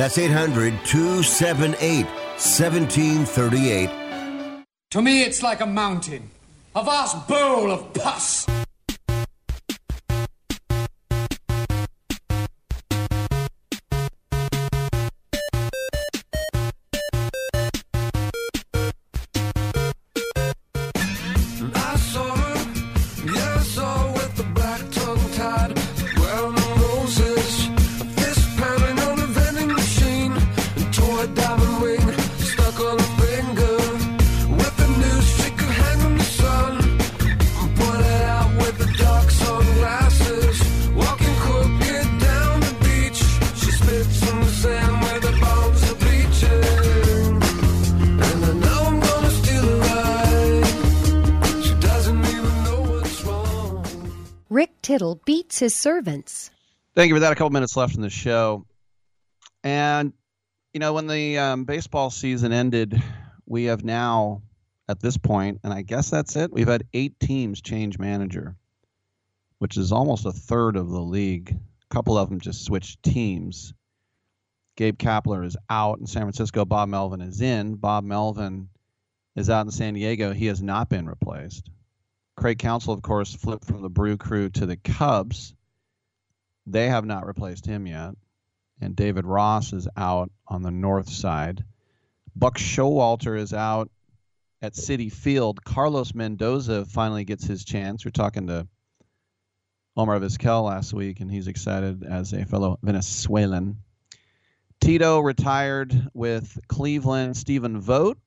That's 800 278 1738. To me, it's like a mountain, a vast bowl of pus. His servants. Thank you for that. A couple minutes left in the show. And, you know, when the um, baseball season ended, we have now, at this point, and I guess that's it, we've had eight teams change manager, which is almost a third of the league. A couple of them just switched teams. Gabe Kapler is out in San Francisco. Bob Melvin is in. Bob Melvin is out in San Diego. He has not been replaced. Craig Counsell, of course, flipped from the Brew Crew to the Cubs. They have not replaced him yet. And David Ross is out on the north side. Buck Showalter is out at Citi Field. Carlos Mendoza finally gets his chance. We're talking to Omar Vizquel last week, and he's excited as a fellow Venezuelan. Tito retired with Cleveland. Stephen Vogt,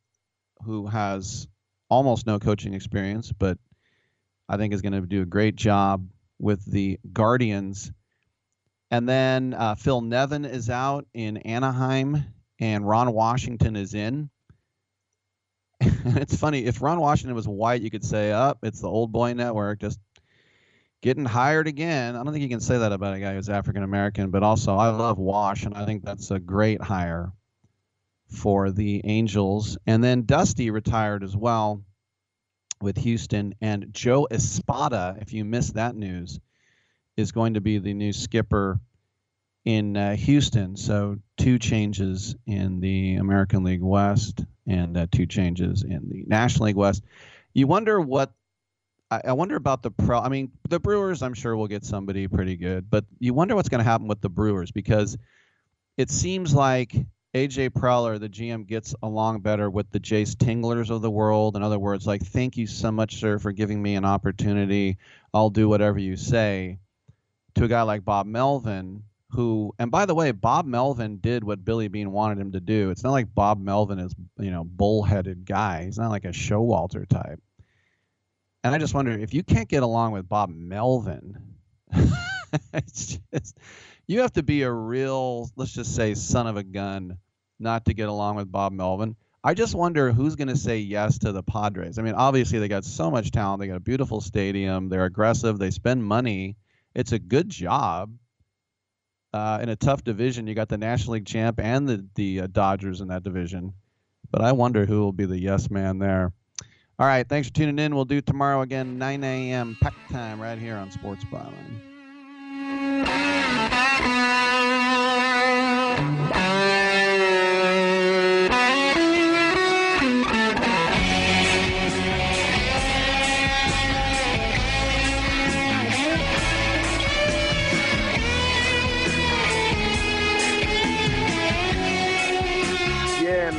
who has almost no coaching experience, but I think is going to do a great job with the Guardians. And then uh, Phil Nevin is out in Anaheim, and Ron Washington is in. It's funny if Ron Washington was white, you could say, "Up, oh, it's the old boy network, just getting hired again." I don't think you can say that about a guy who's African American, but also I love Wash, and I think that's a great hire for the Angels. And then Dusty retired as well with Houston, and Joe Espada, if you missed that news, is going to be the new skipper in uh, Houston. So two changes in the American League West and uh, two changes in the National League West. You wonder what I, I wonder about the pro. I mean, the Brewers, I'm sure will get somebody pretty good, but you wonder what's going to happen with the Brewers because it seems like AJ Preller, the GM, gets along better with the Jayce Tinglers of the world. In other words, like, thank you so much, sir, for giving me an opportunity. I'll do whatever you say. To a guy like Bob Melvin, who, and by the way, Bob Melvin did what Billy Beane wanted him to do. It's not like Bob Melvin is, you know, bullheaded guy. He's not like a Showalter type. And I just wonder if you can't get along with Bob Melvin, it's just you have to be a real, let's just say, son of a gun not to get along with Bob Melvin. I just wonder who's going to say yes to the Padres. I mean, obviously they got so much talent. They got a beautiful stadium. They're aggressive. They spend money. It's a good job. Uh, in a tough division, you got the National League champ and the the uh, Dodgers in that division. But I wonder who will be the yes man there. All right, thanks for tuning in. We'll do tomorrow again, 9 a.m. pack time right here on Sports Byline.